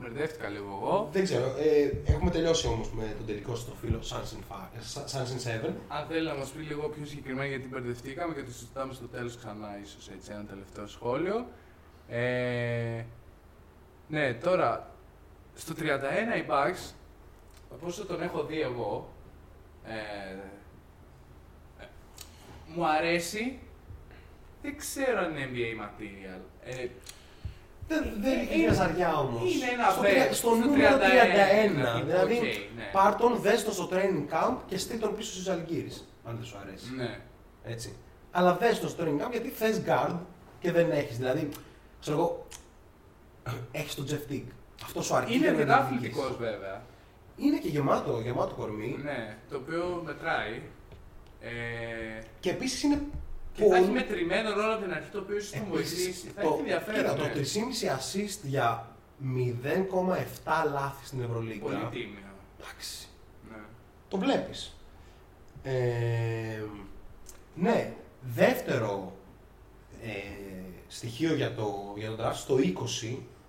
Μπερδεύτηκα λίγο εγώ. Δεν ξέρω, ε, έχουμε τελειώσει όμως με τον τελικό στο φίλο Sunshine 5, ε, Sunshine 7. Αν θέλει να μας πει λίγο πιο συγκεκριμένα γιατί μπερδευτήκαμε και το συζητάμε στο τέλος ξανά, ίσως έτσι ένα τελευταίο σχόλιο. Ε, ναι, τώρα στο 31 οι Bucks, από όσο τον έχω δει εγώ, ε, ε, μου αρέσει. Δεν ξέρω αν είναι NBA material. Ε, Δεν, δεν Ε, έχει είναι- χαζαριά όμως. είναι ένα στο, βέ- τρια- στο στο νούμερο 31, 31. δηλαδή, οκ, ναι. πάρ' τον, δες τον στο training camp και στείλ τον πίσω στους Ζαλγκίρις, αν δεν σου αρέσει. ναι. Έτσι. Αλλά δες τον στο training camp γιατί θες guard και δεν έχεις. Δηλαδή, ξέρω εγώ, έχεις τον Jeff Teague. Αυτό σου αρκεί. Είναι για να αρκετά τον δεις. αθλητικός βέβαια. Είναι και γεμάτο, γεμάτο κορμί. Ναι, το οποίο μετράει. Ε, Και επίσης είναι και θα έχει μετρημένο ρόλο από την αρχή το οποίο ίσω θα μου Επίσης, βοηθήσει. Θα το- έχει ενδιαφέρον. Κοίτα, το ναι. 3,5 assist για 0,7 λάθη στην Ευρωλίγκα. Πολύ τίμιο. Εντάξει. Ναι. Το βλέπεις. Ε, ναι, δεύτερο ε, στοιχείο για το, για το draft, στο 20,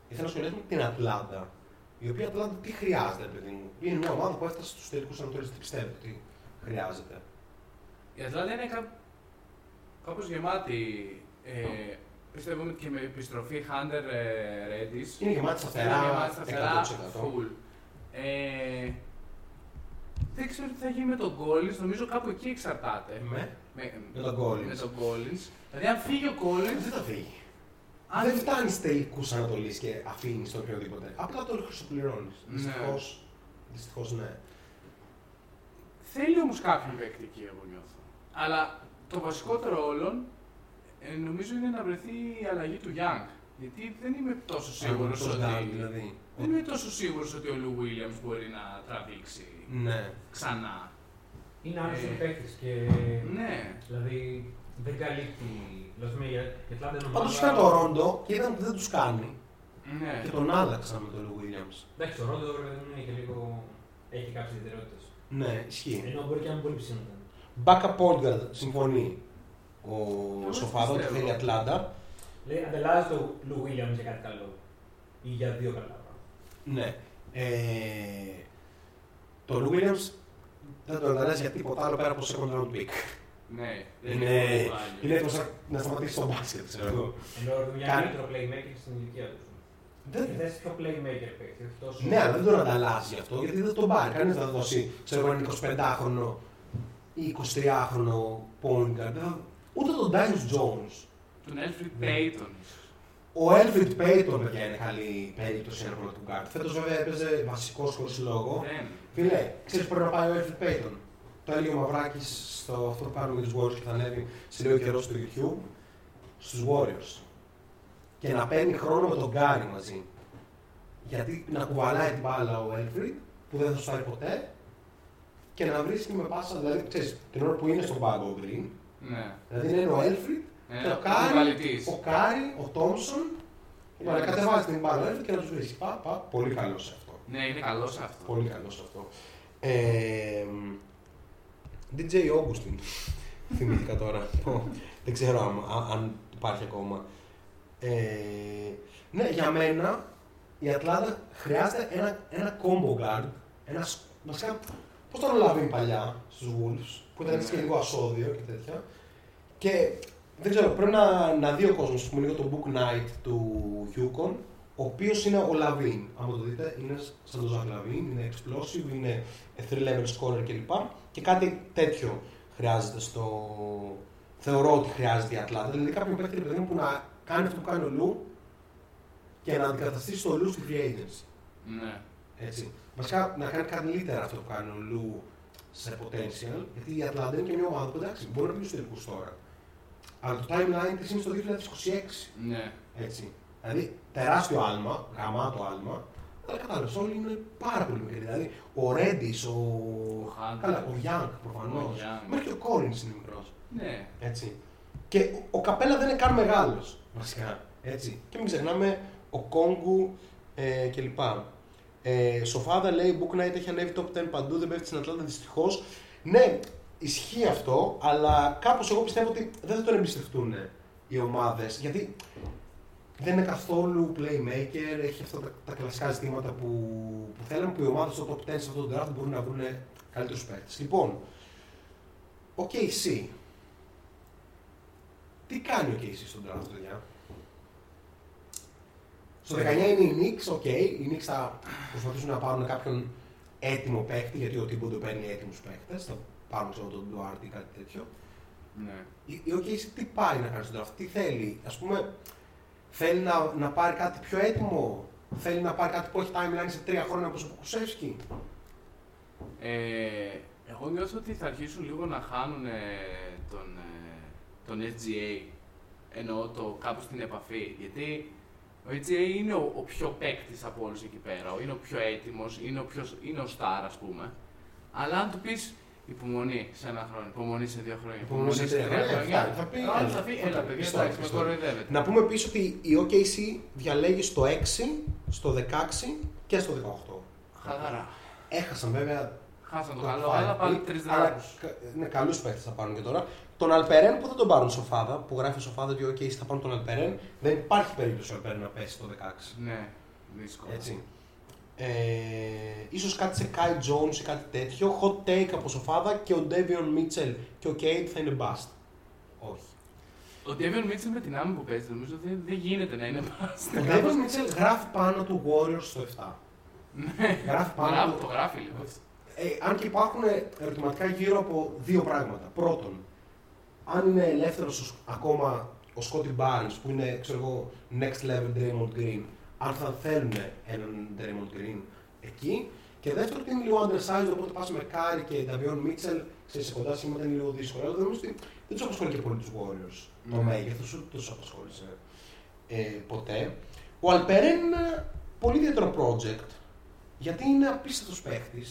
ήθελα να σχολιάσουμε την Ατλάντα. Η οποία Ατλάντα τι χρειάζεται, παιδί μου; Είναι μια ομάδα που έφτασε στους τελικούς ανατολής, τι πιστεύω ότι χρειάζεται; Η Ατλάντα είναι κά... κάπως γεμάτη. Ε, πιστεύω ότι και με επιστροφή Hunter ε, Reddish. Είναι γεμάτη σταθερά, Είναι γεμάτη σταθερά, 100%. full. Ε, δεν ξέρω τι θα γίνει με τον Collins, νομίζω κάπου εκεί εξαρτάται. Με, Με, με τον Collins. με τον Collins. Δηλαδή αν φύγει ο Collins, Δεν θα φύγει. αν Δεν φτάνει τελικού Ανατολής και αφήνεις το οποιοδήποτε. Απλά το χρυσοπληρώνεις. Ναι. Δυστυχώς. Δυστυχώς ναι. Θέλει όμως κάποιον παίκτη εκεί, εγώ νιώθω. Αλλά το βασικότερο όλων ε, νομίζω είναι να βρεθεί η αλλαγή του Young. Γιατί δεν είμαι τόσο σίγουρος Τόσο ότι. Down, δηλαδή. Δεν είμαι τόσο σίγουρος ότι ο Lou Williams μπορεί να τραβήξει Ναι. ξανά. Είναι άλλος Ε, παίκτη και. Ναι. Δηλαδή δεν καλύπτει. Δηλαδή για για Ατλάντα είναι Πάντως ομάδα- είχαν το Ρόντο και είδαν ότι δεν τους κάνει. Ναι. Και τον άλλαξαν με τον Lou Williams. Εντάξει, το Ρόντο βέβαια είναι και λίγο. έχει κάποιες ιδιαιτερότητες. Ναι, ισχύει. Ενώ μπορεί και να μην πολύ ψήνονταν. Backup point guard συμφωνεί ο Εγώ Σοφάδο ότι πιστεύω. θέλει Ατλάντα. Λέει ανταλλάσσει το Lou Williams για κάτι καλό. Ή για δύο καλά πράγματα. Ναι. Ε, το Lou Williams δεν τον ανταλλάσσει για τίποτα άλλο πέρα από second round pick. Ναι. δεν Είναι, πολύ value. είναι έτοιμος να- να σταματήσει το μπάσκετ, ξέρω εγώ. Ενώ μια Κάνει- καλύτερο playmaker στην ηλικία του. Δεν- Και θες πιο playmaker παίκτης, όχι τόσο. Ναι, αλλά δεν τον ανταλλάσσει γι' αυτό γιατί δεν τον πάρει. Κανείς δεν θα δώσει, ξέρω εγώ, έναν 25χρονο ή 23χρονο point guard. Δεν θα- Ούτε τον Darius Jones. Τον Elfrid Payton. Ο Elfrid Payton, παιδιά, είναι καλή περίπτωση ένα του guard. Φέτος βέβαια έπαιζε βασικό χωρί λόγο. Δεν. Φίλε, ξέρεις πού να πάει ο Elfrid Payton; Το έλεγε ο Μαυράκης στο αυτό που κάνουμε με τους Warriors και θα ανέβει σε λίγο καιρό στο YouTube. Στους Warriors. Και να παίρνει χρόνο με τον Γκάρι μαζί. Γιατί να κουβαλάει την μπάλα ο Elfrid που δεν θα σου φάει ποτέ και να βρίσκει με πάσα, δηλαδή ξέρεις, την ώρα που είναι στον πάγκο ο Green, Ναι. δηλαδή να είναι ο Elfrid Ε, και ο ο Κάρι, κουβαλητής. ο Κάρι, ο Τόμσον και να κατεβάζει την μπάλα ο Elfrid και να τους βρίσκει. Πα, πα, πολύ καλός σε αυτό. Ναι, είναι καλός σε αυτός. Πολύ καλός σε αυτό. Ε, DJ Augustin. Θυμήθηκα τώρα. Πω, Δεν ξέρω αν, α- αν υπάρχει ακόμα. Ε, ναι, για μένα η Ατλάντα χρειάζεται ένα, ένα combo guard. Ένας, σ- βασικά, πώς τον LaVine παλιά στους Wolves, που ήταν έτσι και λίγο ασώδιο και τέτοια. Και δεν ξέρω, πρέπει να, να δει ο κόσμος που πούμε λίγο το Bouknight του UConn, ο οποίος είναι ο LaVine. Αν το δείτε, είναι σαν τον Zach LaVine, είναι explosive, είναι 3 level scorer κλπ. Και κάτι τέτοιο χρειάζεται στο. Θεωρώ ότι χρειάζεται η Ατλάντα. Δηλαδή κάποιον παίκτη παιδί μου, που να κάνει αυτό που κάνει ο Λου και να αντικαταστήσει το Λου στη free agency. Ναι. Έτσι. Βασικά να κάνει καλύτερα αυτό που κάνει ο Λου σε potential, γιατί η Ατλάντα είναι και μια ομάδα που εντάξει, μπορεί να πει στους τελικούς τώρα. Αλλά το timeline της είναι στο 2026. Ναι. Έτσι. Δηλαδή τεράστιο άλμα, γαμάτο άλμα, Αλλά κατάλαβες, όλοι είναι πάρα πολύ μικροί. Δηλαδή, ο Ρέντι, ο. Ο Hunter. Καλά, ο Young προφανώς. Ο Young. Μέχρι και ο Collins είναι μικρός. Ναι. Έτσι. Και ο- ο Καπέλα δεν είναι καν μεγάλος. Βασικά. Έτσι. Και μην ξεχνάμε ο Κόγκου ε, κλπ. Ε, Σοφάδα λέει: Bouknight έχει ανέβει top 10 παντού, δεν πέφτει στην Ατλάντα δυστυχώς. Ναι, ισχύει αυτό, αλλά κάπως εγώ πιστεύω ότι δεν θα τον εμπιστευτούν οι ομάδες. Γιατί δεν είναι καθόλου playmaker, έχει αυτά τα, τα κλασικά ζητήματα που, που θέλαμε, που οι ομάδες στο top 10 σε αυτό το draft μπορούν να βρουν καλύτερους παίκτες. Λοιπόν, OKC. Τι κάνει OKC στον draft, παιδιά; Στο 19 είναι οι Knicks, οκ. Οι Knicks θα προσπαθήσουν να πάρουν κάποιον έτοιμο παίκτη, γιατί ο Thibodeau παίρνει έτοιμους παίκτες. Θα πάρουν ξέρω, τον Duarte ή κάτι τέτοιο. ναι. Η- Η OKC τι πάει να κάνει στον draft, τι θέλει, ας πούμε, θέλει να, να πάρει κάτι πιο έτοιμο, θέλει να πάρει κάτι που έχει timeline σε τρία χρόνια όπως ο Ποκουσεύσκι. Ε, εγώ νιώθω ότι θα αρχίσουν λίγο να χάνουν τον, ε, τον SGA. Εννοώ το κάπου στην επαφή. Γιατί ο SGA είναι ο, ο πιο παίκτης από όλους εκεί πέρα. Είναι ο πιο έτοιμος, είναι, ο πιο- είναι ο star, ας πούμε. Αλλά αν του πεις υπομονή σε ένα χρόνο, υπομονή σε δύο χρόνια, Υπομονή σε τρία χρόνια, φτάνει. Θα πει, Άλλο έλα, θα πει, θα έλα πει, παιδιά, πιστό, εντάξει, με πιστό. κοροϊδεύετε. Να πούμε επίσης ότι η OKC διαλέγει στο 6, στο 16 και στο 18. Χαλαρά. Έχασαν βέβαια. Χάσαν το το καλό, five. αλλά πάλι Ε, τρεις αλλά δράκου. κα- Ναι, καλούς παίχτε θα πάρουν και τώρα. Τον Αλπερέν που θα τον πάρουν σοφάδα, που γράφει σοφάδα ότι OK, θα πάρουν τον Αλπερέν. Δεν υπάρχει περίπτωση ο Αλπερέν να πέσει στο 16. Ναι, δύσκολο. Έτσι. Ε, ίσως κάτι σε Kai Jones ή κάτι τέτοιο. Hot take από σοφάδα και ο Devion Mitchell και ο Cade θα είναι bust. Όχι. Ο Davion Mitchell με την άμυνα που παίζει, νομίζω δεν, δεν γίνεται να είναι Ο bust. Davion Mitchell γράφει πάνω του Warriors στο 7. γράφει πάνω Γράφει, του. το γράφει λίγο. Ε, αν και υπάρχουν ερωτηματικά γύρω από δύο πράγματα. Πρώτον, αν είναι ελεύθερος ακόμα ο Scotty Barnes που είναι ξέρω εγώ, next level Draymond Green, αν θα θέλουν έναν Draymond Green εκεί. Και δεύτερον, ότι είναι λίγο undersized, οπότε πας με Κάρι και Davion Mitchell σε κοντά σχήματα είναι λίγο δύσκολο. Αλλά νομίζω ότι δεν τους απασχολεί και πολύ τους Warriors το Ναι. μέγεθο, ούτε του απασχόλησε ε, ποτέ. Ο Αλπερέν είναι ένα πολύ ιδιαίτερο project γιατί είναι απίστευτος παίχτη,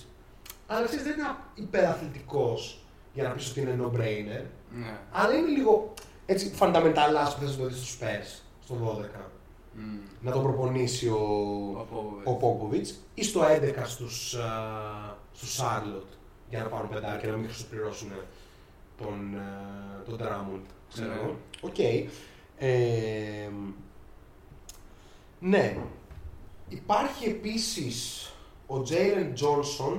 αλλά ξέρεις, δεν είναι υπεραθλητικός για να πεις ότι είναι no-brainer. Ναι. Αλλά είναι λίγο έτσι φανταμενταλά που θες να το δεις στους Spurs στο 12. Μμμ. Να τον προπονήσει ο, Ο Popovich. ο Popovich ή στο 11 στους, α, στους Charlotte για να πάρουν πεντάρι και να μην χρησιμοποιήσουν τον, α, τον Drummond, ξέρω Ναι. εγώ. Οκ. Ε, ναι. Υπάρχει επίσης ο Jalen Johnson,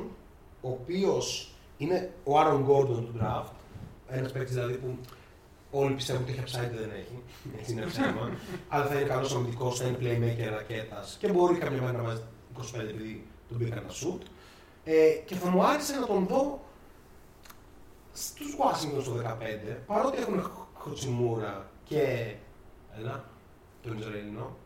ο οποίος είναι ο Aaron Gordon του draft. Ένας παίκτης δηλαδή που όλοι πιστεύουν ότι έχει upside, δεν έχει. Έτσι είναι ψέμα. Αλλά θα είναι καλός αμυντικός, θα είναι playmaker ρακέτας και μπορεί κάποια μέρα να βάζει 25 επειδή τον πήγαν να shoot. Ε, και θα μου άρεσε να τον δω στους Washington στο 15, παρότι έχουν Χοτσιμούρα και έλα, τον Ισραηλινό,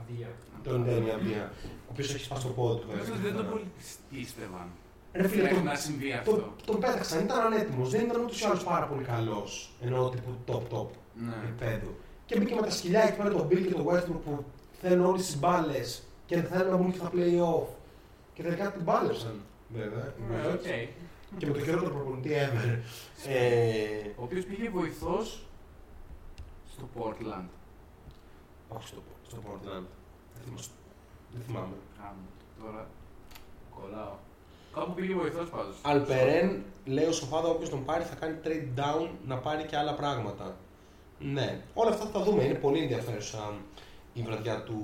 Αδεία. τον Ντένι Αμπία, ο οποίος έχει σπάσει το πόδι του. Νομίζω βέβαια, ότι δεν τον αυτή πολύ πίστευαν. τη φορά. Ρε φίλε, Μέχρι τον, να συμβεί τον, αυτό. τον πέταξαν, ήταν ανέτοιμος, δεν ήταν ούτως ή άλλως πάρα πολύ καλός, ενώ τύπου top-top Ναι. επίπεδο. Και μπήκε με τα σκυλιά εκεί πέρα τον Beal και τον Westbrook που θέλουν όλες τις μπάλες και θέλουν να μπουν και στα play-off. Και τελικά την πάλεψαν, βέβαια. οι Ναι, Wizards. οκ. Και με το χειρότερο προπονητή ever. Ε, Ο οποίος πήγε βοηθός στο Portland. όχι στο, στο Portland. Δεν θυμάσαι- Δεν θυμάμαι. Γάμο, Τώρα κολλάω. Κάπου πήγε βοηθός πάντως. Αλπερέν, λέει ο Σοφάδα, όποιος τον πάρει θα κάνει trade down να πάρει και άλλα πράγματα. Ναι, όλα αυτά θα τα δούμε. Είναι πολύ ενδιαφέρουσα η βραδιά του,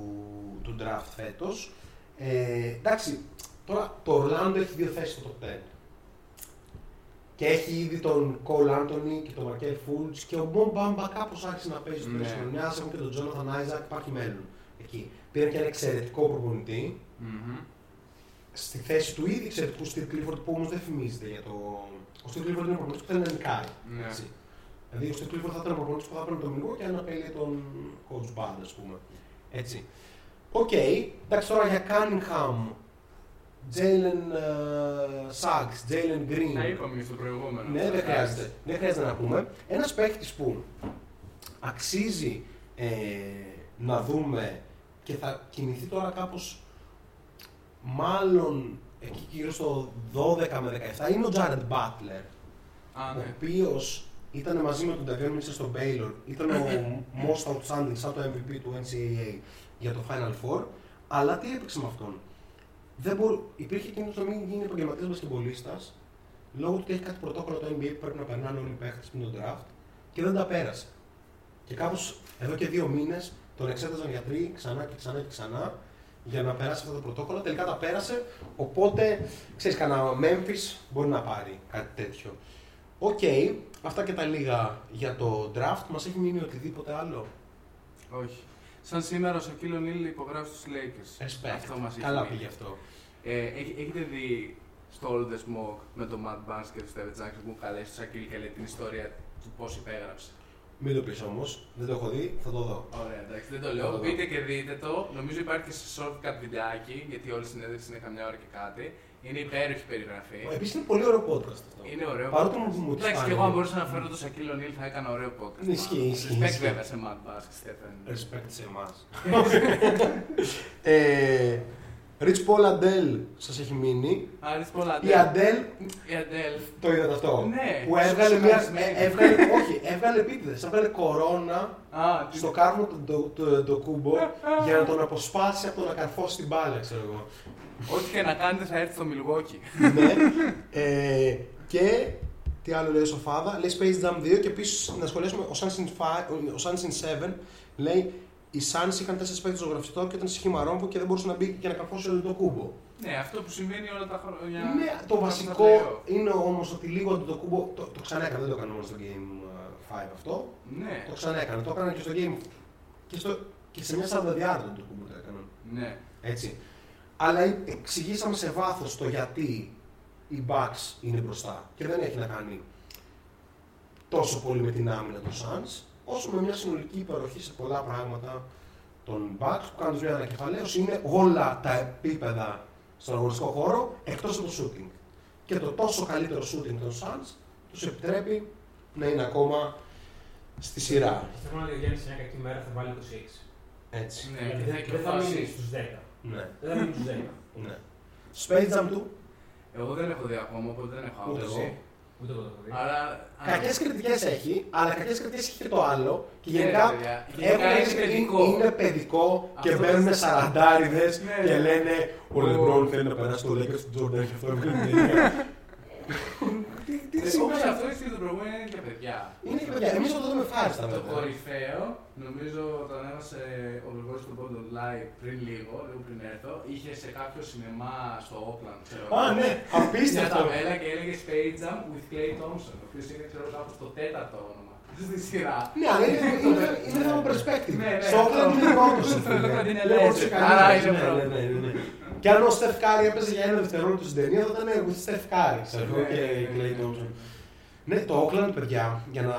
του draft φέτος. Ε, εντάξει, τώρα το Ορλάντο έχει δύο θέσεις στο top 10. Και έχει ήδη τον Cole Anthony και τον Markel Fultz και ο Μπομ Μπάμπα κάπως άρχισε να παίζει στο Ναι. τέλο τη χρονιά. Έχουν και τον Jonathan Isaac, υπάρχει μέλλον εκεί. Πήραν και ένα εξαιρετικό προπονητή, στη θέση του ήδη εξαιρετικού Steve Clifford που όμως δεν φημίζεται για το. Ο Steve Clifford είναι προπονητής που θέλει να νικάει. Ναι. έτσι. Δηλαδή ο Steve Clifford θα ήταν προπονητής που θα έπαιρνε τον Μιλγό και να απέλει τον coach band, ας πούμε. Έτσι. Οκ, εντάξει τώρα για Cunningham, Jalen uh, Suggs, Jalen Green. Τα είπαμε και στο προηγούμενο. Ναι, δεν χρειάζεται. Δεν χρειάζεται να πούμε. Ένας παίχτης που αξίζει ε, να δούμε και θα κινηθεί τώρα κάπως μάλλον εκεί γύρω στο 12 με 17 είναι ο Jared Butler, Α, ο ναι. οποίος ήταν μαζί με τον Davion Mitchell στο Baylor, ήταν ο most outstanding σαν το MVP του NCAA για το Final Four, αλλά τι έπαιξε με αυτόν; Δεν μπορού... Υπήρχε κίνδυνος να μην γίνει επαγγελματίας μπασκετμπολίστας λόγω του ότι έχει κάτι πρωτόκολλο το NBA που πρέπει να περνάνε όλοι οι παίχτες πριν τον draft και δεν τα πέρασε. Και κάπως εδώ και δύο μήνες τον εξέταζαν γιατροί ξανά και ξανά και ξανά για να περάσει αυτό το πρωτόκολλο. Τελικά τα πέρασε. Οπότε ξέρεις, κανένα Memphis μπορεί να πάρει κάτι τέτοιο. Οκ, αυτά και τα λίγα για το draft. Μας έχει μείνει οτιδήποτε άλλο; Όχι. Σαν σήμερα ο Shaquille O'Neal υπογράφει στους Lakers. Respect. Αυτό μας έχει Καλά μείνει. πήγε αυτό. Ε, έχ- έχετε δει στο All the Smoke με τον Matt Barnes και τον Steve Jackson που καλέσει τον Shaquille και λέει την ιστορία του πώς υπέγραψε. Μην το πεις όμως. Δεν το έχω δει, θα το δω. Ωραία, εντάξει, δεν το Θα το λέω. δω. Μπείτε και δείτε το. Νομίζω υπάρχει και σε shortcut βιντεάκι, γιατί όλη η συνέντευξη είναι καμιά ώρα και κάτι. Είναι υπέροχη περιγραφή. Επίσης είναι πολύ ωραίο podcast αυτό. Είναι ωραίο. Παρότι μου, μου τη Εντάξει, και φάνηκε. εγώ αν μπορούσα να φέρω τον Σακύλ Νίλ θα έκανα ωραίο podcast. Ναι, ισχύει, μάλλον. ισχύει, Respect ισχύει. βέβαια σε Matt Barnes και Stephen. Respect σε εμάς. ε, Rich Paul Adele σας έχει μείνει. Άρης πολλά. Η Adele, Η Adele. το είδατε αυτό; Ναι, που έβγαλε μια. σοκαρισμένη. ε, Έβγαλε, όχι, έβγαλε επίτηδε. Έβγαλε κορώνα Α, τι- στο κάρμο του το, το, το κούμπο για να τον αποσπάσει από το να καρφώσει την μπάλα, ξέρω εγώ. Ό,τι και να κάνετε θα έρθει στο Milwaukee. ναι. Ε, και τι άλλο λέει η Σοφάδα, λέει Space Jam 2 και επίσης να σχολιάσουμε ο Suns in, 5, ο Suns in 7 λέει οι Suns είχαν 4 παίκτες στο γραφιστό και ήταν σε σχήμα ρόμπο και δεν μπορούσε να μπει και να καρφώσει όλο το κούμπο. ναι, αυτό που συμβαίνει όλα τα χρόνια. Ναι, το στα βασικό playoff. είναι όμως ότι λίγο το κούμπο το, το ξανά έκανε, δεν το έκανε μόνο στο Game 5 αυτό. Ναι, Το ξανά έκανε, το έκανε και στο Game και, στο, και σε μια 40 διάρκεια το κούμπο το έκαναν. ναι. Έτσι. Αλλά εξηγήσαμε σε βάθος το γιατί οι Bucks είναι μπροστά και δεν έχει να κάνει τόσο πολύ με την άμυνα των Suns, όσο με μια συνολική υπεροχή σε πολλά πράγματα των Bucks που κάνουν μια ανακεφαλαίωση είναι όλα τα επίπεδα στον αγωνιστικό χώρο εκτός από το shooting. Και το τόσο καλύτερο shooting των Suns τους επιτρέπει να είναι ακόμα στη σειρά. Θέλω ότι ο Γιάννη σε μια κακή μέρα θα βάλει 26. Έτσι. Ναι, Δηλαδή και θα δεν- δεν θα μείνει κυκλοφορήσει. στους 10. Ναι. Δεν θα μείνει στους 10. ναι. Space Jam του, Εγώ δεν έχω δει ακόμα, οπότε δεν έχω Ούτε άποψη. Εγώ. Ούτε εγώ το έχω δει. Άρα. Κακές κριτικές έχει, αλλά κακές κριτικές έχει και το άλλο. Και Ναι, γενικά ρε παιδιά. Γενικά έχουν είναι έτσι ότι παιδικό. είναι παιδικό και Αυτό μπαίνουν δεν- σαραντάριδες Ναι. και λένε Ο Ο- Λεμπρόν θέλει να περάσει το Lakers του Jordan και αυτό έβγαλε την ταινία. Τι- Τι Ε, Όπως σημαίνει αυτό έχει το προηγούμενο είναι για παιδιά. Είναι και παιδιά, εμείς θα το δούμε ευχάριστα Το βέβαια. κορυφαίο, νομίζω το ανέβασε ο Γρηγόρης του Bond Live πριν λίγο, λίγο πριν έρθω, είχε σε κάποιο σινεμά στο Oakland, ξέρω Α, ναι, Μια απίστευτο. ταβέλα και έλεγε Space Jam with Clay Thompson, ο οποίος είναι ξέρω κάπου στο τέταρτο όνομα στη σειρά. Ναι, αλλά είναι, είναι, είναι θέμα perspective. Ναι, ναι, Στο αυτό. Oakland είναι πρώτο. Στο Oakland είναι Λέω legend, ότι άρα καλύτερος. είναι Ναι, πρώτος. ναι, ναι, ναι. Και αν ο Στεφ Κάρη έπαιζε για ένα δευτερόλεπτο στην ταινία, θα ήταν with Steph Curry, ξέρω εγώ, Ναι, και ναι, ναι, Clay ναι. Thompson. Ναι, το Oakland, παιδιά, για να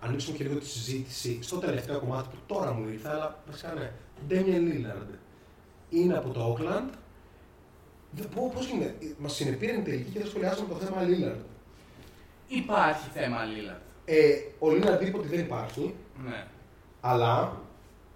ανοίξουμε και λίγο τη συζήτηση στο τελευταίο κομμάτι που τώρα μου ήρθε, αλλά βασικά ναι. Damian Lillard είναι από το Oakland. Δεν πω πώς γίνεται. Μας συνεπήρε την τελική και δεν σχολιάσαμε το θέμα Lillard. Υπάρχει θέμα Lillard. Ε, ο Lillard είπε ότι δεν υπάρχει, Ναι. αλλά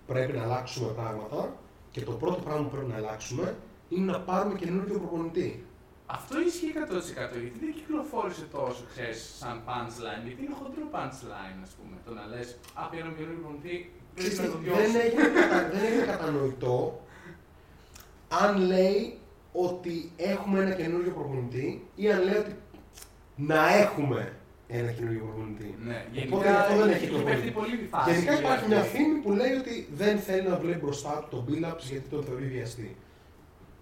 πρέπει να αλλάξουμε πράγματα και το πρώτο πράγμα που πρέπει να αλλάξουμε είναι να πάρουμε καινούργιο προπονητή. Αυτό ισχύει 100% γιατί δεν κυκλοφόρησε τόσο, ξέρεις, σαν punchline, γιατί είναι χοντρό punchline, ας πούμε. Το να λες, α, πήραμε καινούργιο προπονητή, πρέπει Ξέρεις να τι, το δεν, διώσουμε. έγινε, κατα- δεν έγινε κατανοητό αν λέει ότι έχουμε ένα καινούριο προπονητή ή αν λέει ότι να έχουμε ένα καινούριο προπονητή. Ναι, Οπότε γενικά αυτό δεν έχει έχει κυκλοφορήσει. παιχτεί πολύ η φάση. Γενικά υπάρχει δηλαδή. μια φήμη που λέει ότι δεν θέλει να βλέπει μπροστά του τον Billups γιατί τον θεωρεί βιαστή.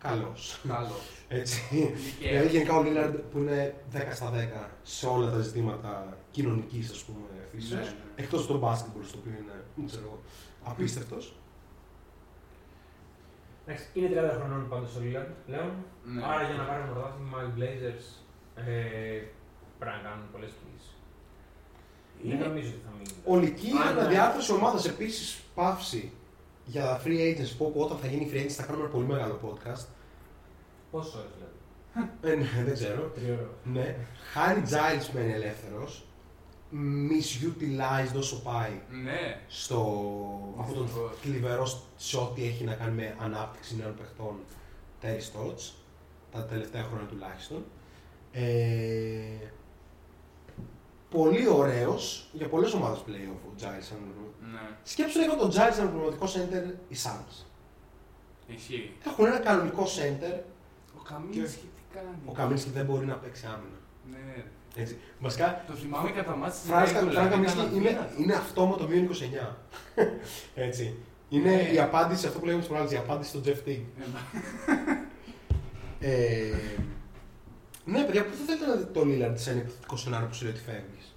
Καλώ. Καλός. Έτσι. Δικαίως. Δηλαδή γενικά ο Λίλαρντ που είναι 10 στα 10 σε όλα τα ζητήματα κοινωνικής ας πούμε φύσεως. Ναι, ναι. Εκτός από το μπάσκετμπολ, στο οποίο είναι δεν ξέρω, εγώ, απίστευτος. Εντάξει, είναι 30 χρονών πάντως ο Λίλαντ πλέον. Ναι. Άρα για να πάρουν πρωτάθλημα οι Blazers ε, πρέπει να κάνουν πολλές κινήσει. Δεν Είναι- νομίζω ότι θα μείνει. Ολική Αν- αναδιάρθρωση ομάδας επίσης παύση για free agents που όπου όταν θα γίνει free agents θα κάνουμε ένα πολύ μεγάλο podcast. Πόσε ώρες δηλαδή. Ε, ναι, δεν ξέρω. Τριώρο. Ναι. Χάρη Giles μένει ελεύθερος. Misutilized όσο πάει Ναι. στο αυτό το Δυστυχώς. θλιβερό σε ό,τι έχει να κάνει με ανάπτυξη νέων παιχτών Terry Stotts. τα τελευταία χρόνια τουλάχιστον. Ε, πολύ ωραίος για πολλές ομάδες playoff ο Giles σαν Ναι, Σκέψου λίγο τον Giles σαν πραγματικό center οι Suns. ισχύει. Έχουν ένα κανονικό center, Ο Καμίνσκι τι κάνει; ο Καμίνσκι δεν μπορεί να παίξει άμυνα. Ναι. Έτσι. Βασικά, Το θυμάμαι κατά μάτς της Φρανς regular, Φρανς ήταν Καμίνσκι είναι, αδύνατο. είναι αυτόματο μείον 29. Έτσι. Είναι Ναι. η απάντηση, αυτό που λέγαμε στην προάλληση, η απάντηση στον Jeff Teague. Ε, Ε, ναι, παιδιά, πού θα θέλετε να δείτε το Lillard σε ένα επιθετικό σενάριο που σου λέει ότι φεύγεις;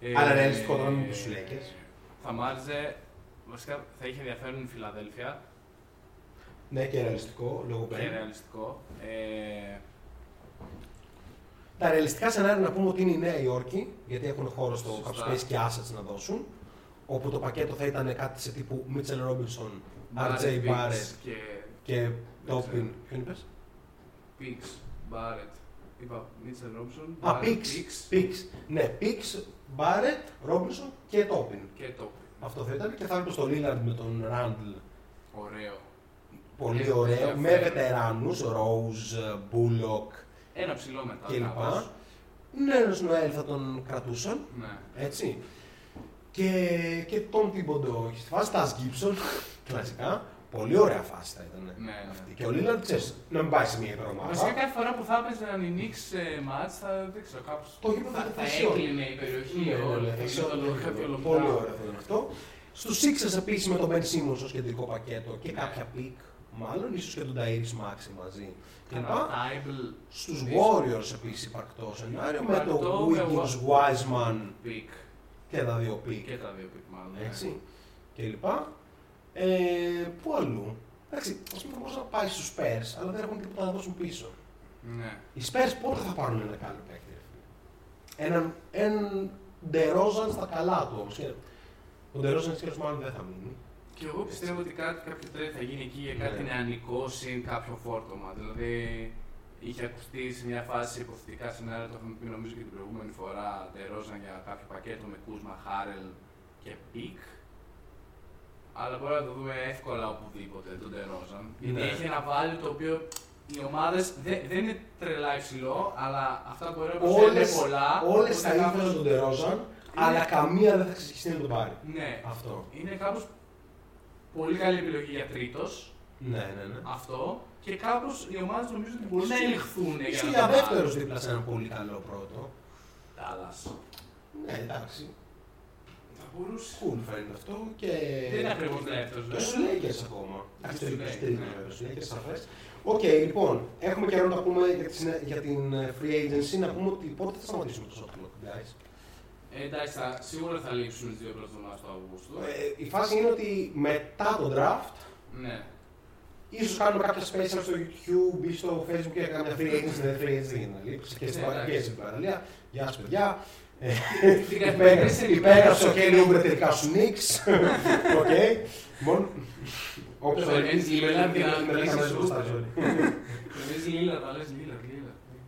ε, Αλλά ρεαλιστικό τώρα με τους Lakers. Θα μ' άρεσε, βασικά θα είχε ενδιαφέρον η Φιλαδέλφια Ναι, και ρεαλιστικό, λόγω και Μπέν. ρεαλιστικό. Ε, Τα ρεαλιστικά σενάρια να πούμε ότι είναι η Νέα Υόρκη, γιατί έχουν χώρο στο cap Σωστά. space και assets να δώσουν. Όπου το πακέτο θα ήταν κάτι σε τύπου Mitchell Robinson, Barrett, RJ Biggs Barrett και και ξέρω. Topin. Ποιον είπες; Pix, Barrett. Είπα Μίτσελ Ρόμπσον. Α, Pix. Pix. Ναι, Pix, Barrett, Robinson και Topin. Και το. Αυτό θα ήταν και θα έρθει στο Lillard με τον Randall. Ωραίο. Πολύ Ε, ωραίο. ενδιαφέρον. Με βετεράνους, Rose, Bullock Ένα ψηλό μετά. κλπ. κάπως. Νέρος Νοέλ θα τον κρατούσαν. Ναι. Έτσι. Και, και τον Τίμποντο έχεις στη φάση, Τας Γκίψον, κλασικά. Πολύ ωραία φάση θα ήταν Ναι, ναι. αυτή. Και ο Λίλαντ, ξέρεις, να μην πάει σε μια υπερομάδα. Βασικά κάθε φορά που θα έπαιζαν οι Knicks σε μάτς θα δεν ξέρω κάπως Το γήπεδο θα, θα θα έχει όλο. έκλεινε η περιοχή Ναι, όλη. ναι, θα έχει γινόταν όλο. κάτι όλο Πολύ μπράβο. ωραίο θα ήταν αυτό. Στους Sixers επίσης με τον Ben Simmons ως κεντρικό πακέτο και Ναι. κάποια pick, μάλλον ίσως και τον Tyrese Maxey μαζί. Καλά, κλπ. Thybulle, Στους δύσκολο. Warriors επίσης υπαρκτό σενάριο με Υπαρκτό, τον με Wiggins, Wa- Wiseman Pick. και τα δύο pick. Και τα δύο pick μάλλον. ναι. Έτσι. Και λοιπά. Ε, πού αλλού; Εντάξει, ας πούμε θα μπορούσαν να πάεις στους Spurs, αλλά δεν έχουν τίποτα να δώσουν πίσω. Ναι. Οι Spurs πότε θα πάρουν ένα καλό παίκτη. ρε φίλε; Έναν, έναν DeRozan στα καλά του όμως. Ο DeRozan έτσι μάλλον δεν θα μείνει. Και εγώ πιστεύω ότι κάτι, κάποιο τρέι θα γίνει εκεί για κάτι Ναι. νεανικό συν κάποιο φόρτωμα. Δηλαδή είχε ακουστεί σε μια φάση υποθετικά σενάρια, το είχαμε πει νομίζω και την προηγούμενη φορά, τερόζαν για κάποιο πακέτο με Κούσμα, Χάρελ και Πικ. Αλλά μπορεί να το δούμε εύκολα οπουδήποτε τον Τερόζαν. Γιατί Ναι. έχει ένα value το οποίο οι ομάδες δεν, δεν είναι τρελά υψηλό, αλλά αυτά που μπορεί να προσφέρουν είναι Όλες, πολλά. όλες οπότε θα ήθελαν κάπως- τον DeRozan, αλλά καμία δεν θα ξεσχιστεί να τον πάρει. Ναι, Αυτό. είναι κάπως πολύ καλή επιλογή για τρίτος. Ναι, ναι, ναι. αυτό και κάπως οι ομάδες νομίζω ότι μπορούν να ελιχθούν για Είσαι να για το δεύτερος πάρουν. δίπλα σε ένα πολύ καλό πρώτο. Dallas. Ναι, εντάξει. Θα μπορούσε. Cool φαίνεται αυτό και. Δεν είναι ακριβώς δεύτερος. Και στους Lakers ακόμα. Εντάξει, το στους είπες Lakers, τρίτο ναι. βέβαια, στους Lakers σαφές. Οκ, λοιπόν, έχουμε καιρό να τα πούμε για, τη συνε- για την ε, free agency. Να πούμε ότι πότε θα σταματήσουμε το shot clock, guys. Ε, εντάξει, θα, σίγουρα θα λείψουν τις δύο πρώτες εβδομάδες του Αυγούστου. Ε, η φάση είναι ότι μετά το draft, ναι. ίσως κάνουμε κάποια special στο YouTube ή στο Facebook και κάνουμε free agency, δεν free agency για να λείψει. Και στην Ναι, παραγωγή εντάξει. στην παραλία. Γεια σας παιδιά. Ε, Την Υπέγραψε καθημερινή υπέγραψε ο ενημέρωση. Kelly Oubre τελικά στους Knicks. Οκ. Μόνο... Όπως Το περιμένεις Lillard για να με κλείσεις λύσαμε Ούμπρε. μπροστά, sorry. Λες Λίλα, τα λες Λίλα,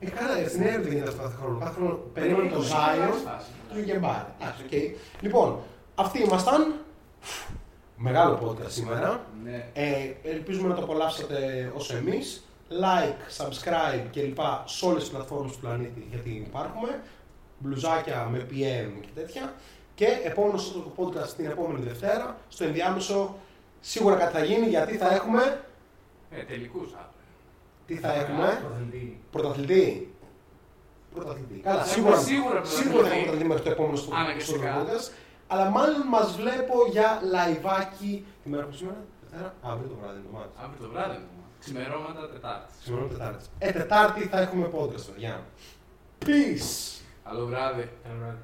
Λίλα. Ε, καλά, στην έρευνα δεν γίνεται αυτό κάθε χρόνο. Κάθε χρόνο περίμενε το Zion, του Γεμπάρ. Εντάξει, οκ. Λοιπόν, αυτοί ήμασταν. Μεγάλο podcast σήμερα. Ναι. Ε, ελπίζουμε να το απολαύσατε όσο εμείς. Like, subscribe κλπ. σε όλες τις πλατφόρμες του πλανήτη γιατί υπάρχουμε. Μπλουζάκια με PM και τέτοια. Και επόμενο στο podcast την επόμενη Δευτέρα. Στο ενδιάμεσο σίγουρα κάτι θα γίνει γιατί θα έχουμε. Ε, τελικούς αύριο. Τι θα έχουμε; Πρωταθλητή. Πρωταθλητή. Πρωταθλητή. Καλά, Θα σίγουρα, έχουμε σίγουρα σίγουρα θα έχουμε πρωταθλητή. πρωταθλητή μέχρι το επόμενο στο Αναγκαστικά. στο podcast. Αλλά μάλλον μας βλέπω για λαϊβάκι. Τι μέρα που σήμερα, Δευτέρα, αύριο το βράδυ είναι το ματς. Αύριο το βράδυ. είναι το ματς. Ξημερώματα Τετάρτη. Σήμερα είναι Τετάρτη. Ε, Τετάρτη θα έχουμε podcast, παιδιά. Peace! Καλό βράδυ. Καλό βράδυ.